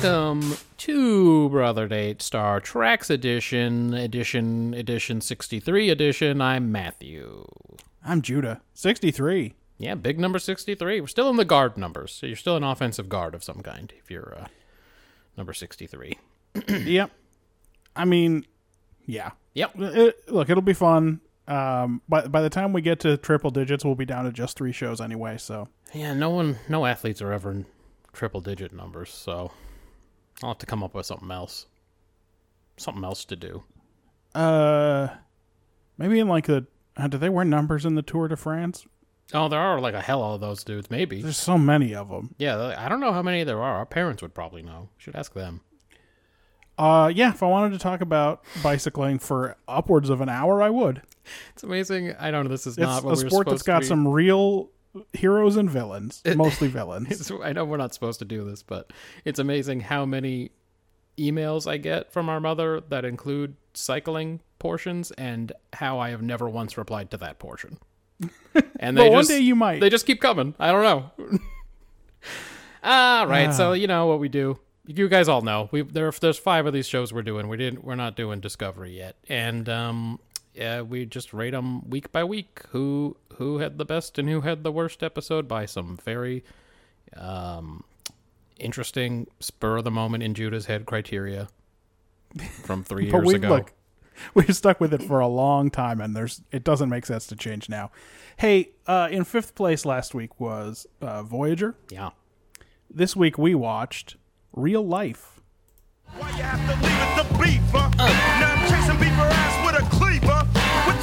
Welcome to Brother Date Star Treks edition, edition, edition 63 edition. I'm Matthew. I'm Judah. 63. Yeah, big number 63. We're still in the guard numbers, so you're still an offensive guard of some kind if you're uh, number 63. yep. I mean, yeah. Yep. It- look, it'll be fun. Um, by, by the time we get to triple digits, we'll be down to just three shows anyway, so. Yeah, no one, no athletes are ever in triple digit numbers, so I'll have to come up with something else. Something else to do. Uh, maybe in like the. Uh, do they wear numbers in the Tour de France? Oh, there are like a hell of those dudes, maybe. There's so many of them. Yeah, I don't know how many there are. Our parents would probably know. Should ask them. Uh, yeah, if I wanted to talk about bicycling for upwards of an hour, I would. It's amazing. I don't know. This is It's not a we sport that's got some real heroes and villains, mostly villains. I know we're not supposed to do this, but it's amazing how many emails I get from our mother that include cycling portions, and how I have never once replied to that portion. And they But one just, day you might. They just keep coming. I don't know. All right, Ah. so you know what we do. You guys all know we there. There's five of these shows we're doing. We didn't. We're not doing Discovery yet, and um, yeah, we just rate them week by week. Who who had the best and who had the worst episode by some very um interesting spur of the moment in Judah's head criteria from three years we ago. look we've stuck with it for a long time and there's it doesn't make sense to change now hey uh in fifth place last week was uh voyager Yeah. this week we watched real life Why you have to leave it to beef, huh? Now I'm chasing beaver ass with a cleaver.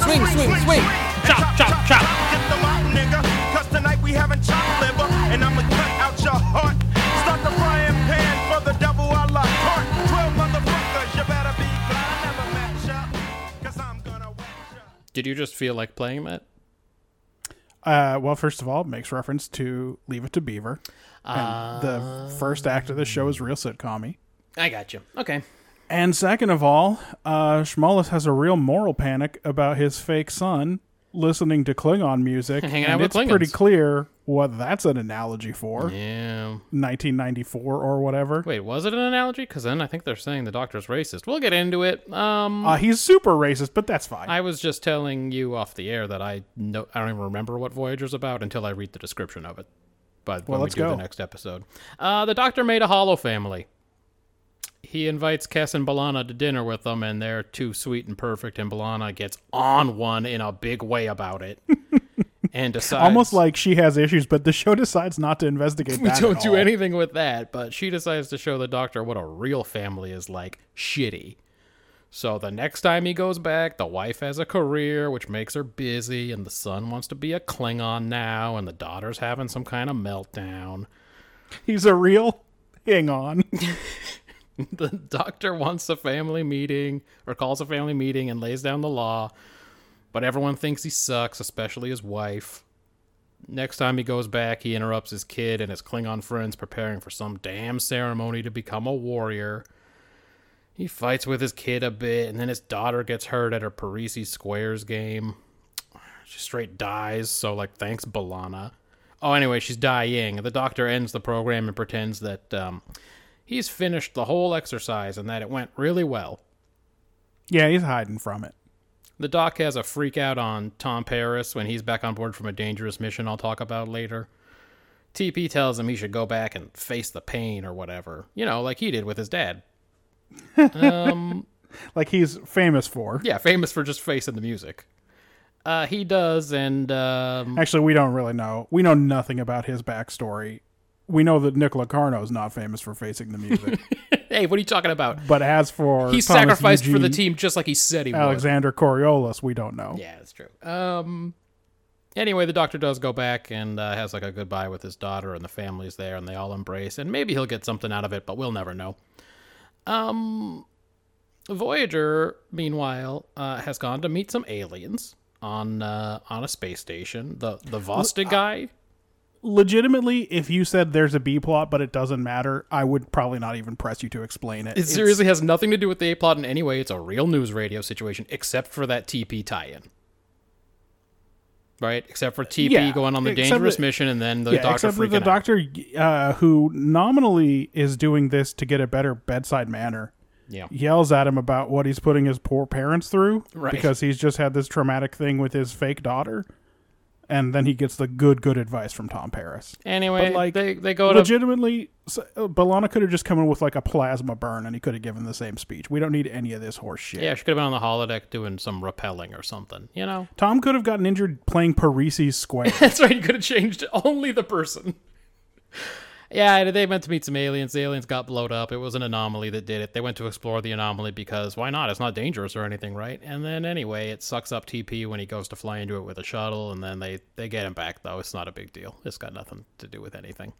With the Swing, swing, swing. Chop, chop, chop. Get them out, nigga. Cause tonight we having chopped liver. And I'ma cut out your heart. Start the frying pan for the devil a la carte. Twelve motherfuckers, you better be glad I never met ya. Cause I'm gonna wet ya. Did you just feel like playing that? uh well first of all it makes reference to leave it to beaver and the first act of the show is real sitcom I got you. Okay. And second of all uh Schmollis has a real moral panic about his fake son listening to klingon music Hanging and out with it's pretty clear what that's an analogy for Yeah. 1994 or whatever Wait, was it an analogy? Because then I think they're saying the doctor's racist. We'll get into it. Um, Uh, he's super racist, but that's fine. I was just telling you off the air that I know I don't even remember what Voyager's about until I read the description of it. But Well, when let's we do go. the next episode, uh, the Doctor made a Hollow family. He invites Kes and B'Elanna to dinner with them, and they're too sweet and perfect. And B'Elanna gets on one in a big way about it, and decides Almost like she has issues, but the show decides not to investigate we that. don't do all. anything with that, but she decides to show the doctor what a real family is like shitty. So the next time he goes back, the wife has a career, which makes her busy, and the son wants to be a Klingon now, and the daughter's having some kind of meltdown. He's a real. Hang on. The doctor wants a family meeting, or calls a family meeting, and lays down the law, but everyone thinks he sucks, especially his wife. Next time he goes back, he interrupts his kid and his Klingon friends preparing for some damn ceremony to become a warrior. He fights with his kid a bit, and then his daughter gets hurt at her Parrises Squares game. She straight dies, so, like, thanks, B'Elanna. Oh, anyway, she's dying. The doctor ends the program and pretends that um, he's finished the whole exercise and that it went really well. Yeah, he's hiding from it. The doc has a freak out on Tom Paris when he's back on board from a dangerous mission I'll talk about later. TP tells him he should go back and face the pain or whatever. You know, like he did with his dad. Um, Like he's famous for. yeah, famous for just facing the music. Uh, he does, and um, Actually, we don't really know. We know nothing about his backstory. We know that Nick Locarno is not famous for facing the music. Hey, what are you talking about? But as for He Thomas sacrificed for the team just like he said he would. Alexander Coriolis, we don't know. Yeah, that's true. Um. Anyway, the doctor does go back and uh, has like a goodbye with his daughter, and the family's there, and they all embrace, and maybe he'll get something out of it, but we'll never know. Um, Voyager, meanwhile, uh, has gone to meet some aliens on uh, on a space station. The the Vostigye. Legitimately, if you said there's a B plot but it doesn't matter, I would probably not even press you to explain it. It It's- seriously has nothing to do with the A plot in any way. It's a real news radio situation, except for that TP tie-in. Right, except for TP Yeah, going on the dangerous that- mission, and then the yeah, doctor except freaking the out. doctor uh, who nominally is doing this to get a better bedside manner Yeah, yells at him about what he's putting his poor parents through Right. because he's just had this traumatic thing with his fake daughter. And then he gets the good, good advice from Tom Paris. Anyway, But, like, they they go Legitimately, uh, could have just come in with like a plasma burn and he could have given the same speech. We don't need any of this horse shit. yeah. She could have been on the holodeck doing some rappelling or something. You know, Tom could have gotten injured playing Parrises Square. that's right. You could have changed only the person. Yeah, they went to meet some aliens. The aliens got blown up. It was an anomaly that did it. They went to explore the anomaly because why not? It's not dangerous or anything, right? And then anyway, it sucks up TP when he goes to fly into it with a shuttle, and then they they get him back though. It's not a big deal. It's got nothing to do with anything.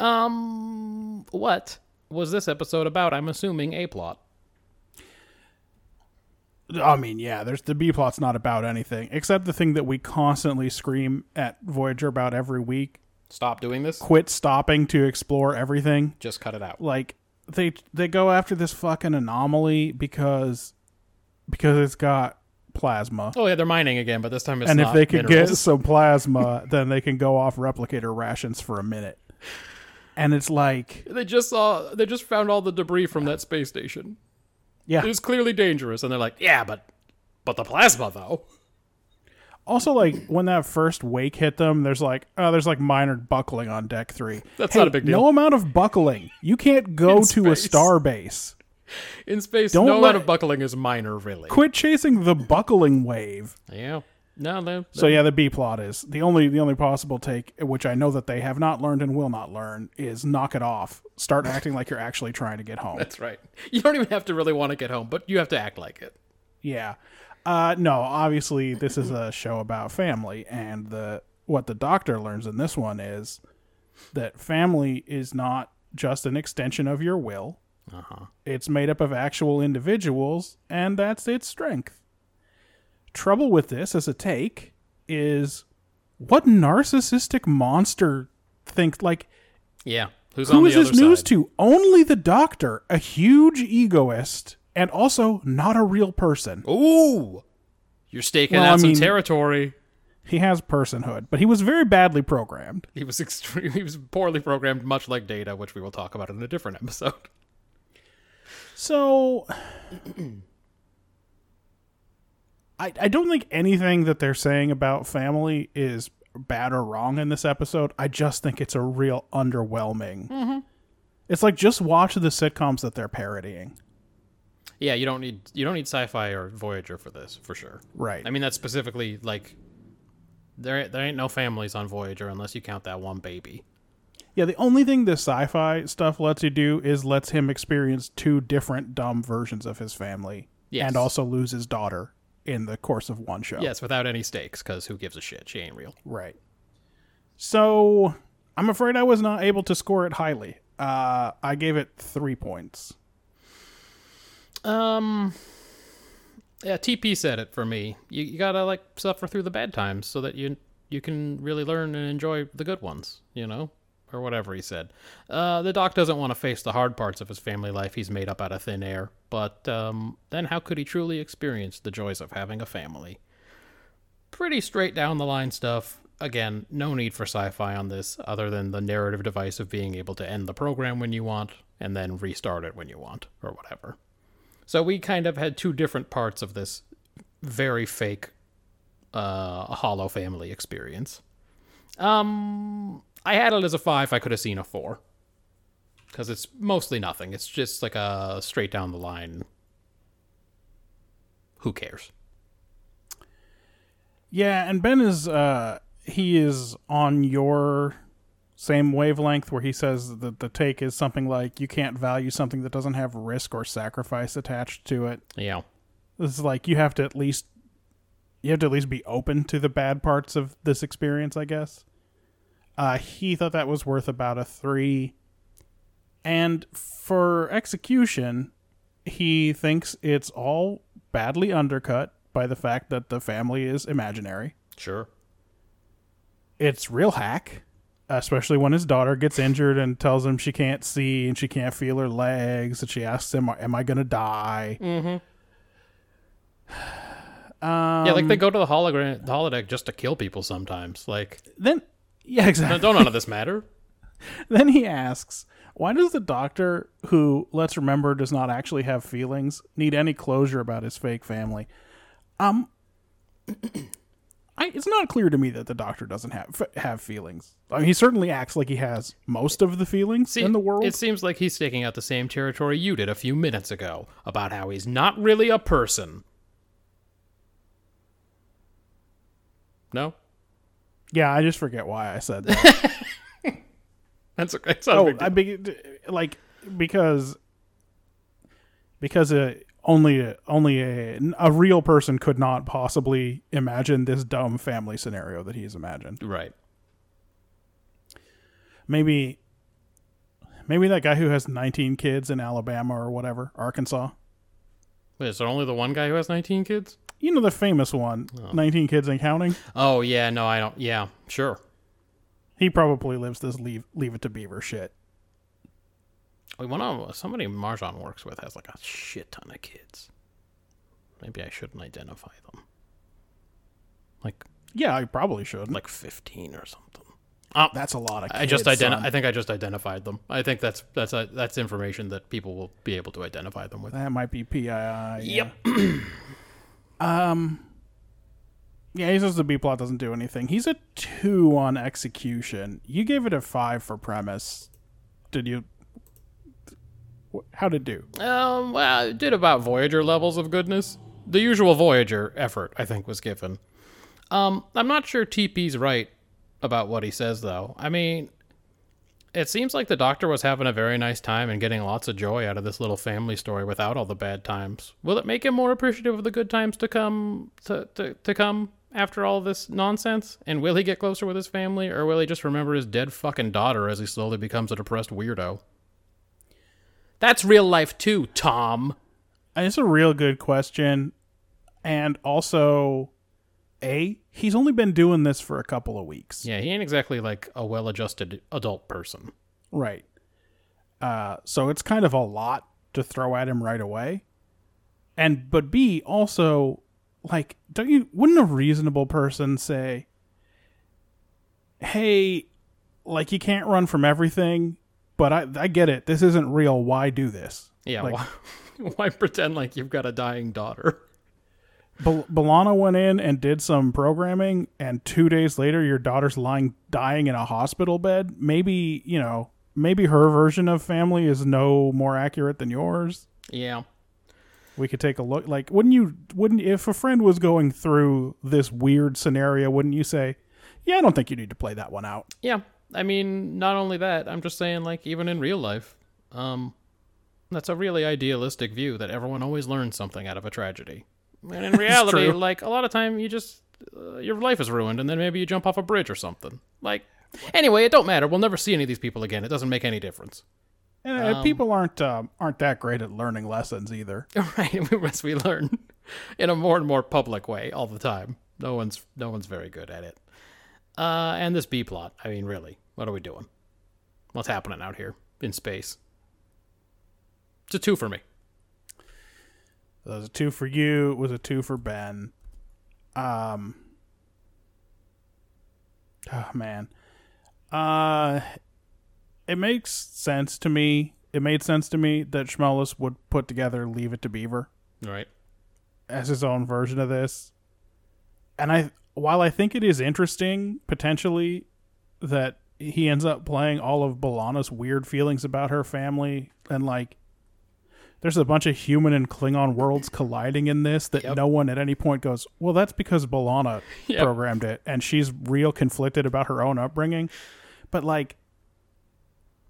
Um, what was this episode about? I'm assuming a plot. I mean, yeah, there's the B plot's not about anything except the thing that we constantly scream at Voyager about every week. Stop doing this. Quit stopping to explore everything. Just cut it out. Like they they go after this fucking anomaly because because it's got plasma. Oh yeah, they're mining again, but this time it's and if they could minerals. get some plasma, then they can go off replicator rations for a minute. And it's like, They just saw. They just found all the debris from that space station. yeah. It was clearly dangerous, and they're like, "Yeah, but, but the plasma though." Also, like when that first wake hit them, there's like, oh, there's like minor buckling on deck three. That's Hey, not a big deal. No amount of buckling. You can't go In to a star base. In space, Don't no let- amount of buckling is minor, really. Quit chasing the buckling wave. Yeah. No, no. So yeah, the B plot is the only the only possible take, which I know that they have not learned and will not learn, is knock it off. Start acting like you're actually trying to get home. That's right. You don't even have to really want to get home, but you have to act like it. Yeah. Uh, no, obviously this is a show about family, and the what the doctor learns in this one is that family is not just an extension of your will. Uh-huh. It's made up of actual individuals, and that's its strength. Trouble with this as a take is what narcissistic monster thinks like Yeah. Who's who the is this news side? to? Only the doctor, a huge egoist, and also not a real person. Ooh. You're staking Well, out I some mean- territory. He has personhood, but he was very badly programmed. He was extreme. He was poorly programmed, much like Data, which we will talk about in a different episode. So I I don't think anything that they're saying about family is bad or wrong in this episode. I just think it's a real underwhelming. Mm-hmm. It's like just watch the sitcoms that they're parodying. Yeah, you don't need you don't need sci-fi or Voyager for this, for sure. Right. I mean, that's specifically like there there ain't no families on Voyager unless you count that one baby. Yeah, the only thing the sci-fi stuff lets you do is lets him experience two different dumb versions of his family, Yes. and also lose his daughter in the course of one show. Yes, without any stakes, because who gives a shit? She ain't real. right. So I'm afraid I was not able to score it highly. Uh, I gave it three points. Um, yeah, TP said it for me. You, you gotta like suffer through the bad times so that you you can really learn and enjoy the good ones. You know, or whatever he said. Uh, the doc doesn't want to face the hard parts of his family life. He's made up out of thin air. But um, then how could he truly experience the joys of having a family? Pretty straight down the line stuff. Again, no need for sci-fi on this, other than the narrative device of being able to end the program when you want and then restart it when you want, or whatever. So we kind of had two different parts of this very fake uh hollow family experience. Um I had it as a 5, I could have seen a 4. Cuz it's mostly nothing. It's just like a straight down the line who cares? Yeah, and Ben is uh he is on your same wavelength where he says that the take is something like you can't value something that doesn't have risk or sacrifice attached to it. Yeah. This is like you have to at least you have to at least be open to the bad parts of this experience, I guess. Uh, he thought that was worth about a three. And for execution, he thinks it's all badly undercut by the fact that the family is imaginary. Sure. It's real hack, especially when his daughter gets injured and tells him she can't see and she can't feel her legs, and she asks him, "Am I going to die?" yeah, like they go to the hologram the holodeck just to kill people sometimes. Like, Then, yeah, exactly. don't none of this matter? Then he asks, why does the doctor, who, let's remember, does not actually have feelings, need any closure about his fake family? Um, I, it's not clear to me that the doctor doesn't have f- have feelings. I mean, he certainly acts like he has most of the feelings See, in the world. It seems like he's staking out the same territory you did a few minutes ago about how he's not really a person. No? yeah, I just forget why I said that. That's okay. It's oh, I be, like because because uh, only a, only a, a real person could not possibly imagine this dumb family scenario that he's imagined. Right. Maybe maybe that guy who has 19 kids in Alabama or whatever, Arkansas. Wait, is there only the one guy who has 19 kids? You know the famous one, 19 kids and counting. Oh, yeah, no, I don't. Yeah, sure. He probably lives this leave leave it to Beaver shit. Wait, one of somebody Marjan works with has like a shit ton of kids. Maybe I shouldn't identify them. Like Yeah, I probably should. like 15 or something. Oh, that's a lot of kids. I just identi-. I think I just identified them. I think that's that's a, that's information that people will be able to identify them with. That might be PII. yeah. Yep. Um, yeah, he says the B plot doesn't do anything. He's a two on execution. You gave it a five for premise. Did you? How did do? Um, well, it did about Voyager levels of goodness. The usual Voyager effort, I think, was given. Um, I'm not sure TP's right about what he says, though. I mean, it seems like the Doctor was having a very nice time and getting lots of joy out of this little family story without all the bad times. Will it make him more appreciative of the good times to come to, to, to come after all this nonsense? And will he get closer with his family, or will he just remember his dead fucking daughter as he slowly becomes a depressed weirdo? That's real life too, Tom. And It's a real good question, and also, a he's only been doing this for a couple of weeks. Yeah, he ain't exactly like a well adjusted adult person. Right. Uh, so it's kind of a lot to throw at him right away. And but B also like don't you wouldn't a reasonable person say hey like you can't run from everything but I I get it. This isn't real. Why do this? Yeah, Like- why, why pretend like you've got a dying daughter? Bel- B'Elanna went in and did some programming and 2 days later your daughter's lying dying in a hospital bed. Maybe you know maybe her version of family is no more accurate than yours. Yeah. we could take a look. Like wouldn't you wouldn't if a friend was going through this weird scenario wouldn't you say yeah i don't think you need to play that one out. Yeah. I mean, not only that, I'm just saying, like, even in real life, um, that's a really idealistic view that everyone always learns something out of a tragedy. And in reality, like, a lot of time you just, uh, your life is ruined, and then maybe you jump off a bridge or something. Like, anyway, it don't matter. We'll never see any of these people again. It doesn't make any difference. and uh, people aren't um, aren't that great at learning lessons either right as we learn in a more and more public way all the time no one's no one's very good at it uh and this b plot i mean really what are we doing? What's happening out here in space? It's a two for me. It was a two for you it was a two for ben. Um oh man. Uh it makes sense to me it made sense to me that Schmellis would put together leave it to beaver. Right. As his own version of this. And I while I think it is interesting potentially that he ends up playing all of B'Elanna's weird feelings about her family and like there's a bunch of human and Klingon worlds colliding in this that Yep. no one at any point goes, "Well, that's because B'Elanna Yep. programmed it and she's real conflicted about her own upbringing." But like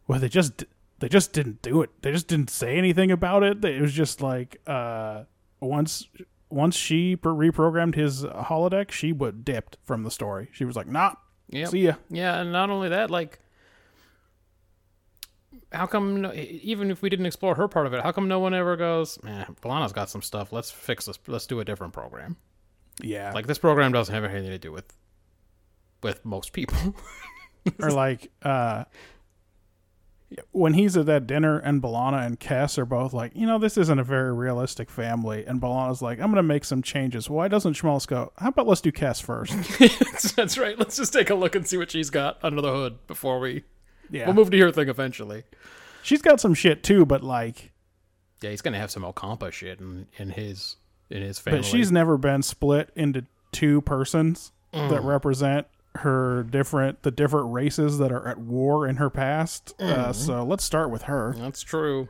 well, they just they just didn't do it. They just didn't say anything about it. It was just like uh, once once she reprogrammed his holodeck, she would dipped from the story. She was like, "Nah, Yep. see ya." Yeah, and not only that, like, how come no, even if we didn't explore her part of it, how come no one ever goes, "Man, B'Elanna's got some stuff. Let's fix this. Let's do a different program." Yeah, Like this program doesn't have anything to do with with most people. or like uh, when he's at that dinner and B'Elanna and Kes are both like, you know, this isn't a very realistic family, and B'Elanna's like, I'm gonna make some changes. Why doesn't Schmaltz go? How about let's do Kes first? That's right. Let's just take a look and see what she's got under the hood before we Yeah, we'll move to your thing eventually. she's got some shit too, but like. Yeah, he's gonna have some Ocampa shit in, in his in his family. But she's never been split into two persons that Mm. represent her different the different races that are at war in her past. Mm. Uh, so let's start with her. That's true.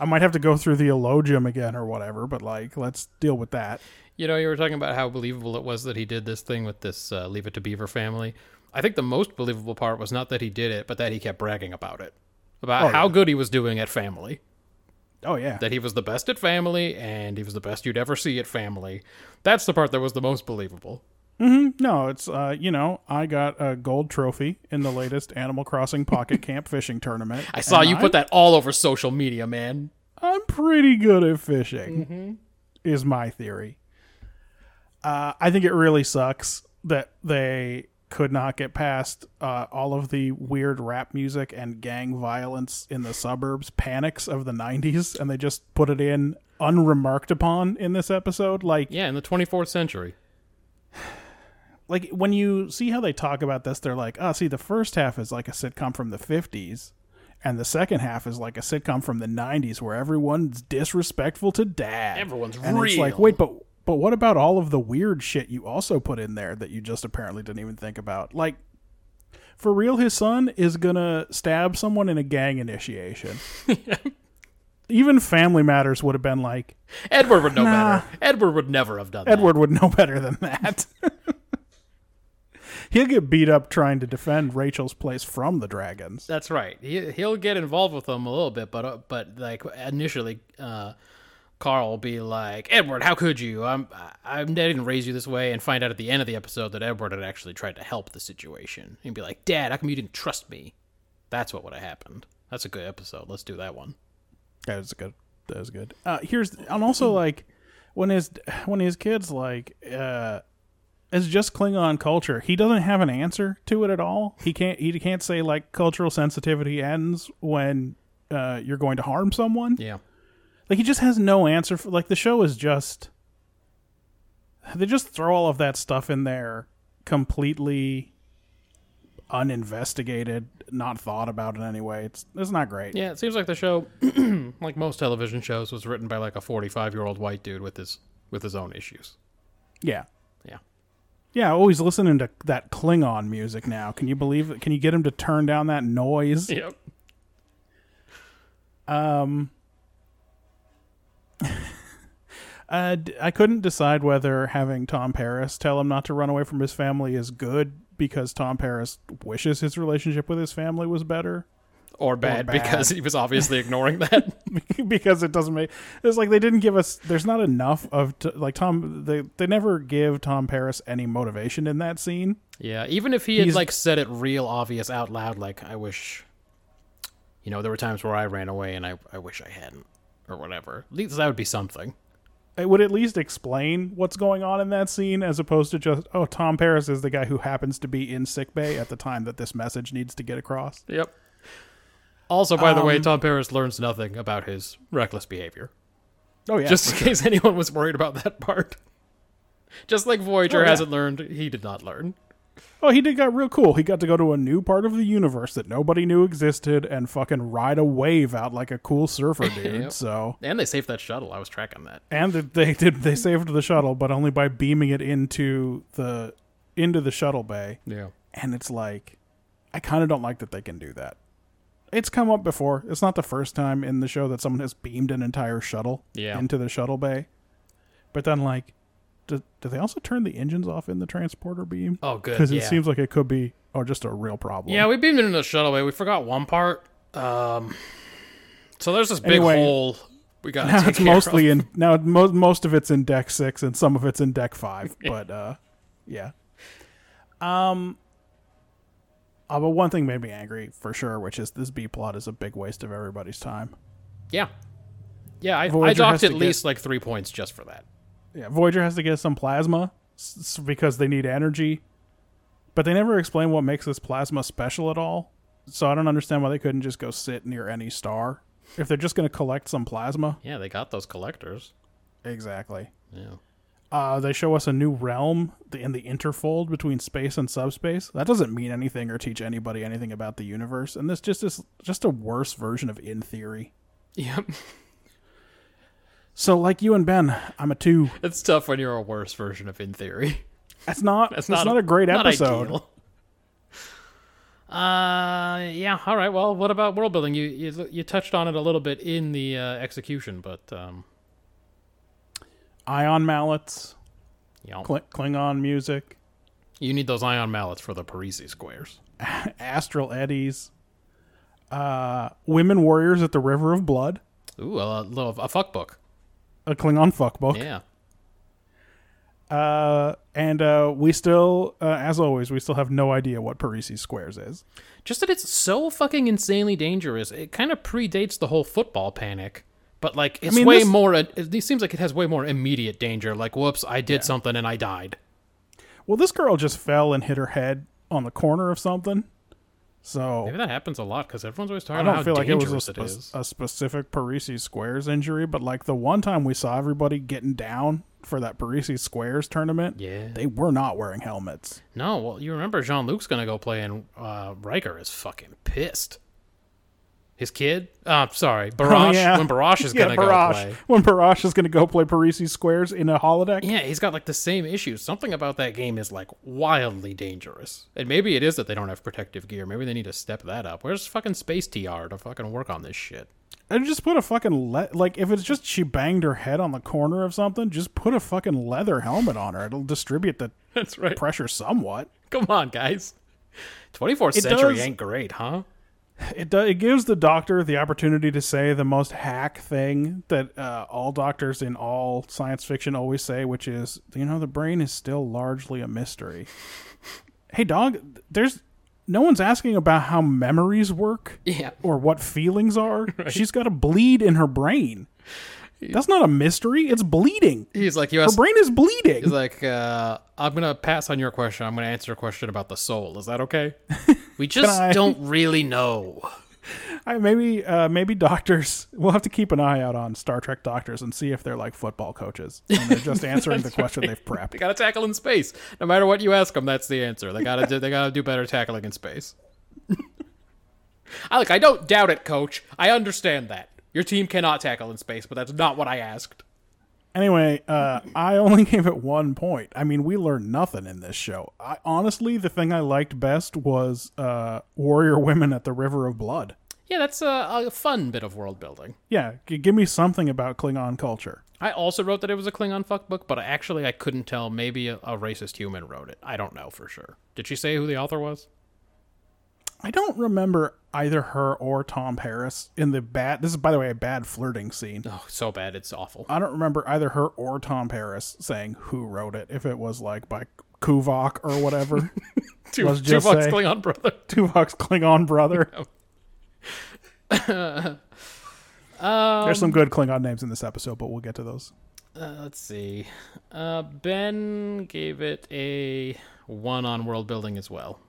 I might have to go through the elogium again or whatever, but like let's deal with that. You know, you were talking about how believable it was that he did this thing with this uh, Leave It to Beaver family. I think the most believable part was not that he did it, but that he kept bragging about it, about Oh, how yeah. good he was doing at family. Oh yeah. That he was the best at family, and he was the best you'd ever see at family. That's the part that was the most believable. No, it's uh, you know, I got a gold trophy in the latest Animal Crossing Pocket Camp fishing tournament. I saw you put that all over social media, man. I'm pretty good at fishing, Mm-hmm. is my theory. Uh, I think it really sucks that they could not get past uh, all of the weird rap music and gang violence in the suburbs panics of the 90s, and they just put it in unremarked upon in this episode. Like, Yeah, in the 24th century. Like when you see how they talk about this, they're like, oh, see, the first half is like a sitcom from the 50s. And the second half is like a sitcom from the '90s, where everyone's disrespectful to dad. Everyone's and It's like, wait, but but what about all of the weird shit you also put in there that you just apparently didn't even think about? Like, for real, his son is gonna stab someone in a gang initiation. even Family Matters would have been like, Edward would know Nah. better. Edward would never have done that. Edward would know better than that. He'll get beat up trying to defend Rachel's place from the dragons. That's right. He he'll get involved with them a little bit, but uh, but like initially, uh, Carl will be like, "Edward, how could you? I'm I, I didn't raise you this way." And find out at the end of the episode that Edward had actually tried to help the situation. He'd be like, "Dad, how come you didn't trust me?" That's what would have happened. That's a good episode. Let's do that one. That was good. That was good. Uh, here's and also like when his when his kids like uh, it's just Klingon culture. He doesn't have an answer to it at all. He can't he can't say like cultural sensitivity ends when uh, you're going to harm someone. Yeah. Like he just has no answer for like the show is just they just throw all of that stuff in there completely uninvestigated, not thought about in any way. It's it's not great. Yeah, it seems like the show, like most television shows, was written by like a forty-five-year-old white dude with his with his own issues. Yeah. Yeah. Always listening to that Klingon music now. Can you believe it? Can you get him to turn down that noise? Yep. Uh, d- I couldn't decide whether having Tom Paris tell him not to run away from his family is good because Tom Paris wishes his relationship with his family was better. Or bad, bad. because he was obviously ignoring that. because it doesn't make it's like they didn't give us there's not enough of t- like Tom they they never give Tom Paris any motivation in that scene. Yeah, even if he had He's- like said it real obvious out loud, like I wish, you know, there were times where I ran away and I, I wish I hadn't, or whatever. At least that would be something. It would at least explain what's going on in that scene as opposed to just oh Tom Paris is the guy who happens to be in sickbay at the time that this message needs to get across. Yep. Also, by the way, Um, Tom Paris learns nothing about his reckless behavior. Oh yeah. Just in case anyone was worried about that part. Just like Voyager Oh, yeah. hasn't learned, he did not learn. Oh, he did got real cool. He got to go to a new part of the universe that nobody knew existed and fucking ride a wave out like a cool surfer dude. Yep. So, And they saved that shuttle. I was tracking that. and they did they saved the shuttle, but only by beaming it into the into the shuttle bay. Yeah. And it's like, I kind of don't like that they can do that. It's come up before. It's not the first time in the show that someone has beamed an entire shuttle Yeah. into the shuttle bay. But then, like, do, do they also turn the engines off in the transporter beam? Oh, good. Because yeah. it seems like it could be, or just a real problem. Yeah, we beamed it into the shuttle bay. We forgot one part. So there's this big Anyway, hole we got Now it's mostly of. in now mo- most of it's in deck six and some of it's in deck five. But uh, yeah. Um. Uh, but one thing made me angry for sure, which is this B plot is a big waste of everybody's time. Yeah. Yeah, I, I Voyager docked at to get- least like three points just for that. Yeah, Voyager has to get some plasma because they need energy, but they never explain what makes this plasma special at all. So I don't understand why they couldn't just go sit near any star if they're just going to collect some plasma. Yeah, they got those collectors. Exactly. Yeah. Uh, they show us a new realm in the interfold between space and subspace. That doesn't mean anything or teach anybody anything about the universe, and this just is just a worse version of in theory. Yep. So, like you and Ben, I'm a two. It's tough when you're a worse version of In Theory. That's not. That's not, not, a great not episode. ideal. Uh, yeah. All right. Well, what about world building? You you you touched on it a little bit in the uh, execution, but um, Ion mallets, know, Kling- Klingon music, you need those ion mallets for the Parrises squares. astral eddies, uh, women warriors at the River of Blood, Ooh, a little a fuck book. a Klingon fuck book. Yeah. Uh, and uh, we still, uh, as always, we still have no idea what Parrises Squares is. Just that it's so fucking insanely dangerous. It kind of predates the whole football panic, but like it's mean, way this- more. It, it seems like it has way more immediate danger. Like, whoops, I did something and I died. Well, this girl just fell and hit her head on the corner of something. So Maybe that happens a lot because everyone's always talking about don't feel like it was a, it a specific Parrises Squares injury, but like the one time we saw everybody getting down for that Parrises Squares tournament, Yeah. they were not wearing helmets. No, well, you remember Jean Luc's gonna go play, and uh, Riker is fucking pissed. His kid? Uh, sorry, Barash. Oh, yeah. When Barash is gonna Barash. go play. When Barash is going to go play Parrises Squares in a holodeck. Yeah, he's got like the same issues. Something about that game is like wildly dangerous. And maybe it is that they don't have protective gear. Maybe they need to step that up. Where's fucking Space TR to fucking work on this shit? And just put a fucking le- like if it's just she banged her head on the corner of something, just put a fucking leather helmet on her. It'll distribute the That's right. pressure somewhat. Come on, guys. 24th century does- ain't great, huh? It do- it gives the doctor the opportunity to say the most hack thing that uh, all doctors in all science fiction always say, which is, you know, the brain is still largely a mystery. hey, dog, there's no one's asking about how memories work Yeah. or what feelings are. She's got a bleed in her brain. That's not a mystery. It's bleeding. He's like, you Her brain is bleeding. He's like, uh, I'm gonna pass on your question. I'm gonna answer a question about the soul. Is that okay? We just I- don't really know. I, maybe uh, maybe doctors. We'll have to keep an eye out on Star Trek doctors and see if they're like football coaches and they're just answering the question they've prepped. They gotta tackle in space. No matter what you ask them, that's the answer. They gotta do. They gotta do better tackling in space. I like. I don't doubt it, Coach. I understand that your team cannot tackle in space, but that's not what I asked. Anyway, uh, I only gave it one point. I mean, we learned nothing in this show. I, honestly, the thing I liked best was uh, warrior women at the River of Blood. Yeah, that's a, a fun bit of world building. Yeah, g- give me something about Klingon culture. I also wrote that it was a Klingon fuck book, but actually I couldn't tell. Maybe a, a racist human wrote it. I don't know for sure. Did she say who the author was? I don't remember either her or Tom Paris in the bad. This is, by the way, a bad flirting scene. Oh, so bad. It's awful. I don't remember either her or Tom Paris saying who wrote it. If it was like by Kuvok or whatever, Two, let's just fucks say- Klingon brother. Tuvok's Klingon brother. There's some good Klingon names in this episode, but we'll get to those. Uh, let's see. Uh, ben gave it a one on world building as well.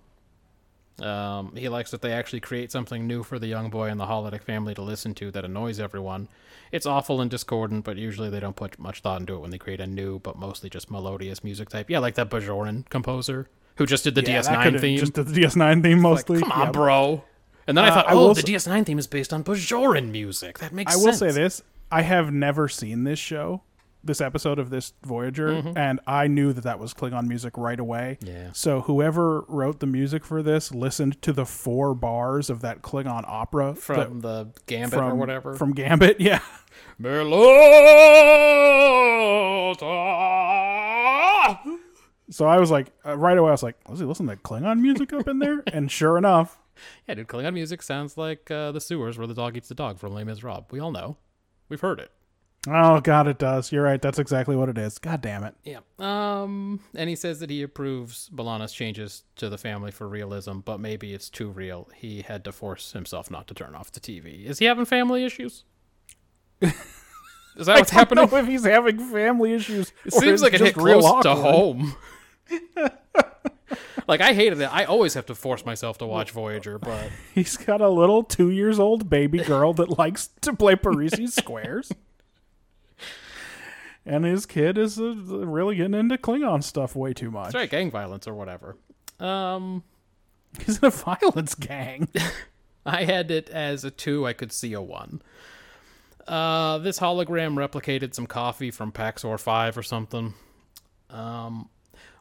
Um, he likes that they actually create something new for the young boy and the holodeck family to listen to that annoys everyone. It's awful and discordant, but usually they don't put much thought into it when they create a new, but mostly just melodious music type. Yeah, like that Bajoran composer who just did the Yeah, DS9 theme. just the DS9 theme mostly. Come on, Yeah. bro. And then I Uh, thought, oh, will the s- DS9 theme is based on Bajoran music. That makes I sense. will say this: I have never seen this show, this episode of this Voyager, and I knew that that was Klingon music right away. Mm-hmm. Yeah. So whoever wrote the music for this listened to the four bars of that Klingon opera From that- the Gambit or whatever. From Gambit, yeah. Melota. So I was like, uh, right away, I was like, was he listening to Klingon music up in there? and sure enough, Yeah, dude, Klingon music sounds like uh, the sewers where the dog eats the dog from Les Rob. We all know. We've heard it. Oh God, it does. You're right. That's exactly what it is. God damn it. Yeah. Um, and he says that he approves B'Elanna's changes to the family for realism, but maybe it's too real. He had to force himself not to turn off the TV. Is he having family issues? Is that what's I don't happening? know if he's having family issues. It seems like it hit real close to home. like I hated it. I always have to force myself to watch Voyager, but He's got a little two years old baby girl that likes to play Parrises squares. And his kid is uh, really getting into Klingon stuff way too much. it's right, gang violence or whatever. Um, He's in a violence gang. I had it as a two. I could see a one. Uh, this hologram replicated some coffee from Paxor Five or something. Um,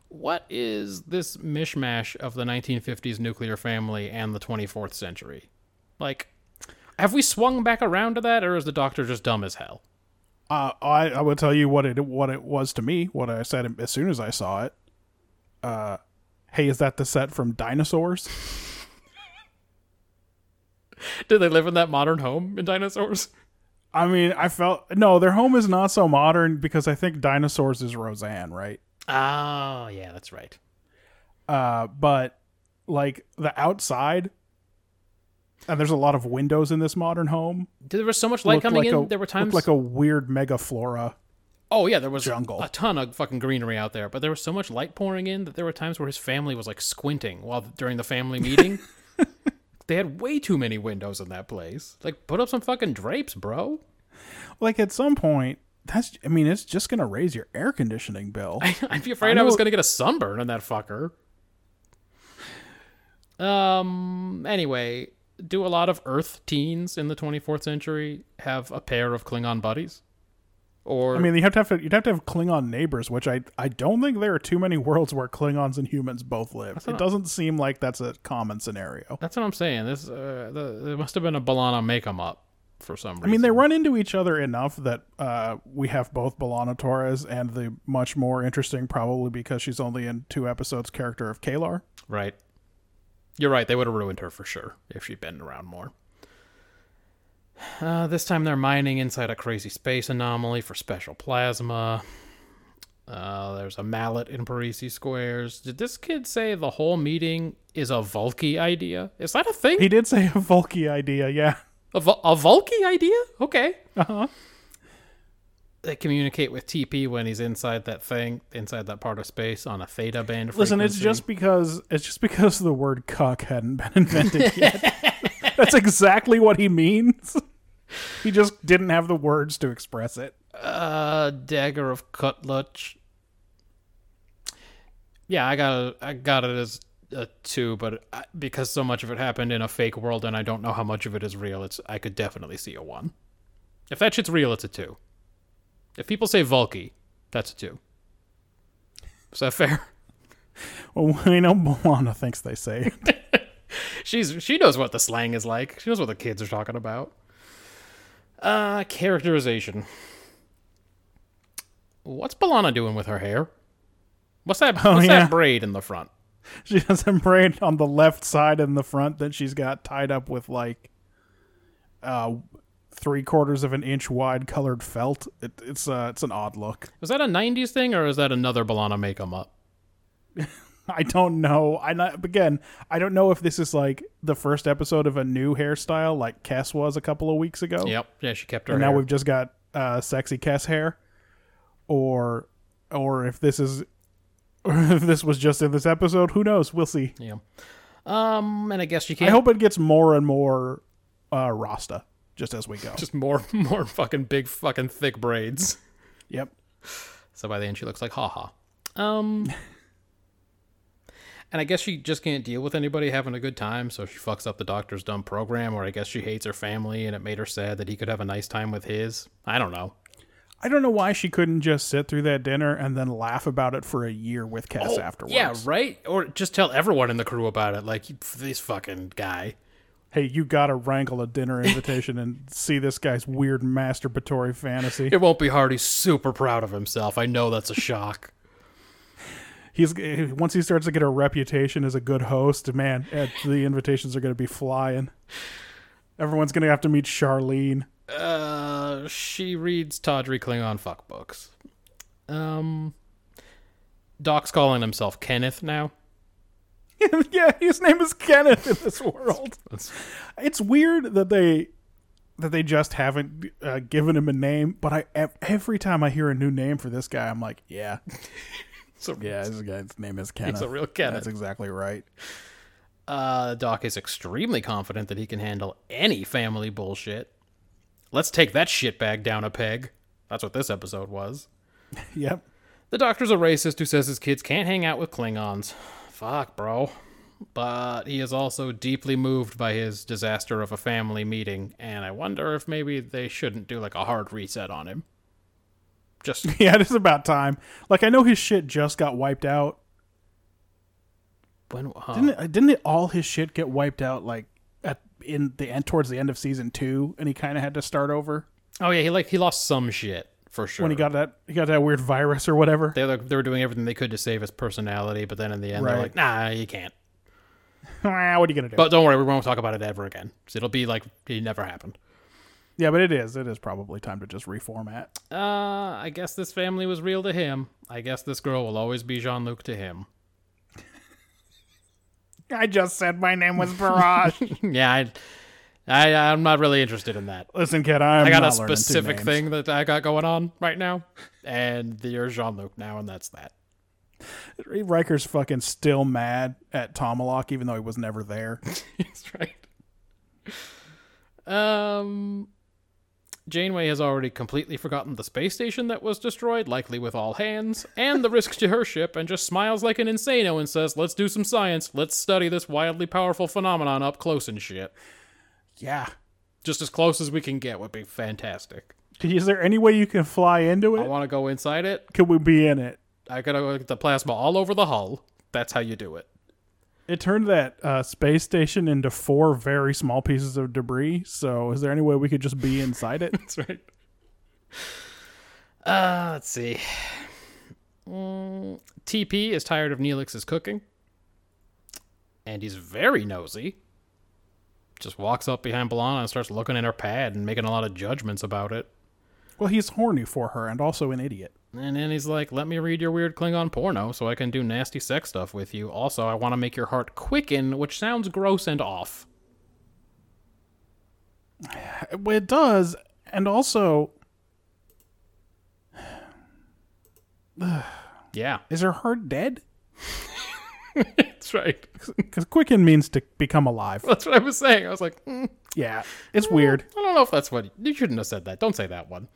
what is this mishmash of the 1950s nuclear family and the 24th century? Like, have we swung back around to that, or is the Doctor just dumb as hell? Uh, I I will tell you what it what it was to me. What I said as soon as I saw it. Uh, hey, is that the set from Dinosaurs? Do they live in that modern home in dinosaurs? I mean, I felt no. Their home is not so modern because I think Dinosaurs is Roseanne, right? Oh, yeah, that's right. Uh, but like the outside, and there's a lot of windows in this modern home. There was so much light looked coming like in. A, there were times like a weird mega flora. Oh yeah, there was jungle. a ton of fucking greenery out there, but there was so much light pouring in that there were times where his family was like squinting while during the family meeting. they had way too many windows in that place. Like, put up some fucking drapes, bro. Like at some point, that's. I mean, it's just gonna raise your air conditioning bill. I'd be afraid I, know- was gonna get a sunburn in that fucker. Um. Anyway, do a lot of Earth teens in the 24th century have a pair of Klingon buddies? Or I mean, you have to have you'd have to have Klingon neighbors, which I I don't think there are too many worlds where Klingons and humans both live. It doesn't seem like that's a common scenario. that's what I'm saying. This uh, the, there must have been a B'Elanna make make 'em up for some reason. I mean, they run into each other enough that uh, we have both B'Elanna Torres and the much more interesting, probably because she's only in two episodes, character of K'Ehleyr. Right. You're right. They would have ruined her for sure if she'd been around more. Uh, this time they're mining inside a crazy space anomaly for special plasma. Uh, there's a mallet in Parrises squares. Did this kid say the whole meeting is a Vulky idea? Is that a thing? He did say a Volky idea, yeah. A, Vul- a Vulky idea? Okay. Uh huh. They communicate with TP when he's inside that thing, inside that part of space on a theta band. Listen, it's just because it's just because the word cuck hadn't been invented yet. That's exactly what he means. He just didn't have the words to express it. Uh, dagger of Kutluch. Yeah, I got it. I got it as a two, but I, because so much of it happened in a fake world, and I don't know how much of it is real, it's I could definitely see a one. If that shit's real, it's a two. If people say Vulky, that's a two. Is that fair? Well, we know Moana thinks they say it. She's she knows what the slang is like. She knows what the kids are talking about. Uh, characterization. What's B'Elanna doing with her hair? What's that? Oh, what's yeah. that braid in the front? She has a braid on the left side in the front that she's got tied up with like uh three quarters of an inch wide colored felt. It, it's uh it's an odd look. Was that a '90s thing, or is that another B'Elanna make 'em up? I don't know. I not again. I don't know if this is like the first episode of a new hairstyle, like Kes was a couple of weeks ago. Yep. Yeah, she kept her. and hair. now we've just got uh, sexy Kes hair, or or if this is, or if this was just in this episode, who knows? We'll see. Yeah. Um, and I guess I can't. I hope it gets more and more uh, Rasta just as we go. just more, more fucking big, fucking thick braids. yep. So by the end, she looks like haha. Um, and I guess she just can't deal with anybody having a good time, so she fucks up the doctor's dumb program, or I guess she hates her family and it made her sad that he could have a nice time with his. I don't know. I don't know why she couldn't just sit through that dinner and then laugh about it for a year with afterwards. Oh, Yeah, right? Or just tell everyone in the crew about it, like, this fucking guy. Hey, you gotta wrangle a dinner invitation and see this guy's weird masturbatory fantasy. It won't be hard. He's super proud of himself. I know that's a shock. he's once he starts to get a reputation as a good host, man, eh, the invitations are going to be flying. Everyone's going to have to meet Charlene. Uh, she reads tawdry Klingon fuck books. Um, Doc's calling himself Kenneth now. yeah, his name is Kenneth in this world. It's weird that they that they just haven't uh, given him a name. But I every time I hear a new name for this guy, I'm like, yeah, So yeah, this guy's name is Kenneth. He's a real Kenneth. That's exactly right. Uh, Doc is extremely confident that he can handle any family bullshit. Let's take that shitbag down a peg. That's what this episode was. Yep. The doctor's a racist who says his kids can't hang out with Klingons. Fuck, bro. But he is also deeply moved by his disaster of a family meeting, and I wonder if maybe they shouldn't do like a hard reset on him. Just Yeah, it is about time. Like I know his shit just got wiped out. when huh? Didn't it, didn't it all his shit get wiped out like at in the end towards the end of season two, and he kind of had to start over Oh yeah, he like he lost some shit for sure. when he got that he got that weird virus or whatever. they were, they were doing everything they could to save his personality, but then in the end they're like, nah, you can't. What are you gonna do? But don't worry, we won't talk about it ever again. So it'll be like it never happened. yeah, but it is. It is probably time to just reformat. Uh, I guess this family was real to him. I guess this girl will always be Jean Luc to him. I just said my name was Barrage. yeah, I, I, I'm not really interested in that. Listen, kid, I'm I got a specific thing that I got going on right now, and you're Jean Luc now, and that's that. Riker's fucking still mad at Tomalak, even though he was never there. That's right. Um, Janeway has already completely forgotten the space station that was destroyed, likely with all hands, and the risks to her ship, and just smiles like an insano and says, "Let's do some science. Let's study this wildly powerful phenomenon up close and shit. Yeah. Just as close as we can get would be fantastic. Is there any way you can fly into it? I want to go inside it. Could we be in it? I gotta go get the plasma all over the hull. That's how you do it. It turned that uh, space station into four very small pieces of debris. So, is there any way we could just be inside it? That's right. Uh, let's see. Mm, TP is tired of Neelix's cooking. And he's very nosy. Just walks up behind B'Elanna and starts looking at her pad and making a lot of judgments about it. well, he's horny for her and also an idiot. And then he's like, let me read your weird Klingon porno so I can do nasty sex stuff with you. Also, I want to make your heart quicken, which sounds gross and off. It does, and also, Yeah, is her heart dead? that's right. Because quicken means to become alive. That's what I was saying. I was like, mm, Yeah, it's weird. I don't know if that's what you shouldn't have said that. Don't say that one.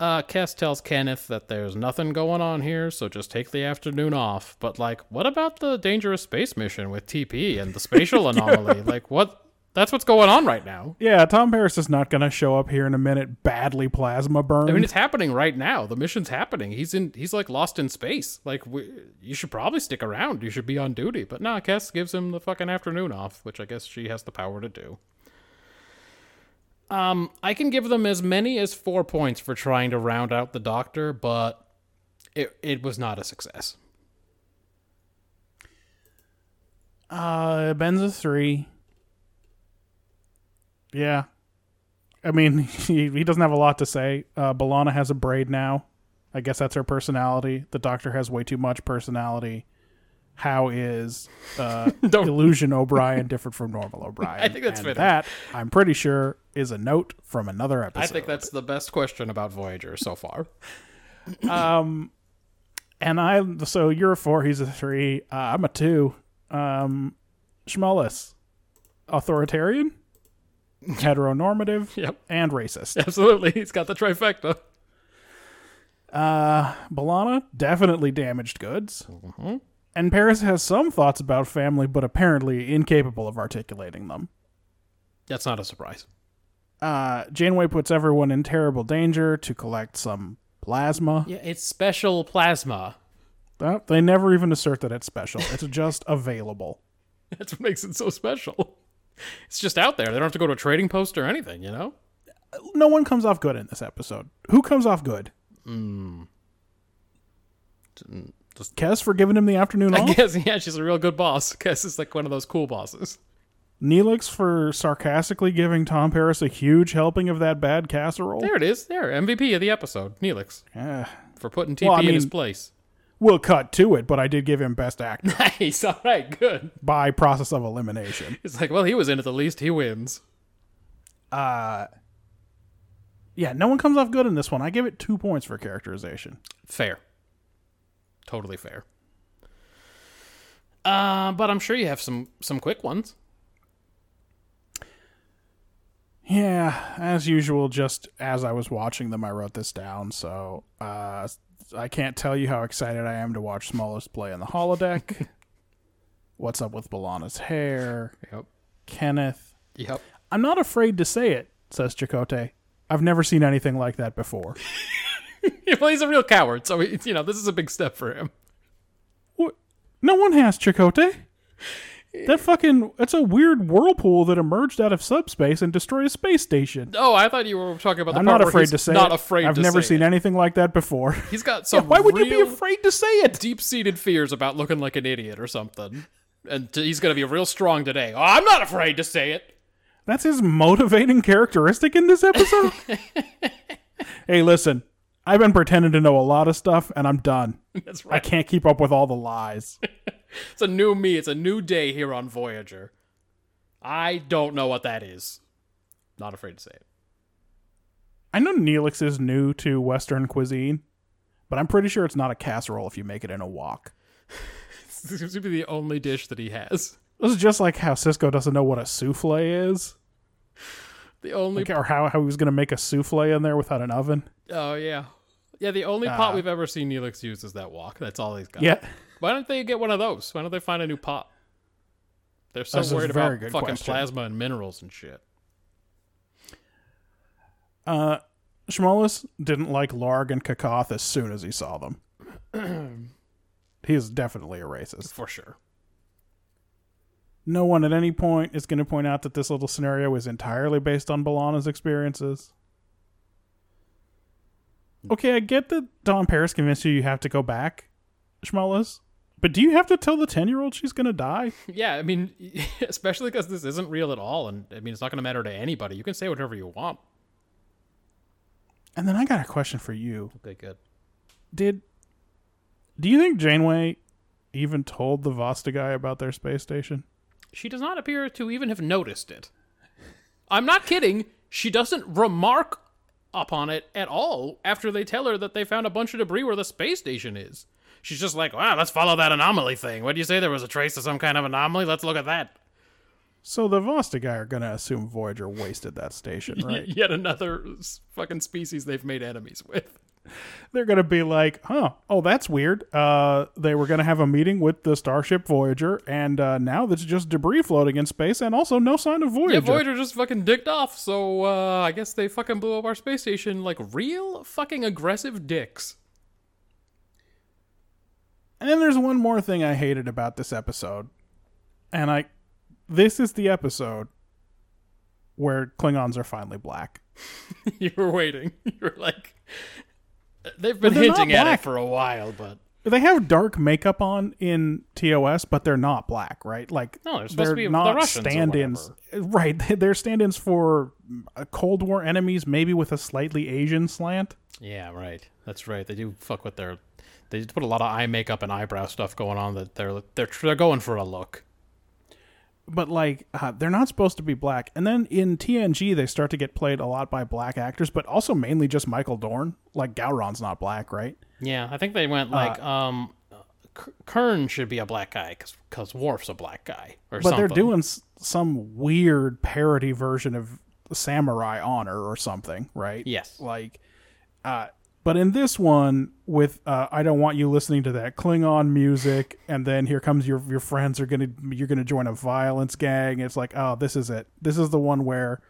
Uh, Kes tells Kenneth that there's nothing going on here, so just take the afternoon off. But like, what about the dangerous space mission with TP and the spatial anomaly? Like, what? That's what's going on right now. Yeah, Tom Paris is not going to show up here in a minute. Badly plasma burned. I mean, it's happening right now. The mission's happening. He's in. He's like lost in space. Like, we, you should probably stick around. You should be on duty. But nah, Kes gives him the fucking afternoon off, which I guess she has the power to do. Um, I can give them as many as four points for trying to round out the Doctor, but it it was not a success. Uh, Ben's a three. Yeah. I mean, he, he doesn't have a lot to say. Uh, B'Elanna has a braid now. I guess that's her personality. The Doctor has way too much personality. How is uh, Illusion O'Brien different from normal O'Brien? I think that's and fitting. that I'm pretty sure is a note from another episode. I think that's the best question about Voyager so far. Um, and I so you're a four, he's a three. Uh, I'm a two. Um, Schmullis, authoritarian, heteronormative, Yep. and racist. Absolutely, he's got the trifecta. Uh, B'Elanna definitely damaged goods. And Paris has some thoughts about family, but apparently incapable of articulating them. That's not a surprise. Uh, Janeway puts everyone in terrible danger to collect some plasma. Yeah, it's special plasma. Uh, they never even assert that it's special. It's just available. That's what makes it so special. It's just out there. They don't have to go to a trading post or anything, you know? No one comes off good in this episode. Who comes off good? Kes for giving him the afternoon I off. guess yeah, she's a real good boss. Kes is like one of those cool bosses. Neelix for sarcastically giving Tom Paris a huge helping of that bad casserole. There it is. There, MVP of the episode, Neelix, Eh, for putting TP Well, I in his place. We'll cut to it, but I did give him best actor Nice. All right. Good. by process of elimination. It's like, well, he was in it the least. He wins. Uh yeah, no one comes off good in this one. I give it two points for characterization. Fair. Totally fair. Uh, but I'm sure you have some some quick ones. Yeah, as usual, just as I was watching them, I wrote this down. So uh, I can't tell you how excited I am to watch Smallest play in the holodeck. What's up with B'Elanna's hair? Yep. Kenneth. Yep. I'm not afraid to say it, says Chakotay. I've never seen anything like that before. well, he's a real coward, so he, you know this is a big step for him. What? No one has Chakotay. That fucking it's a weird whirlpool that emerged out of subspace and destroyed a space station. Oh, I thought you were talking about the I'm not afraid to say not it. afraid. I've never seen it. anything like that before. He's got Yeah, some. why would you be afraid to say it? Deep-seated fears about looking like an idiot or something, and t- he's gonna be real strong today. Oh, I'm not afraid to say it. That's his motivating characteristic in this episode. hey, listen, I've been pretending to know a lot of stuff, and I'm done. That's right. I can't keep up with all the lies. It's a new me. It's a new day here on Voyager. I don't know what that is. Not afraid to say it. I know Neelix is new to Western cuisine, but I'm pretty sure it's not a casserole if you make it in a wok. This seems to be the only dish that he has. This is just like how Sisko doesn't know what a souffle is, The only. like, or how, how he was going to make a souffle in there without an oven. Oh yeah, yeah. The only pot Uh, we've ever seen Neelix use is that wok. That's all he's got. Yeah. Why don't they get one of those? Why don't they find a new pot? They're so That's worried about fucking question. plasma and minerals and shit. Uh, Shmolis didn't like Larg and Kakoth as soon as he saw them. he is definitely a racist. For sure. No one at any point is going to point out that this little scenario is entirely based on B'Elanna's experiences. Okay, I get that Tom Paris convinced you you have to go back, Shmolis, but do you have to tell the 10 year old she's going to die? Yeah, I mean, especially because this isn't real at all, and I mean, it's not going to matter to anybody. You can say whatever you want. And then I got a question for you. Okay, good. Did. Do you think Janeway even told the Vostigye about their space station? She does not appear to even have noticed it. I'm not kidding. She doesn't remark upon it at all after they tell her that they found a bunch of debris where the space station is. She's just like, wow, let's follow that anomaly thing. What do you say? There was a trace of some kind of anomaly? Let's look at that. So the Vostigye are going to assume Voyager wasted that station, right? Yet another fucking species they've made enemies with. they're going to be like, huh, oh, that's weird. Uh, they were going to have a meeting with the Starship Voyager, and uh, now there's just debris floating in space, and also no sign of Voyager. Yeah, Voyager just fucking dicked off, so uh, I guess they fucking blew up our space station like real fucking aggressive dicks. And then there's one more thing I hated about this episode, and I, this is the episode where Klingons are finally black. you were waiting. You were like, they've been hinting at it for a while, but They have dark makeup on in TOS, but they're not black, right? Like No, they're supposed to be the not or stand-ins, right? They're stand-ins for Cold War enemies, maybe with a slightly Asian slant. yeah, right. That's right. They do fuck with their. They just put a lot of eye makeup and eyebrow stuff going on. That they're they're they're going for a look. but like uh, they're not supposed to be black. And then in TNG, they start to get played a lot by black actors, but also mainly just Michael Dorn. Like Gowron's not black, right? Yeah, I think they went like um, Kurn should be a black guy because Worf's a black guy or But something. they're doing s- some weird parody version of Samurai Honor or something, right? Yes. Like, uh, but in this one, with uh, I don't want you listening to that Klingon music, and then here comes your your friends are gonna you're gonna join a violence gang. It's like, oh, this is it. This is the one where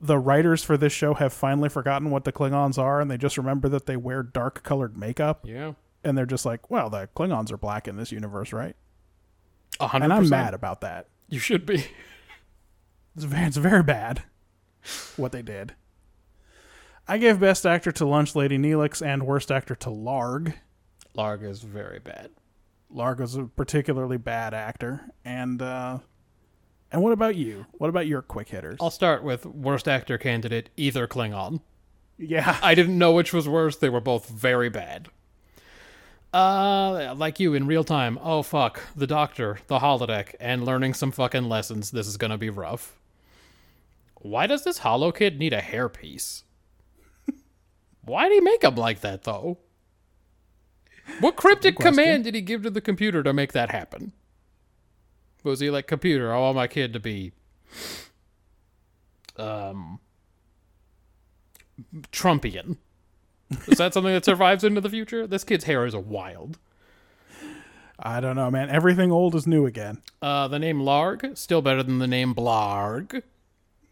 the writers for this show have finally forgotten what the Klingons are, and they just remember that they wear dark colored makeup, Yeah, and they're just like, well, the Klingons are black in this universe, right? a hundred. And I'm mad about that. You should be. It's very, it's very bad what they did. I gave Best Actor to Lunch Lady Neelix and Worst Actor to Larg. Larg is very bad. Largo's a particularly bad actor, and uh, and what about you? What about your quick hitters? I'll start with worst actor candidate, either Klingon. yeah, I didn't know which was worse. They were both very bad. Uh, like you in real time. Oh fuck, the doctor, the holodeck, and learning some fucking lessons. This is gonna be rough. Why does this holo kid need a hairpiece? Why did he make him like that though? What cryptic command did he give to the computer to make that happen? Was he like, computer, I want my kid to be um Trumpian? Is that something that survives into the future? This kid's hair is wild. I don't know, man. Everything old is new again. Uh, the name Larg still better than the name Blarg,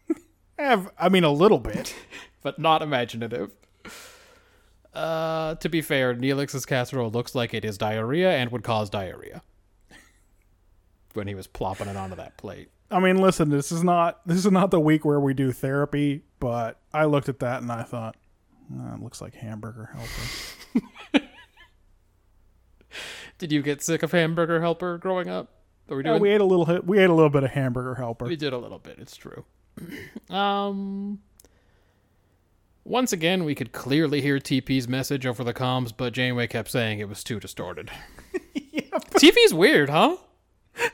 Have I mean a little bit. but not imaginative. Uh, to be fair, Neelix's casserole looks like it is diarrhea and would cause diarrhea when he was plopping it onto that plate. I mean, listen, this is not this is not the week where we do therapy, but I looked at that and I thought, "Uh, it looks like hamburger helper. Did you get sick of Hamburger Helper growing up? Are we Yeah, we ate a little we ate a little bit of hamburger helper. We did a little bit. It's true. um. Once again, we could clearly hear TP's message over the comms, but Janeway kept saying it was too distorted. TP's weird, huh?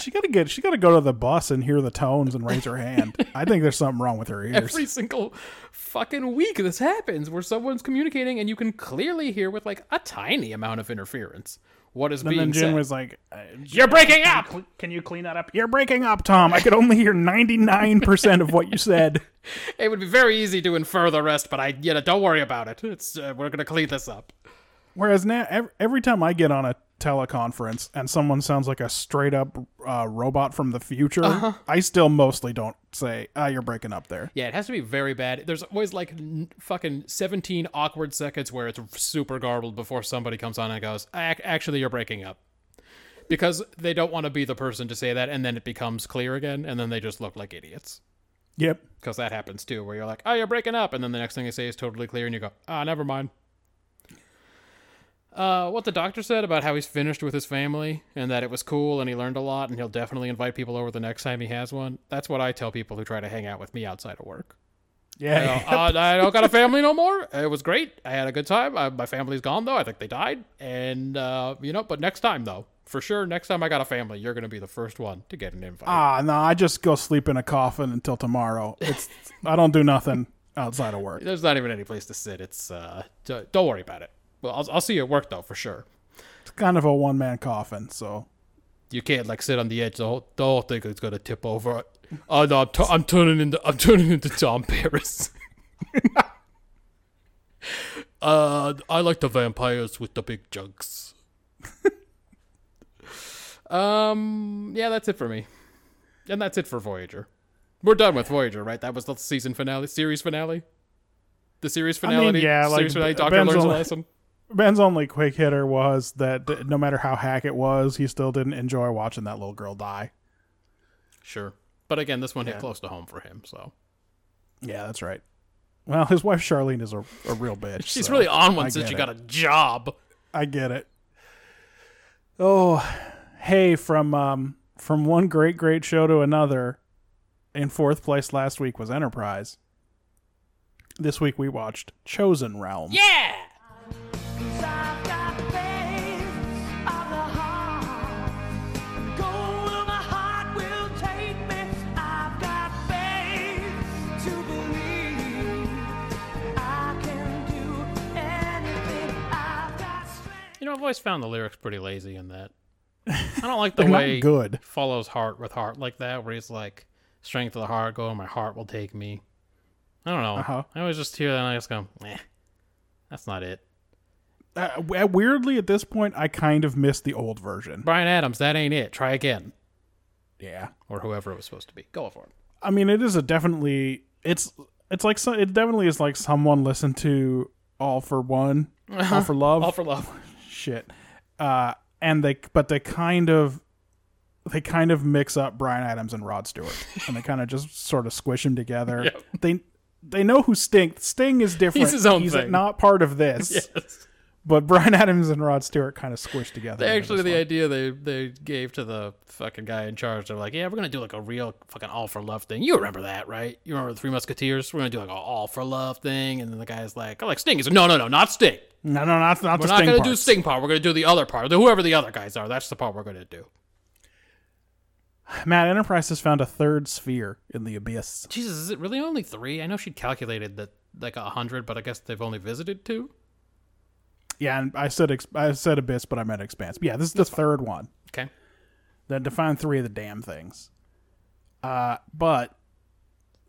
She gotta get she gotta go to the bus and hear the tones and raise her hand. I think there's something wrong with her ears. Every single fucking week this happens where someone's communicating and you can clearly hear with like a tiny amount of interference what is and being then Jim said. was like, uh, You're breaking up. "Cl- "Can you clean that up? You're breaking up, Tom. I could only hear 99 percent of what you said." It would be very easy to infer the rest, but I, you know, don't worry about it. It's uh, we're gonna clean this up. Whereas now, every, every time I get on a teleconference and someone sounds like a straight up uh, robot from the future, Uh-huh. I still mostly don't say, "Ah, you're breaking up there." Yeah, it has to be very bad. There's always like n- fucking 17 awkward seconds where it's super garbled before somebody comes on and goes, "Ac- actually, you're breaking up. Because they don't want to be the person to say that, and then it becomes clear again, and then they just look like idiots. Yep. Because that happens too, where you're like, oh, you're breaking up, and then the next thing they say is totally clear, and you go, ah, never mind. Uh, what the doctor said about how he's finished with his family and that it was cool and he learned a lot and he'll definitely invite people over the next time he has one. That's what I tell people who try to hang out with me outside of work. Yeah. You know, uh, I don't got a family no more. It was great. I had a good time. Uh, my family's gone though. I think they died. And uh, you know, but next time though, for sure, next time I got a family, you're gonna be the first one to get an invite. Ah, no, I just go sleep in a coffin until tomorrow. It's I don't do nothing outside of work. There's not even any place to sit. It's uh, don't worry about it. Well, I'll, I'll see at work though for sure. It's kind of a one man coffin, so You can't like sit on the edge. The whole, the whole thing is gonna tip over. Oh no, I'm, tu- I'm turning into I'm turning into Tom Paris. uh, I like the vampires with the big jugs. um, yeah, that's it for me, and that's it for Voyager. We're done with Voyager, right? That was the season finale, series finale. The series finale. I mean, yeah, like, finale. Doctor learns a lesson. Ben's only quick hitter was that no matter how hack it was, he still didn't enjoy watching that little girl die. Sure, but again, this one hit close to home for him, so Yeah, that's right. Well, his wife Charlene is a, a real bitch. she's so really on one since she got a job. I get it. Oh, hey, from um from one great great show to another. In fourth place last week was Enterprise. This week we watched Chosen Realm. Yeah. I've always found the lyrics pretty lazy in that. I don't like the way good. follows heart with heart like that, where he's like, "Strength of the heart, go, and my heart will take me." I don't know. Uh-huh. I always just hear that and I just go, "Eh, that's not it." Uh, weirdly, at this point, I kind of miss the old version. Bryan Adams, that ain't it. Try again, Yeah. or whoever it was supposed to be. Go for it. I mean, it is a definitely it's it's like so, it definitely is like someone listened to All for One, All for Love, All for love. Shit. Uh, and they but they kind of they kind of mix up Bryan Adams and Rod Stewart, and they kind of just sort of squish them together. Yep. They they know who Sting. Sting is different. He's his own He's thing. not part of this. yes. but Bryan Adams and Rod Stewart kind of squished together. They actually the one. idea they they gave to the fucking guy in charge. They're like, yeah, we're gonna do like a real fucking all for love thing. You remember that, right? You remember the Three Musketeers? We're gonna do like an all for love thing. And then the guy's like, I like Sting. He's like, no, no, no, not Sting. No, no, not not We're the not gonna do. Sting part. We're gonna do the other part. Whoever the other guys are, that's the part we're gonna do. Matt Enterprise has found a third sphere in the abyss. Jesus, is it really only three? I know she'd calculated that like a hundred, but I guess they've only visited two. Yeah, and I said ex- I said abyss, but I meant expanse. But yeah, this is the third one. Okay. that define three of the damn things. Uh, but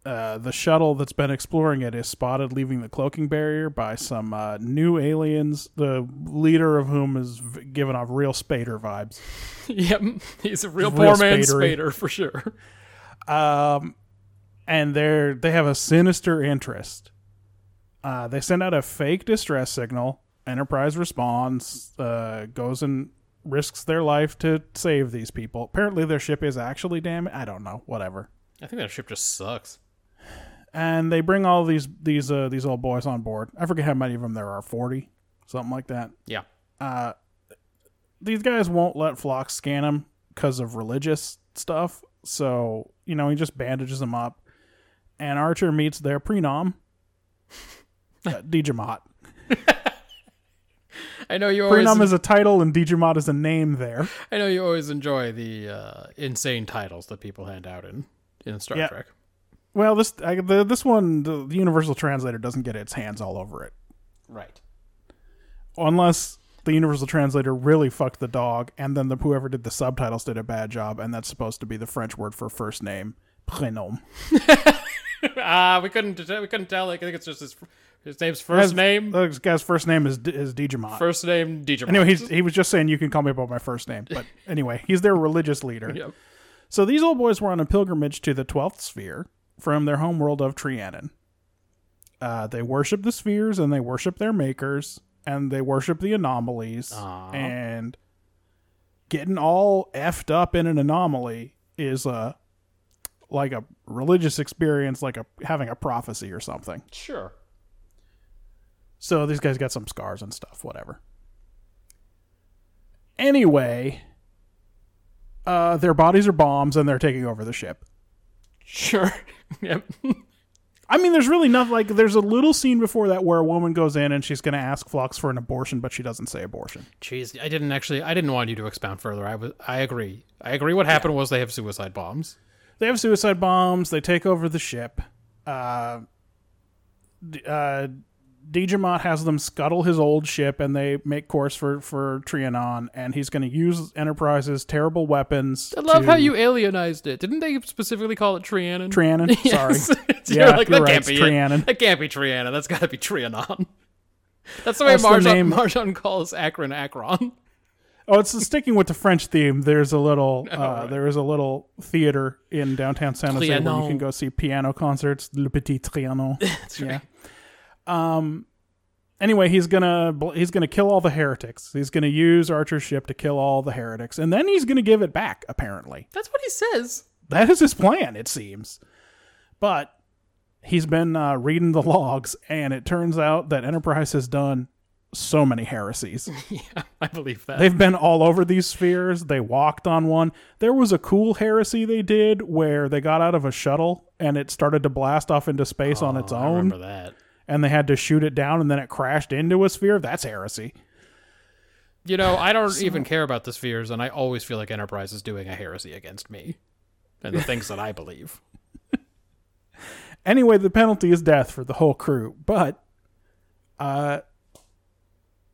uh, the shuttle that's been exploring it is spotted leaving the cloaking barrier by some uh, new aliens, the leader of whom is v- giving off real Spader vibes. Yep, he's a real real poor man spadery. Spader for sure. and they're they have a sinister interest. Uh, they send out a fake distress signal. Enterprise responds, uh, goes and risks their life to save these people. Apparently, their ship is actually damaged. I don't know. Whatever. I think that ship just sucks. And they bring all these these uh, these old boys on board. I forget how many of them there are, forty, something like that. Yeah. Uh, These guys won't let Phlox scan them because of religious stuff. So you know he just bandages them up, and Archer meets their prenom, uh, D'Jamat. I know you always. Prenom is a title, and D'Jamat is a name there. I know you always enjoy the uh, insane titles that people hand out in in Star Yeah. Trek. Well, this I, the, this one, the, the Universal Translator doesn't get its hands all over it, Right. unless the Universal Translator really fucked the dog, and then the whoever did the subtitles did a bad job, and that's supposed to be the French word for first name, prénom. Ah, we couldn't we couldn't tell. Like, I think it's just his his name's first name. This guy's first name is D- is D'Jamat. First name DJ. Anyway, he's, he was just saying you can call me by my first name, but anyway, he's their religious leader. Yep. So these old boys were on a pilgrimage to the twelfth sphere from their homeworld of Trianon. Uh, they worship the spheres and they worship their makers and they worship the anomalies and getting all effed up in an anomaly is a like a religious experience, like a having a prophecy or something. Sure. So these guys got some scars and stuff, whatever. Anyway, uh, their bodies are bombs and they're taking over the ship. Sure. yep. I mean, there's really nothing like. There's a little scene before that where a woman goes in and she's going to ask Phlox for an abortion, but she doesn't say abortion. Jeez, I didn't actually. I didn't want you to expound further. I was. I agree. I agree. What happened was they have suicide bombs. They have suicide bombs. They take over the ship. Uh, uh, D'Jamat has them scuttle his old ship, and they make course for for Trianon. And he's going to use Enterprise's terrible weapons. I love to- how you alienized it. Didn't they specifically call it Trianon? Trianon. Sorry. You're Yeah, like, that right, can't be Trianon. It. That can't be Trianon. That's got to be Trianon. That's the way That's the Marjan, name. Marjan calls Akron Akron. Oh, it's sticking with the French theme. There's a little, uh, there is a little theater in downtown San Jose where you can go see piano concerts. Le Petit Trianon. That's right. Um. Anyway, he's gonna he's gonna kill all the heretics. He's gonna use Archer's ship to kill all the heretics, and then he's gonna give it back. Apparently, That's what he says. that is his plan. It seems, but he's been uh, reading the logs, and it turns out that Enterprise has done so many heresies. Yeah, I believe that. They've been all over these spheres. They walked on one. There was a cool heresy they did where they got out of a shuttle and it started to blast off into space on its Oh, I own, remember that. And they had to shoot it down, and then it crashed into a sphere. That's heresy. You know, I don't even care about the spheres, and I always feel like Enterprise is doing a heresy against me and the things that I believe. Anyway, the penalty is death for the whole crew. But, uh,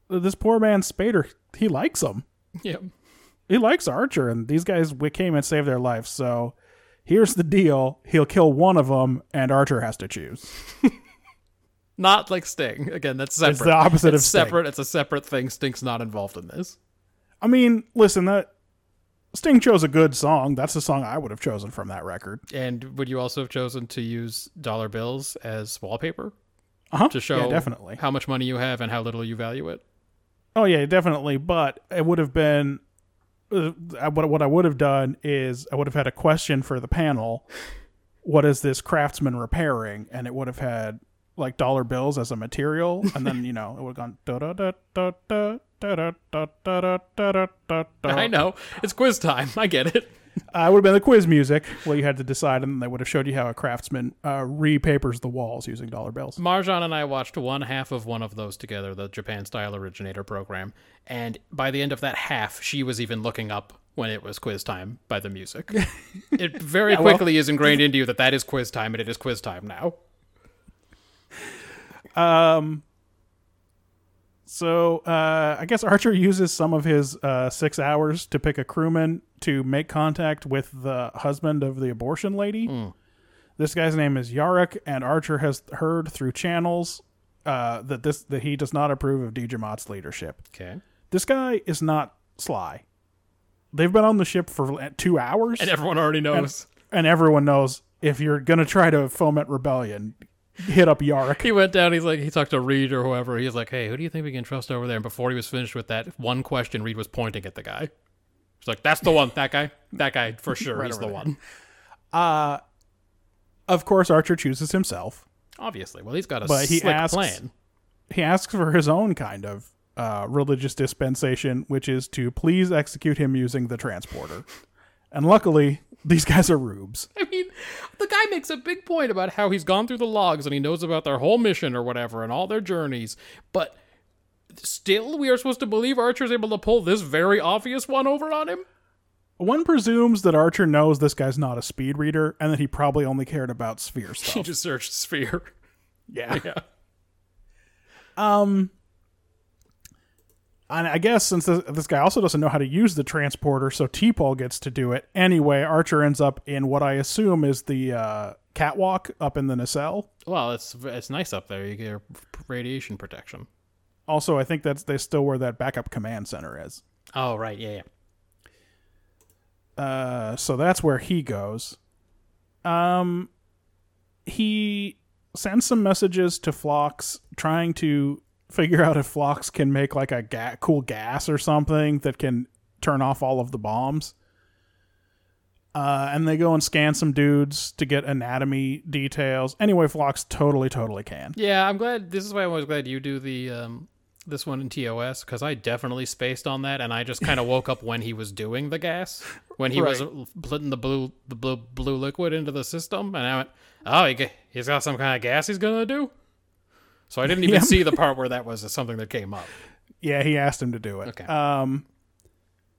this poor man Spader, he likes him. Yep. He likes Archer, and these guys we came and saved their life. So, here's the deal: he'll kill one of them, and Archer has to choose. Not like Sting. Again, that's separate. It's the opposite It's of Sting. separate. It's a separate thing. Sting's not involved in this. I mean, listen, that Sting chose a good song. That's the song I would have chosen from that record. And would you also have chosen to use dollar bills as wallpaper Uh-huh. to show yeah, definitely. how much money you have and how little you value it? Oh yeah, definitely. But it would have been uh, what what I would have done is I would have had a question for the panel. What is this craftsman repairing? And it would have had like dollar bills as a material, and then you know it would have gone I know. It's quiz time. I get it. Uh, would have been the quiz music where you had to decide, and they would have showed you how a craftsman uh, repapers the walls using dollar bills. Marjan and I watched one half of one of those together, the Japan Style Originator program, and by the end of that half, she was even looking up when it was quiz time by the music. it very yeah, quickly well, is ingrained into you that that is quiz time, and it is quiz time now. So uh, I guess Archer uses some of his uh, six hours to pick a crewman to make contact with the husband of the abortion lady. This guy's name is Yarek, and Archer has heard through channels uh, that this that he does not approve of D'Jamat's leadership. Okay. This guy is not sly. They've been on the ship for two hours, And everyone already knows. and everyone knows if you're gonna try to foment rebellion, hit up Yarek. He went down. He's like, he talked to Reed or whoever. He's like, "Hey, who do you think we can trust over there?" And before he was finished with that one question, Reed was pointing at the guy. He's like, "That's the one. That guy. That guy for sure. he's the over one." Uh, of course, Archer chooses himself. Obviously. Well, he's got a But he asks- plan. he asks for his own kind of uh, religious dispensation, which is to please execute him using the transporter. And luckily, these guys are rubes. I mean, the guy makes a big point about how he's gone through the logs and he knows about their whole mission or whatever and all their journeys, but still, we are supposed to believe Archer's able to pull this very obvious one over on him. One presumes that Archer knows this guy's not a speed reader and that he probably only cared about sphere He just searched sphere. yeah. Yeah. Um, And I guess since this, this guy also doesn't know how to use the transporter, so T'Pol gets to do it. Anyway, Archer ends up in what I assume is the uh, catwalk up in the nacelle. Well, it's it's nice up there. You get radiation protection. Also, I think that's they still where that backup command center is. Oh, right. Yeah, yeah. Uh, so that's where he goes. Um, he sends some messages to Phlox, trying to figure out if Phlox can make like a ga- cool gas or something that can turn off all of the bombs. Uh, and they go and scan some dudes to get anatomy details. Anyway, Phlox totally, totally can. Yeah, I'm glad. This is why I was glad you do the um this one in TOS because I definitely spaced on that, and I just kind of woke up when he was doing the gas, when he was putting the blue the blue blue liquid into the system, and I went, oh, he, he's got some kind of gas he's gonna do. So I didn't even Yeah. see the part where that was something that came up. Yeah, he asked him to do it. Okay. Um,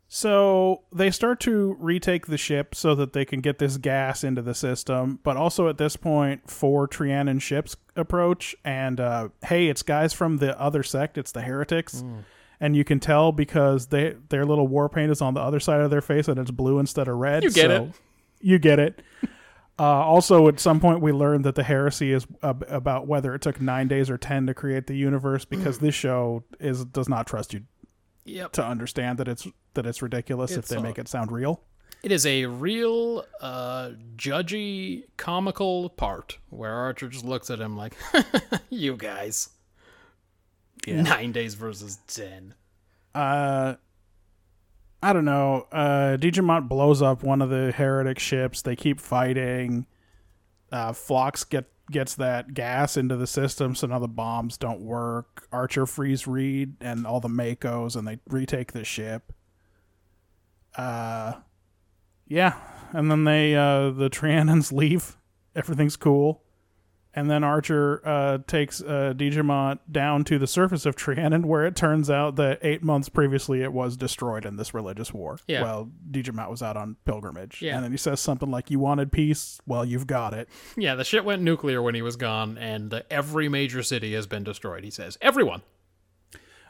so they start to retake the ship so that they can get this gas into the system. But also at this point, four Trianon ships approach, and uh, hey, it's guys from the other sect. It's the heretics, Hmm. and you can tell because they their little war paint is on the other side of their face, and it's blue instead of red. You get so it. You get it. Uh, also, at some point, we learned that the heresy is ab- about whether it took nine days or ten to create the universe, because this show is does not trust you Yep. to understand that it's that it's ridiculous if It's they a- make it sound real. It is a real uh, judgy, comical part where Archer just looks at him like, "You guys, nine days versus ten. Uh, I don't know. Uh, D'Jamat blows up one of the heretic ships. They keep fighting. Uh, Phlox get gets that gas into the system, so now the bombs don't work. Archer frees Reed and all the MACOs, and they retake the ship. Uh, yeah, and then they uh the Trianons leave. Everything's cool. And then Archer uh, takes uh, D'Jamat down to the surface of Trianon, where it turns out that eight months previously it was destroyed in this religious war. Yeah. Well, D'Jamat was out on pilgrimage. Yeah. And then he says something like, You wanted peace? Well, you've got it. Yeah, the shit went nuclear when he was gone, and the, every major city has been destroyed. He says, "Everyone."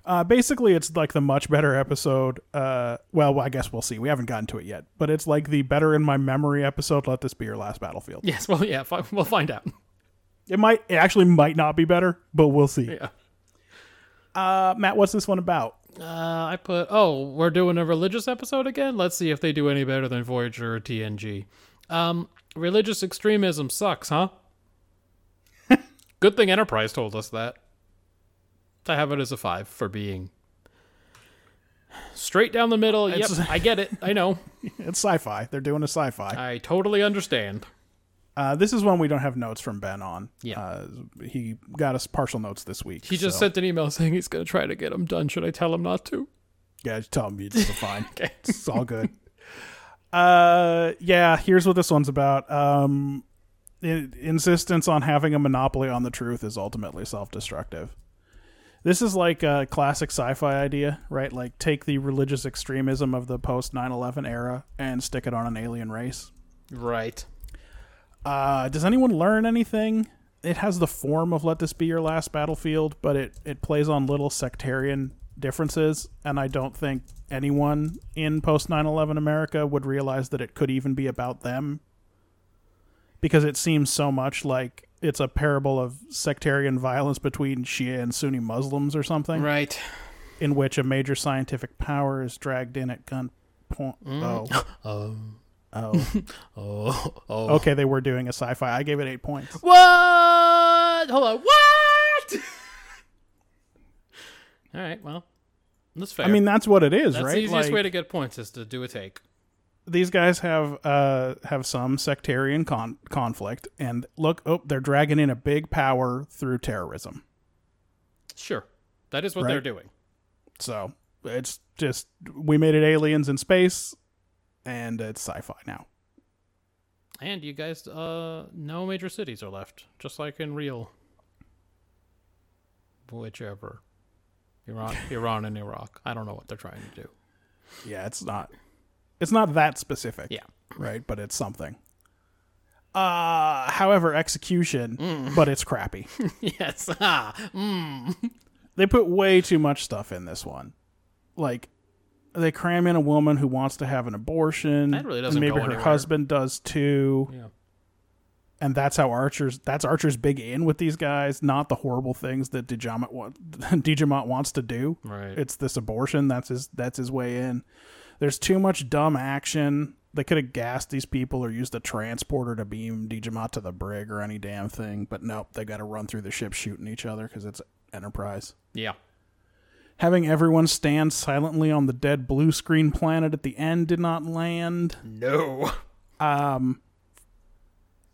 Uh, basically, it's like the much better episode. Uh, well, I guess we'll see. We haven't gotten to it yet. But it's like the better in my memory episode. Let this be your last battlefield. Yes. Well, yeah. Fi- we'll find out. It might, it actually might not be better, but we'll see. Yeah. Uh, Matt, what's this one about? Uh, I put. Oh, we're doing a religious episode again. Let's see if they do any better than Voyager or TNG. Um, religious extremism sucks, huh? Good thing Enterprise told us that. I have it as a five for being straight down the middle. Yep, I get it. I know. It's sci fi. They're doing a sci fi. I totally understand. Uh, this is one we don't have notes from Ben on. Yeah. Uh, he got us partial notes this week. He just so- sent an email saying he's going to try to get them done. Should I tell him not to? Yeah, just tell him it's fine. Okay. It's all good. Uh, yeah. Here's what this one's about. Um, i- insistence on having a monopoly on the truth is ultimately self-destructive. This is like a classic sci-fi idea, right? Like take the religious extremism of the post 9/11 era and stick it on an alien race. Right. Uh, does anyone learn anything? It has the form of "Let this be your last battlefield," but it it plays on little sectarian differences, and I don't think anyone in post 9/11 America would realize that it could even be about them, because it seems so much like it's a parable of sectarian violence between Shia and Sunni Muslims or something, Right. in which a major scientific power is dragged in at gunpoint. Oh, Oh. oh, Oh. Oh. okay. They were doing a sci-fi. I gave it eight points. What? Hold on. What? All right. Well, that's fair. I mean, that's what it is, that's right? the easiest Like, way to get points is to do a take. these guys have uh have some sectarian con- conflict, and look, oh, they're dragging in a big power through terrorism. Sure. That is what Right. they're doing. So it's just we made it aliens in space, and it's sci-fi now. And you guys, uh, no major cities are left, just like in real. Whichever. Iran, Iran and Iraq. I don't know what they're trying to do. Yeah, it's not it's not that specific. Yeah. right, but it's something. Uh, however, execution, Mm. but it's crappy. yes. Ah. Mm. they put way too much stuff in this one. Like they cram in a woman who wants to have an abortion. That really doesn't and maybe go her anywhere. husband does too. Yeah. And that's how Archer's that's Archer's big in with these guys, not the horrible things that D'Jamat wa- D'Jamat wants to do. Right. It's this abortion, that's his that's his way in. There's too much dumb action. They could have gassed these people or used a transporter to beam D'Jamat to the brig or any damn thing, but nope, they got to run through the ship shooting each other because it's Enterprise Yeah. Having everyone stand silently on the dead blue screen planet at the end did not land. No.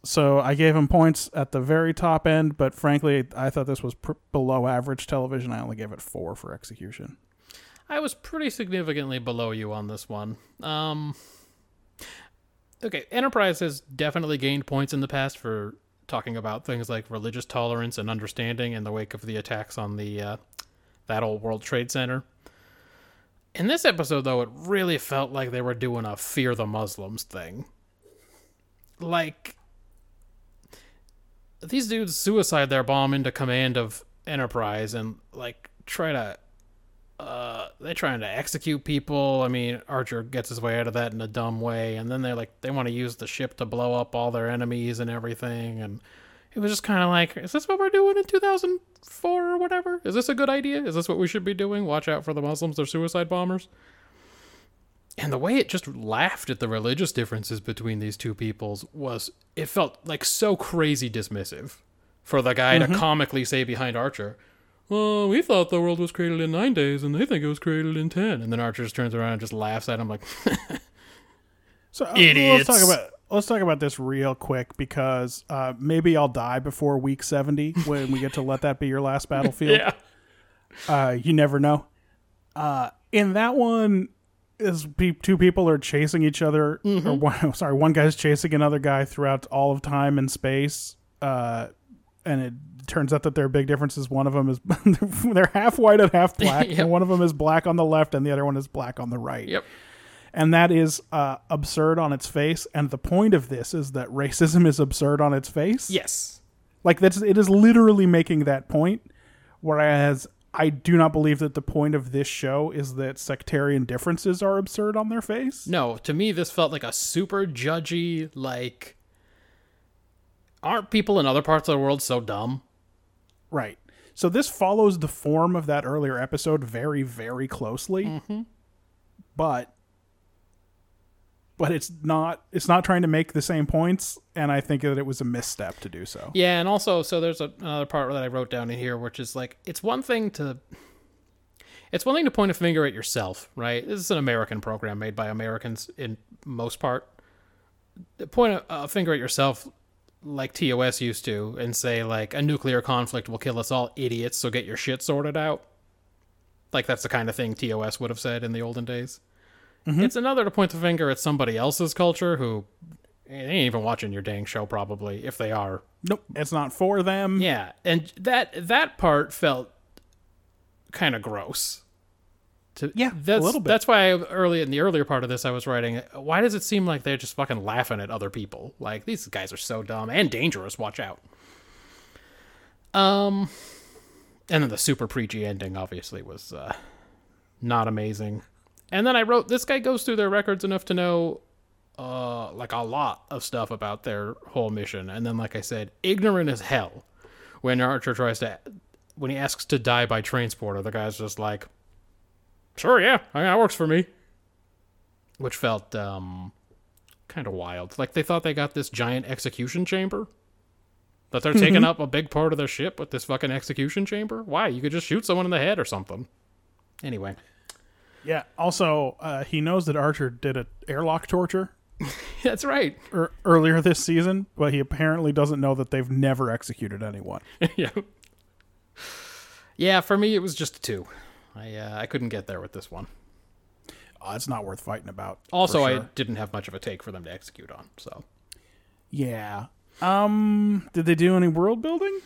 So I gave him points at the very top end, but frankly, I thought this was pr- below average television. I only gave it four for execution. I was pretty significantly below you on this one. Um, okay, Enterprise has definitely gained points in the past for talking about things like religious tolerance and understanding in the wake of the attacks on the uh, that old World Trade Center. In this episode, though, it really felt like they were doing a fear the Muslims thing. Like these dudes suicide their bomb into command of Enterprise and like try to uh they're trying to execute people. I mean, Archer gets his way out of that in a dumb way, and then they're like they want to use the ship to blow up all their enemies and everything, and it was just kind of like, is this what we're doing in 2004 or whatever? Is this a good idea? Is this what we should be doing? Watch out for the Muslims, they're suicide bombers. And the way it just laughed at the religious differences between these two peoples was, it felt like so crazy dismissive for the guy to comically say behind Archer, well, we thought the world was created in nine days, and they think it was created in ten. And then Archer just turns around and just laughs at him like, So uh, Idiots. let's talk about let's talk about this real quick because uh, maybe I'll die before week seventy when we get to let that be your last battlefield. "Yeah, Uh, you never know. Uh, in that one, is pe- two people are chasing each other. Or one, sorry, one guy's chasing another guy throughout all of time and space. Uh, and it turns out that their big difference is one of them is they're half white and half black, Yep. and one of them is black on the left, and the other one is black on the right. yep, And that is uh, absurd on its face. And the point of this is that racism is absurd on its face. yes, Like that's it is literally making that point. Whereas I do not believe that the point of this show is that sectarian differences are absurd on their face. No, to me, this felt like a super judgy, like, aren't people in other parts of the world so dumb? Right. So this follows the form of that earlier episode very, very closely. But but it's not it's not trying to make the same points, and I think that it was a misstep to do so. Yeah, and also, so there's a, another part that I wrote down in here, which is like, it's one thing to. It's one thing to point a finger at yourself, right? This is an American program made by Americans in most part. Point a, a finger at yourself like TOS used to and say like a nuclear conflict will kill us all idiots, so get your shit sorted out. Like that's the kind of thing TOS would have said in the olden days. It's another to point the finger at somebody else's culture who they ain't even watching your dang show probably if they are. Nope, it's not for them. Yeah, and that that part felt kind of gross. To, Yeah, a that's, little bit. That's why I, early in the earlier part of this, I was writing. Why does it seem like they're just fucking laughing at other people? Like these guys are so dumb and dangerous. Watch out. Um, and then the super preachy ending obviously was uh, not amazing. And then I wrote, this guy goes through their records enough to know uh, like a lot of stuff about their whole mission. And then, like I said, ignorant as hell. When Archer tries to, when he asks to die by transporter, the guy's just like, "Sure, yeah, I mean, that works for me." Which felt um, kind of wild. Like they thought they got this giant execution chamber. That they're taking up a big part of their ship with this fucking execution chamber. Why? You could just shoot someone in the head or something. Anyway, Yeah. Also, uh, he knows that Archer did an airlock torture that's right. er- earlier this season, but he apparently doesn't know that they've never executed anyone. yeah. Yeah, for me it was just a two. I uh, I couldn't get there with this one. Uh, it's not worth fighting about. for Also, I sure. didn't have much of a take for them to execute on. So, yeah. Um, did they do any world building?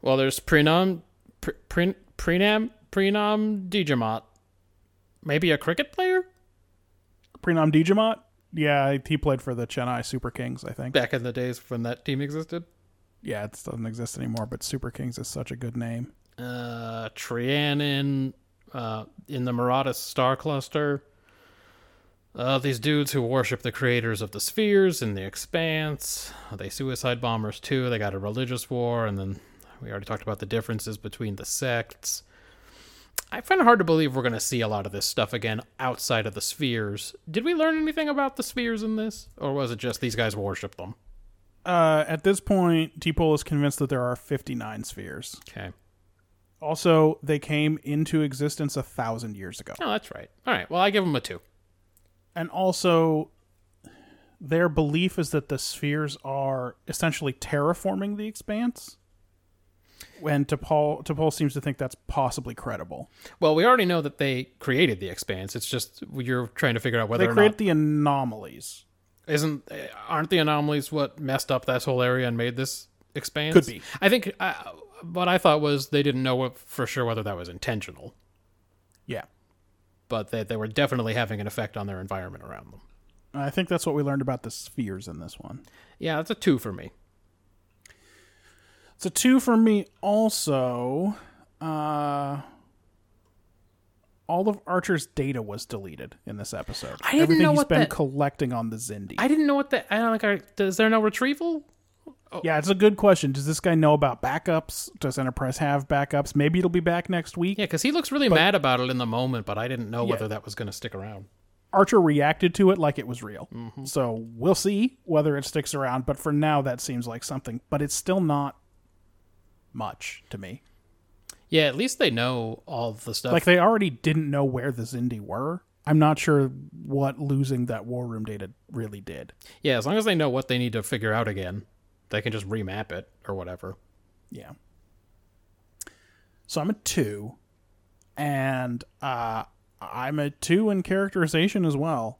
well, there's Prenam, Pre- Pre- Prenam, Prenam D'Jamat. Maybe a cricket player Prenam D'Jamat? Yeah, he played for the Chennai Super Kings, I think. back in the days when that team existed. Yeah, it doesn't exist anymore, but Super Kings is such a good name. Uh, Triannon, uh, in the Maraudus star cluster. Uh, these dudes who worship the creators of the spheres in the expanse. They suicide bombers too. They got a religious war, and then we already talked about the differences between the sects. I find it hard to believe we're going to see a lot of this stuff again outside of the spheres. Did we learn anything about the spheres in this, or was it just these guys worship them? Uh, at this point, T'Pol is convinced that there are 59 spheres. Okay. Also, they came into existence a thousand years ago. Oh, that's right. All right. Well, I give them a two. And also, their belief is that the spheres are essentially terraforming the expanse. When T'Pol, T'Pol seems to think that's possibly credible. Well, we already know that they created the expanse. It's just you're trying to figure out whether They or create the anomalies. isn't aren't the anomalies what messed up that whole area and made this expanse? Could be. I think uh, what I thought was they didn't know what- for sure whether that was intentional, Yeah. but they they were definitely having an effect on their environment around them. I think that's what we learned about the spheres in this one. Yeah, that's a two for me. It's a two for me also. Uh, all of Archer's data was deleted in this episode. I didn't Everything know he's what been that- collecting on the Xindi. I didn't know what the I don't like. Are, is there no retrieval? yeah, it's a good question. Does this guy know about backups? Does Enterprise have backups? Maybe it'll be back next week. Yeah, because he looks really mad about it in the moment, but I didn't know Yeah. whether that was going to stick around. Archer reacted to it like it was real. So we'll see whether it sticks around. But for now, that seems like something. But it's still not much to me. Yeah, at least they know all the stuff. Like they already didn't know where the Xindi were. I'm not sure what losing that war room data really did. yeah, as long as they know what they need to figure out again, they can just remap it or whatever. Yeah. So I'm a two, and uh, I'm a two in characterization as well.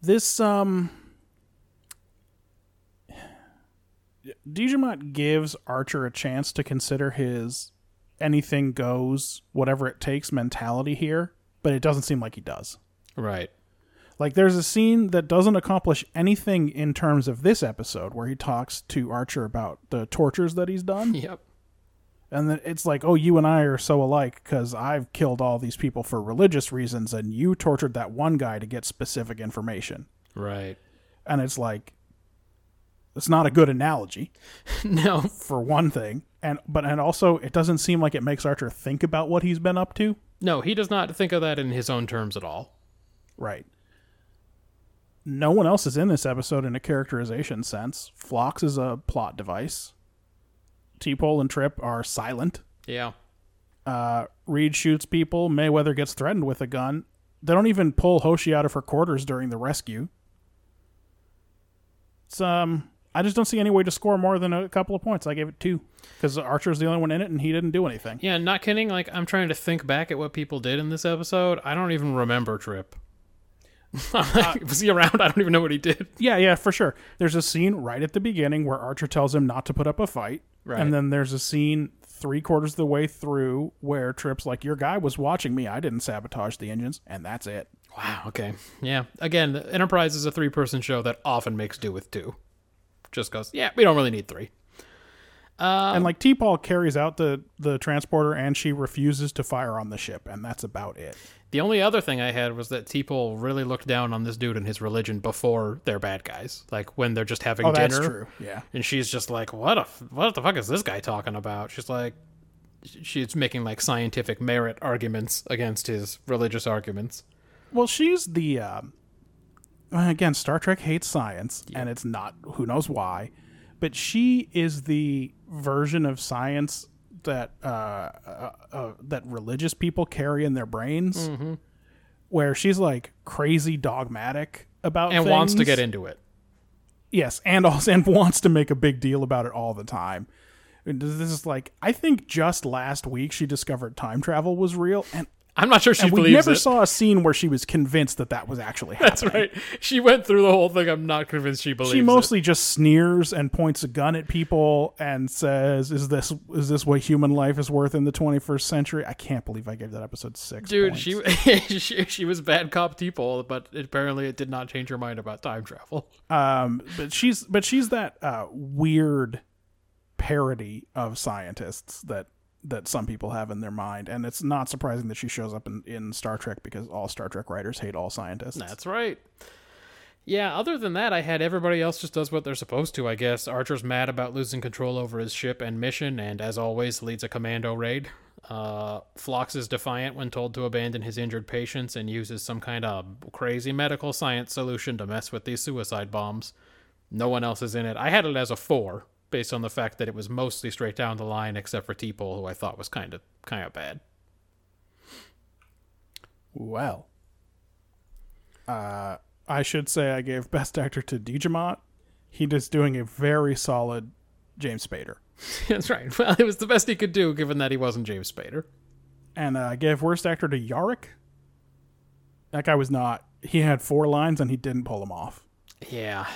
This um, Digimon gives Archer a chance to consider his anything goes, whatever it takes mentality here, but it doesn't seem like he does. Right. Like there's a scene that doesn't accomplish anything in terms of this episode where he talks to Archer about the tortures that he's done. Yep. And then it's like, oh, you and I are so alike because I've killed all these people for religious reasons, and you tortured that one guy to get specific information. Right. And it's like, it's not a good analogy no. for one thing, and but and also it doesn't seem like it makes Archer think about what he's been up to. No, he does not think of that in his own terms at all. Right. No one else is in this episode in a characterization sense. Phlox is a plot device. T'Pol and Trip are silent. Yeah. uh, Reed shoots people. Mayweather gets threatened with a gun. They don't even pull Hoshi out of her quarters during the rescue. It's um, I just don't see any way to score more than a couple of points. I gave it two because Archer's the only one in it, and he didn't do anything. Yeah, not kidding. Like I'm trying to think back at what people did in this episode. I don't even remember Trip. Uh, was he around? I don't even know what he did. Yeah, yeah, for sure. There's a scene right at the beginning where Archer tells him not to put up a fight. Right. And then there's a scene three quarters of the way through where Trip's like, Your guy was watching me. I didn't sabotage the engines. And that's it. Wow. Okay. Yeah. Again, Enterprise is a three-person show that often makes do with two. Just goes, yeah, we don't really need three. and like T'Pol carries out the, the transporter and she refuses to fire on the ship. And that's about it. The only other thing I had was that T'Pol really looked down on this dude and his religion before they're bad guys. Like when they're just having Oh, dinner. that's true. Yeah. And she's just like, "What? A, f- what the fuck is this guy talking about?" She's like, she's making like scientific merit arguments against his religious arguments. Well, she's the um, again. Star Trek hates science, and it's not who knows why, but she is the version of science that uh, uh, uh, that religious people carry in their brains, Mm-hmm. where she's like crazy dogmatic about And wants to get into it. yes, and also and wants to make a big deal about it all the time. This is like I think just last week she discovered time travel was real, and I'm not sure she and we believes never it. saw a scene where she was convinced that that was actually happening. That's right. She went through the whole thing. I'm not convinced she believes she it. mostly just sneers and points a gun at people and says, "Is this is this what human life is worth in the 21st century?" I can't believe I gave that episode six. Dude, she, she she was bad cop people, but apparently it did not change her mind about time travel. um, but she's but she's that uh, weird parody of scientists that that some people have in their mind, and it's not surprising that she shows up in, in Star Trek because all Star Trek writers hate all scientists. That's right. Yeah, other than that, I had everybody else just does what they're supposed to, I guess. Archer's mad about losing control over his ship and mission, and as always, leads a commando raid. Uh, Phlox is defiant when told to abandon his injured patients and uses some kind of crazy medical science solution to mess with these suicide bombs. No one else is in it. I had it as a four, based on the fact that it was mostly straight down the line, except for T'Pol, who I thought was kind of kind of bad. Well, uh, I should say I gave Best Actor to Digimon. He is doing a very solid James Spader. That's right. Well, it was the best he could do, given that he wasn't James Spader. And uh, I gave Worst Actor to Yarick. That guy was not. He had four lines and he didn't pull them off. Yeah.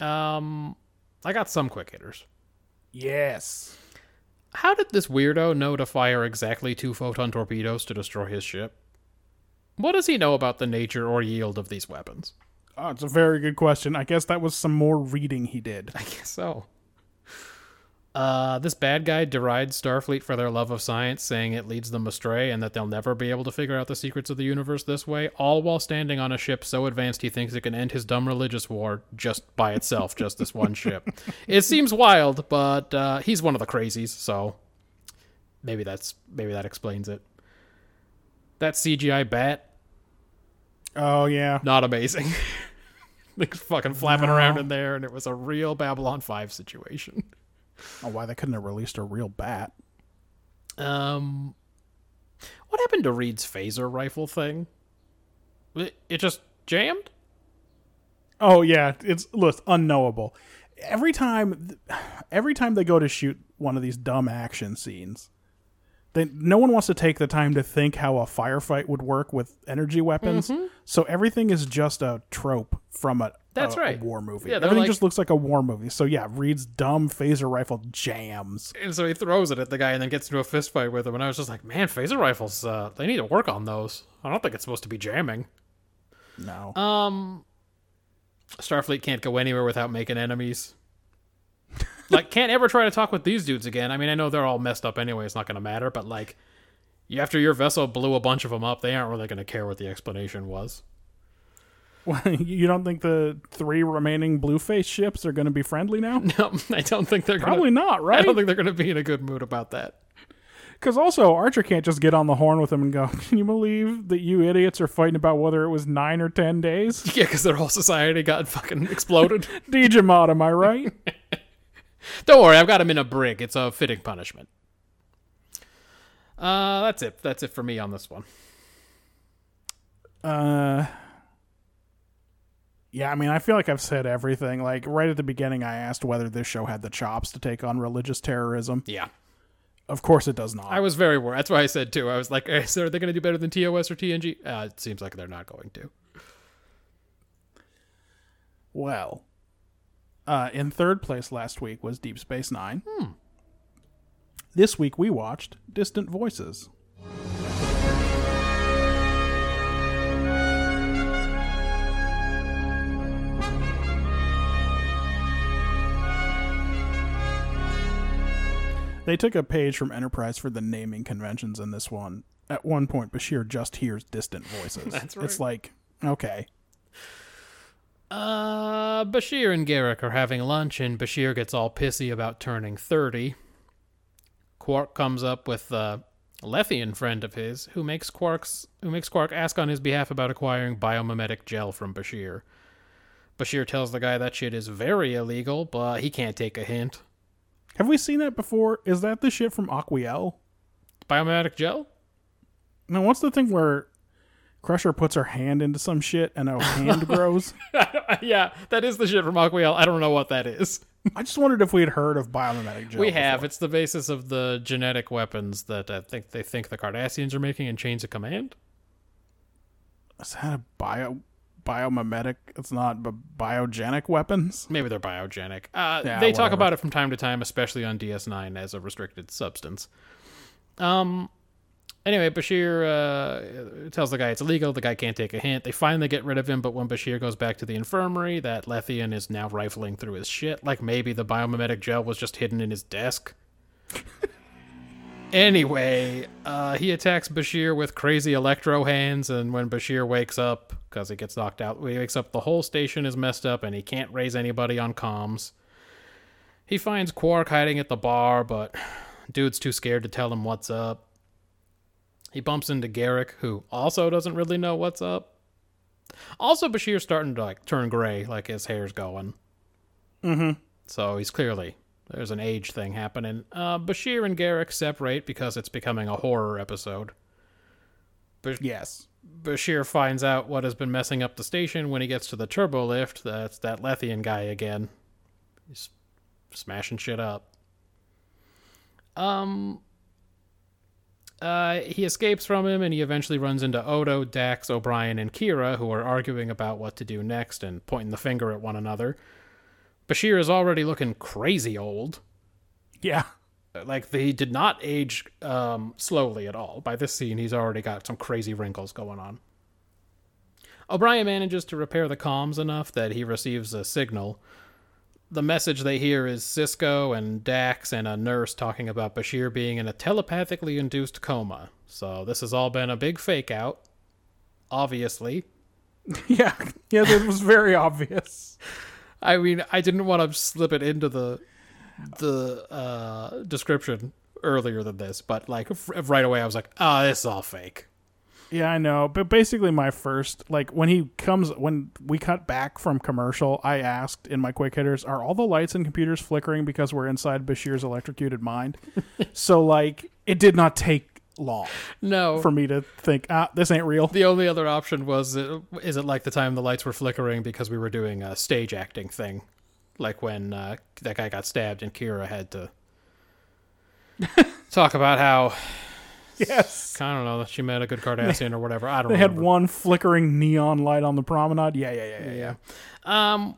Um, I got some quick hitters. Yes. How did this weirdo know to fire exactly two photon torpedoes to destroy his ship? What does he know about the nature or yield of these weapons? Oh, it's a very good question. I guess that was some more reading he did. I guess so. Uh, this bad guy derides Starfleet for their love of science, saying it leads them astray and that they'll never be able to figure out the secrets of the universe this way, all while standing on a ship so advanced he thinks it can end his dumb religious war just by itself, just this one ship. It seems wild, but uh, he's one of the crazies, so maybe that's maybe that explains it. That CGI bat, Oh, yeah. not amazing. like fucking flapping around in there, and it was a real Babylon 5 situation. Oh, why they couldn't have released a real bat. Um, what happened to Reed's phaser rifle thing? It, it just jammed. Oh yeah, it's look unknowable. Every time, every time they go to shoot one of these dumb action scenes, they no one wants to take the time to think how a firefight would work with energy weapons. So everything is just a trope from a That's a- a right. war movie. Yeah, everything like- just looks like a war movie. So yeah, Reed's dumb phaser rifle jams. And so he throws it at the guy and then gets into a fist fight with him. And I was just like, man, phaser rifles, uh, they need to work on those. I don't think it's supposed to be jamming. No, Um, Starfleet can't go anywhere without making enemies. like, can't ever try to talk with these dudes again. I mean, I know they're all messed up anyway. It's not going to matter. But like, after your vessel blew a bunch of them up, they aren't really going to care what the explanation was. you don't think the three remaining Blueface ships are going to be friendly now? No, I don't think they're gonna, Probably not, right? I don't think they're going to be in a good mood about that. Because also, Archer can't just get on the horn with him and go, Can you believe that you idiots are fighting about whether it was nine or ten days? Yeah, because their whole society got fucking exploded. Digimon, am I right? Don't worry, I've got him in a brig. It's a fitting punishment. Uh, that's it. That's it for me on this one. uh, Yeah, I mean, I feel like I've said everything. Like right at the beginning, I asked whether this show had the chops to take on religious terrorism. Yeah. Of course, it does not. I was very worried. That's why I said too. I was like, eh, so are they going to do better than TOS or TNG? Uh, it seems like they're not going to. well, uh, in third place last week was Deep Space Nine. Hmm. This week we watched Distant Voices. They took a page from Enterprise for the naming conventions in this one. At one point, Bashir just hears distant voices. That's right. It's like, okay. Uh, Bashir and Garak are having lunch, and Bashir gets all pissy about turning 30. Quark comes up with a Lethean friend of his who makes Quark's who makes Quark ask on his behalf about acquiring biomimetic gel from Bashir. Bashir tells the guy that shit is very illegal, but he can't take a hint. Have we seen that before? Is that the shit from Aquiel? Biomimetic gel? No, what's the thing where Crusher puts her hand into some shit and her hand grows? yeah, that is the shit from Aquiel. I don't know what that is. I just wondered if we'd heard of biomimetic gel. we have. before. It's the basis of the genetic weapons that I think they think the Cardassians are making in Chains of Command. Is that a bio biomimetic? It's not but biogenic weapons. Maybe they're biogenic. Uh, Yeah, they talk whatever. about it from time to time, especially on DS9 as a restricted substance. Um. Anyway, Bashir uh, tells the guy it's illegal. The guy can't take a hint. They finally get rid of him, but when Bashir goes back to the infirmary, that Lethean is now rifling through his shit. Like maybe the biomimetic gel was just hidden in his desk. Anyway, uh, he attacks Bashir with crazy electro hands, and when Bashir wakes up, because he gets knocked out, he wakes up, the whole station is messed up, and he can't raise anybody on comms. He finds Quark hiding at the bar, but dude's too scared to tell him what's up. He bumps into Garak, who also doesn't really know what's up. Also, Bashir's starting to like turn gray, like his hair's going. Mm-hmm. So he's clearly there's an age thing happening. Uh, Bashir and Garak separate because it's becoming a horror episode. Yes. Bashir finds out what has been messing up the station when he gets to the turbo lift. That's that Lethean guy again. He's smashing shit up. Um. Uh, he escapes from him and he eventually runs into Odo, Dax, O'Brien, and Kira, who are arguing about what to do next and pointing the finger at one another. Bashir is already looking crazy old Yeah. Like he did not age um, slowly at all. By this scene, he's already got some crazy wrinkles going on. O'Brien manages to repair the comms enough that he receives a signal. The message they hear is Sisko and Dax and a nurse talking about Bashir being in a telepathically induced coma. So this has all been a big fake out. Obviously. Yeah. Yeah, that was very obvious. I mean, I didn't want to slip it into the the uh, description earlier than this, but like right away, I was like, "Ah, this is all fake." Yeah, I know. But basically, my first, like, when he comes, when we cut back from commercial, I asked in my quick hitters, are all the lights and computers flickering because we're inside Bashir's electrocuted mind? so, like, it did not take long No, for me to think, ah, this ain't real. the only other option was, uh, is it like the time the lights were flickering because we were doing a stage acting thing, like when uh, that guy got stabbed and Kira had to talk about how yes. I don't know that she met a good Cardassian or whatever. I don't. Know. They had one flickering neon light on the promenade. Yeah, yeah, yeah, yeah, yeah. Um,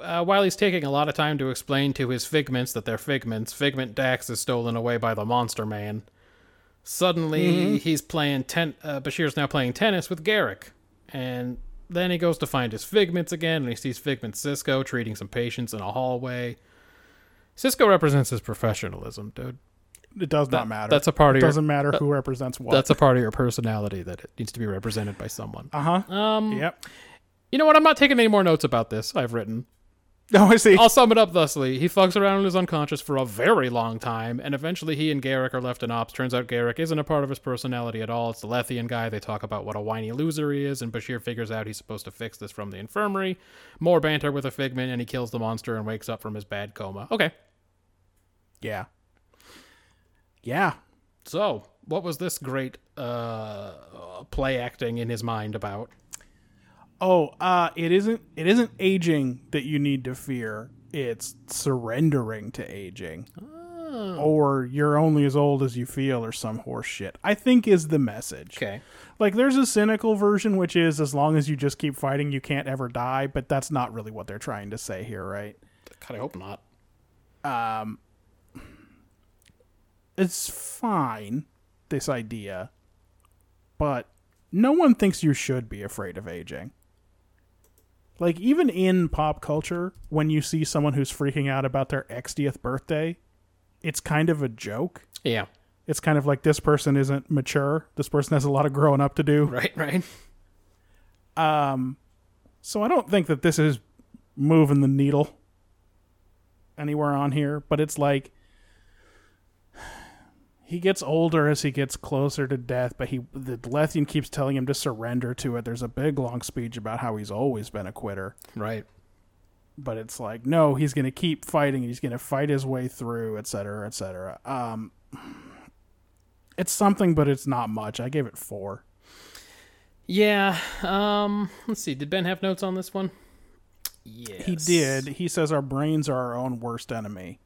uh, while he's taking a lot of time to explain to his figments that they're figments, Figment Dax is stolen away by the Monster Man. Suddenly, he's playing ten. Uh, Bashir's now playing tennis with Garak, and then he goes to find his figments again, and he sees Figment Sisko treating some patients in a hallway. Sisko represents his professionalism, dude. It does That- not matter. that's a part of It your- doesn't matter who represents what. That's a part of your personality that it needs to be represented by someone. uh huh. Um, Yep. you know what? I'm not taking any more notes about this. I've written. Oh, I see. I'll sum it up thusly. He fucks around and is unconscious for a very long time, and eventually he and Garak are left in ops. Turns out Garak isn't a part of his personality at all. It's the Lethean guy. They talk about what a whiny loser he is, and Bashir figures out he's supposed to fix this from the infirmary. More banter with a figment, and he kills the monster and wakes up from his bad coma. Okay, Yeah. Yeah. so what was this great uh, play acting in his mind about? Oh, uh, it isn't. It isn't aging that you need to fear. It's surrendering to aging, or you're only as old as you feel, or some horse shit. I think is the message. Okay. Like, there's a cynical version, which is as long as you just keep fighting, you can't ever die. But that's not really what they're trying to say here, right? God, I hope not. Um, It's fine, this idea, but no one thinks you should be afraid of aging. Like, even in pop culture, when you see someone who's freaking out about their 60th birthday, it's kind of a joke. Yeah. It's kind of like this person isn't mature. This person has a lot of growing up to do. Right. Right. Um so I don't think that this is moving the needle anywhere on here, but it's like he gets older as he gets closer to death, but he the Lethean keeps telling him to surrender to it. There's a big long speech about how he's always been a quitter, Right. but it's like no, he's going to keep fighting. He's going to fight his way through, et cetera, et cetera. Um, it's something, but it's not much. I gave it four. Yeah. Um. Let's see. Did Ben have notes on this one? Yes. He did. He says our brains are our own worst enemy.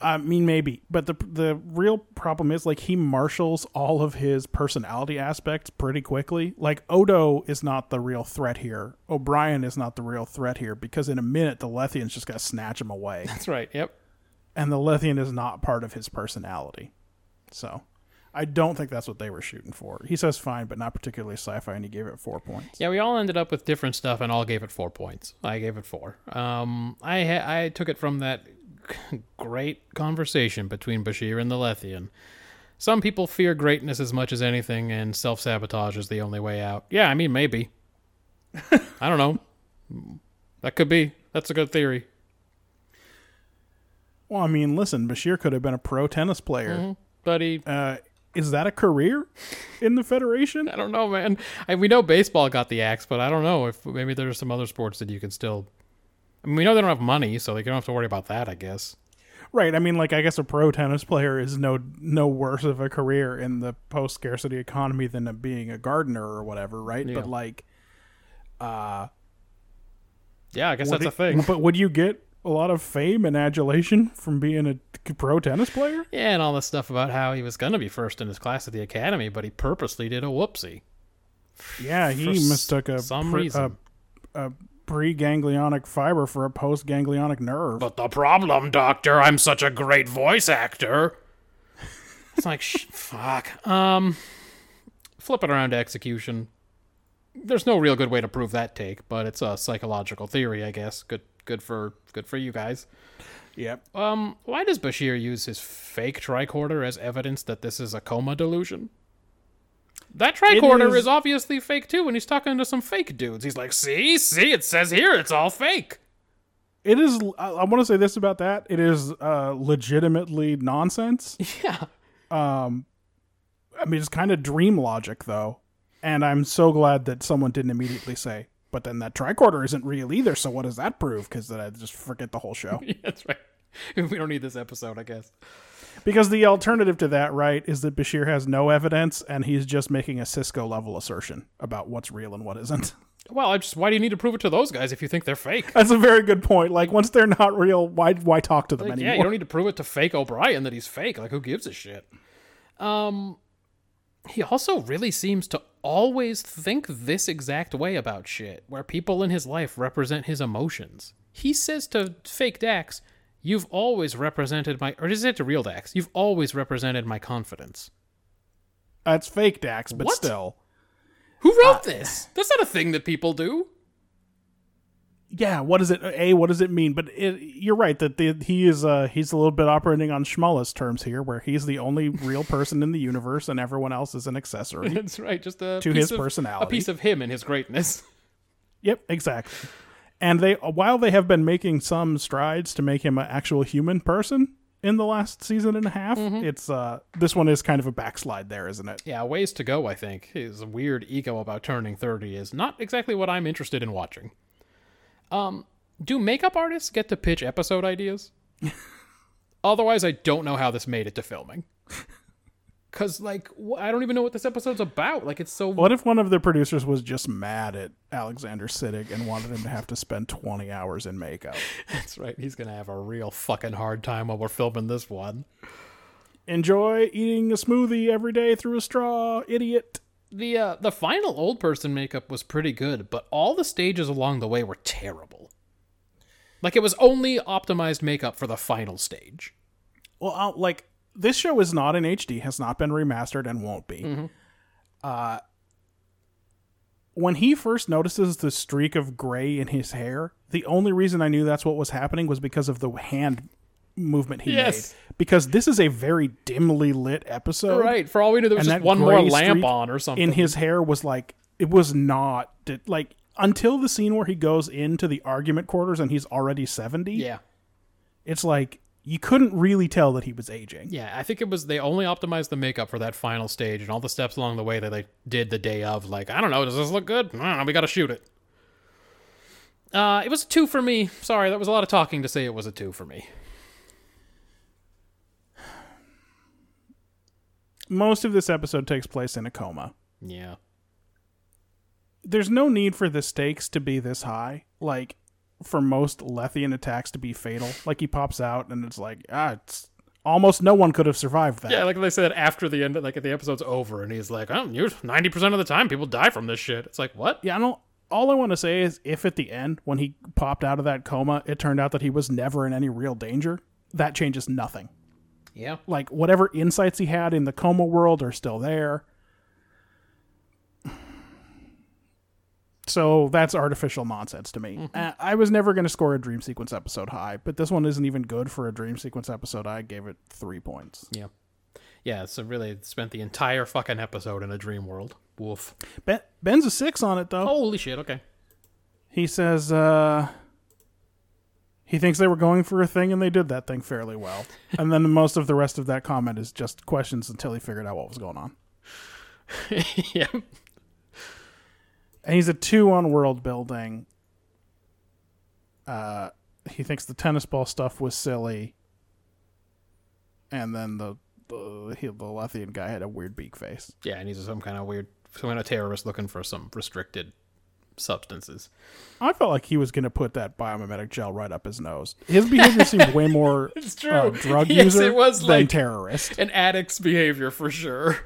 I mean, maybe, but the the real problem is like he marshals all of his personality aspects pretty quickly. Like Odo is not the real threat here. O'Brien is not the real threat here because in a minute the Lethean's just gonna snatch him away, That's right. Yep. and the Lethean is not part of his personality. So, I don't think that's what they were shooting for. He says fine, but not particularly sci-fi, and he gave it four points. Yeah, we all ended up with different stuff, and all gave it four points. I gave it four. Um, I ha- I took it from that great conversation between Bashir and the Lethean. Some people fear greatness as much as anything, and self sabotage is the only way out. Yeah, I mean maybe. I don't know. That could be. That's a good theory. Well, I mean, listen, Bashir could have been a pro tennis player. But he, Uh, is that a career in the Federation? I don't know, man. I, we know baseball got the axe, but I don't know if maybe there's some other sports that you can still. I mean, we know they don't have money, so they don't have to worry about that. I guess. Right. I mean, like, I guess a pro tennis player is no no worse of a career in the post scarcity economy than being a gardener or whatever, right? Yeah. But like, uh, Yeah, I guess that's a thing. But would you get a lot of fame and adulation from being a pro tennis player? Yeah, and all this stuff about how he was gonna be first in his class at the academy, but he purposely did a whoopsie. Yeah, he mistook a some pre- reason. a, a pre-ganglionic fiber for a post-ganglionic nerve. But the problem, Doctor, I'm such a great voice actor. It's like, sh- fuck. Um, flip it around to execution. There's no real good way to prove that take, but it's a psychological theory, I guess. Good, good for good for you guys. yep. Um, why does Bashir use his fake tricorder as evidence that this is a coma delusion? That tricorder is- is... obviously fake too, when he's talking to some fake dudes. He's like, "See, see, it says here it's all fake." It is. I, I want to say this about that. It is uh, legitimately nonsense. Yeah, um I mean, it's kind of dream logic, though. And I'm so glad that someone didn't immediately say, but then that tricorder isn't real either. So what does that prove? Because then I just forget the whole show. that's right. We don't need this episode, I guess. Because the alternative to that, right, is that Bashir has no evidence and he's just making a Sisko level assertion about what's real and what isn't. Well, I just why do you need to prove it to those guys if you think they're fake? That's a very good point. Like once they're not real, why why talk to them Like, anymore? yeah, you don't need to prove it to fake O'Brien that he's fake. Like, who gives a shit? Um, he also really seems to always think this exact way about shit, where people in his life represent his emotions. He says to fake Dax, "You've always represented my," or is it to real Dax? "You've always represented my confidence." That's fake, Dax, but What? still. Who wrote this? That's not a thing that people do. yeah, what does it? A, what does it mean? But it, you're right that the, he is uh, he's a little bit operating on Schmullis terms here, where he's the only real person in the universe, and everyone else is an accessory. That's right. Just a To piece his of- personality. a piece of him and his greatness. yep, exactly. And they, while they have been making some strides to make him an actual human person in the last season and a half, it's uh, this one is kind of a backslide there, isn't it? Yeah, ways to go, I think. His weird ego about turning 30 is not exactly what I'm interested in watching. Um, do makeup artists get to pitch episode ideas? Otherwise, I don't know how this made it to filming. Cause like wh- I don't even know what this episode's about. Like it's so What if one of the producers was just mad at Alexander Siddig and wanted him to have to spend 20 hours in makeup? That's right. He's gonna have a real fucking hard time while we're filming this one. Enjoy eating a smoothie every day through a straw, idiot. The uh, the final old person makeup was pretty good, but all the stages along the way were terrible. Like it was only optimized makeup for the final stage. Well, I'll, like this show is not in HD, has not been remastered, and won't be. Uh, when he first notices the streak of gray in his hair, the only reason I knew that's what was happening was because of the hand movement he Yes. made. Because this is a very dimly lit episode, right. For all we knew, there was just one more lamp on or something. in his hair was like it was not like until the scene where he goes into the argument quarters and he's already 70 yeah. it's like you couldn't really tell that he was aging Yeah, I think it was they only optimized the makeup for that final stage and all the steps along the way that they did the day of. Like, I don't know, does this look good? I don't know, we got to shoot it. Uh, it was a two for me. Sorry, that was a lot of talking to say it was a two for me. most of this episode takes place in a coma Yeah, there's no need for the stakes to be this high like for most Lethean attacks to be fatal like he pops out and it's like ah it's almost no one could have survived that yeah. Like they said after the end, like the episode's over, and he's like, "Oh, you're ninety percent of the time people die from this shit." It's like what? Yeah, I don't. All I want to say is, if at the end, when he popped out of that coma, it turned out that he was never in any real danger, that changes nothing. Yeah, Like whatever insights he had in the coma world are still there. So that's artificial nonsense to me. Uh, I was never going to score a dream sequence episode high, but this one isn't even good for a dream sequence episode. I gave it three points. yeah, yeah. So really, spent the entire fucking episode in a dream world. Woof. Ben, Ben's a six on it though. Holy shit. Okay. He says uh, he thinks they were going for a thing and they did that thing fairly well. and then most of the rest of that comment is just questions until he figured out what was going on. yeah. And he's a two on world building. Uh, he thinks the tennis ball stuff was silly. And then the the, he, the Lethean guy had a weird beak face. Yeah, and he's some kind of weird, some kind of terrorist looking for some restricted substances. I felt like he was going to put that biomimetic gel right up his nose. His behavior seemed way more It's true. uh, drug Yes, user it was than like- terrorist. An addict's behavior for sure.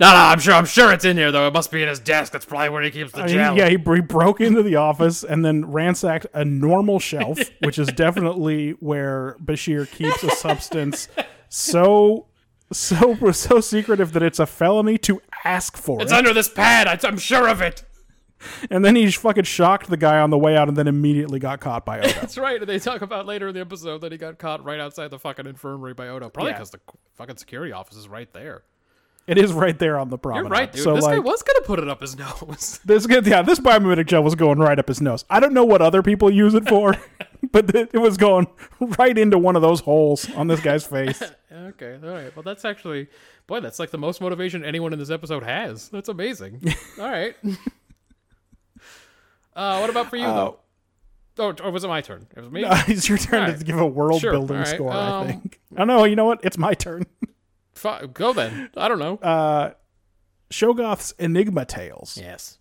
No, no, I'm sure. I'm sure it's in here though. It must be in his desk. That's probably where he keeps the I mean, yeah, he, he broke into the office and then ransacked a normal shelf, which is definitely where Bashir keeps a substance so so so secretive that it's a felony to ask for it. it's it. under this pad. I, I'm sure of it. and then he fucking shocked the guy on the way out and then immediately got caught by Odo. That's right. And they talk about later in the episode that he got caught right outside the fucking infirmary by Odo. Probably Yeah. because the fucking security office is right there. It is right there on the problem. You're right, dude. So this like guy was gonna put it up his nose. this yeah, this biomimetic gel was going right up his nose. I don't know what other people use it for, but it was going right into one of those holes on this guy's face. okay, all right. Well, that's actually, boy, that's like the most motivation anyone in this episode has. That's amazing. all right. Uh, what about for you though? Oh, or was it my turn? It was me. Uh, it's your turn to give a world Sure, building alright, score, um, I think. Oh know. you know what? It's my turn. Fi- Go then. I don't know. Uh Shogoth's Enigma Tales. yes.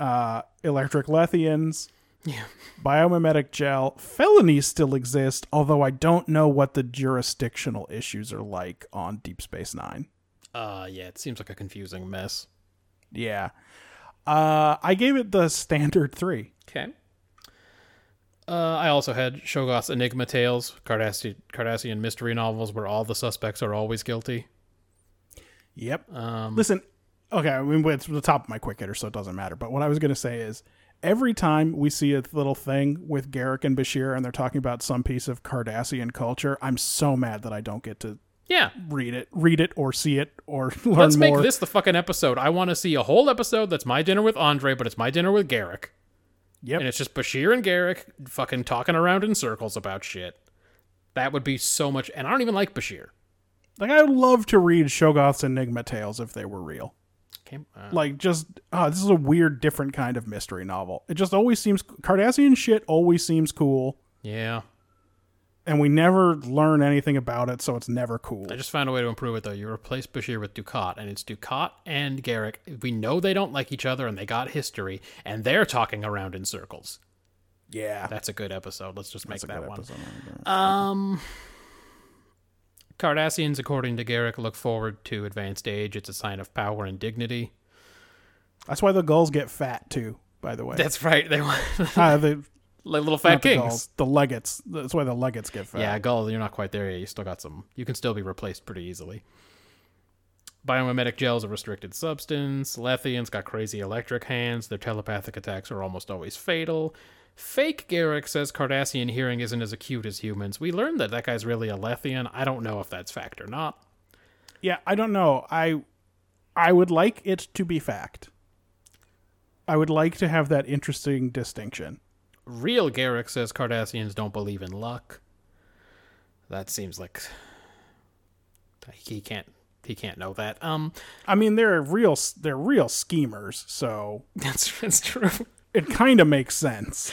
Uh Electric Letheans. Yeah. Biomimetic gel. Felonies still exist, although I don't know what the jurisdictional issues are like on Deep Space Nine. Uh, yeah. It seems like a confusing mess. Yeah. Uh I gave it the standard three. Okay. Uh, I also had Shogoth's Enigma Tales, Cardassian, Cardassian mystery novels where all the suspects are always guilty. Yep. Um, Listen, okay, I mean, it's the top of my quick hitter, so it doesn't matter. But what I was going to say is every time we see a little thing with Garak and Bashir and they're talking about some piece of Cardassian culture, I'm so mad that I don't get to yeah. read it, read it, or see it, or learn Let's make more. this the fucking episode. I want to see a whole episode that's my dinner with Andre, but it's my dinner with Garak. Yep. And it's just Bashir and Garak fucking talking around in circles about shit. That would be so much. And I don't even like Bashir. Like, I would love to read Shogoth's Enigma Tales if they were real. Okay. Uh, Like, just, ah, this is a weird, different kind of mystery novel. It just always seems, Cardassian shit always seems cool. yeah. And we never learn anything about it, so it's never cool. I just found a way to improve it though. You replace Bashir with Dukat, and it's Dukat and Garak. We know they don't like each other, and they got history, and they're talking around in circles. yeah, That's a good episode. Let's just make that one. Um, Cardassians, according to Garak, look forward to advanced age. It's a sign of power and dignity. That's why the guls get fat too. By the way, That's right. They want uh, the, like little fat not the kings. guls, the legates. That's why the legates get fat. Yeah, Gul, you're not quite there yet. You still got some. You can still be replaced pretty easily. Biomimetic gel's a restricted substance. Letheans got crazy electric hands. Their telepathic attacks are almost always fatal. Fake Garak says Cardassian hearing isn't as acute as humans. We learned that that guy's really a Lethean. I don't know if that's fact or not. Yeah, I don't know. I I would like it to be fact. I would like to have that interesting distinction. Real Garak says Cardassians don't believe in luck. That seems like he can't he can't know that. Um, I mean, they're real they're real schemers, so that's that's true. it kind of makes sense.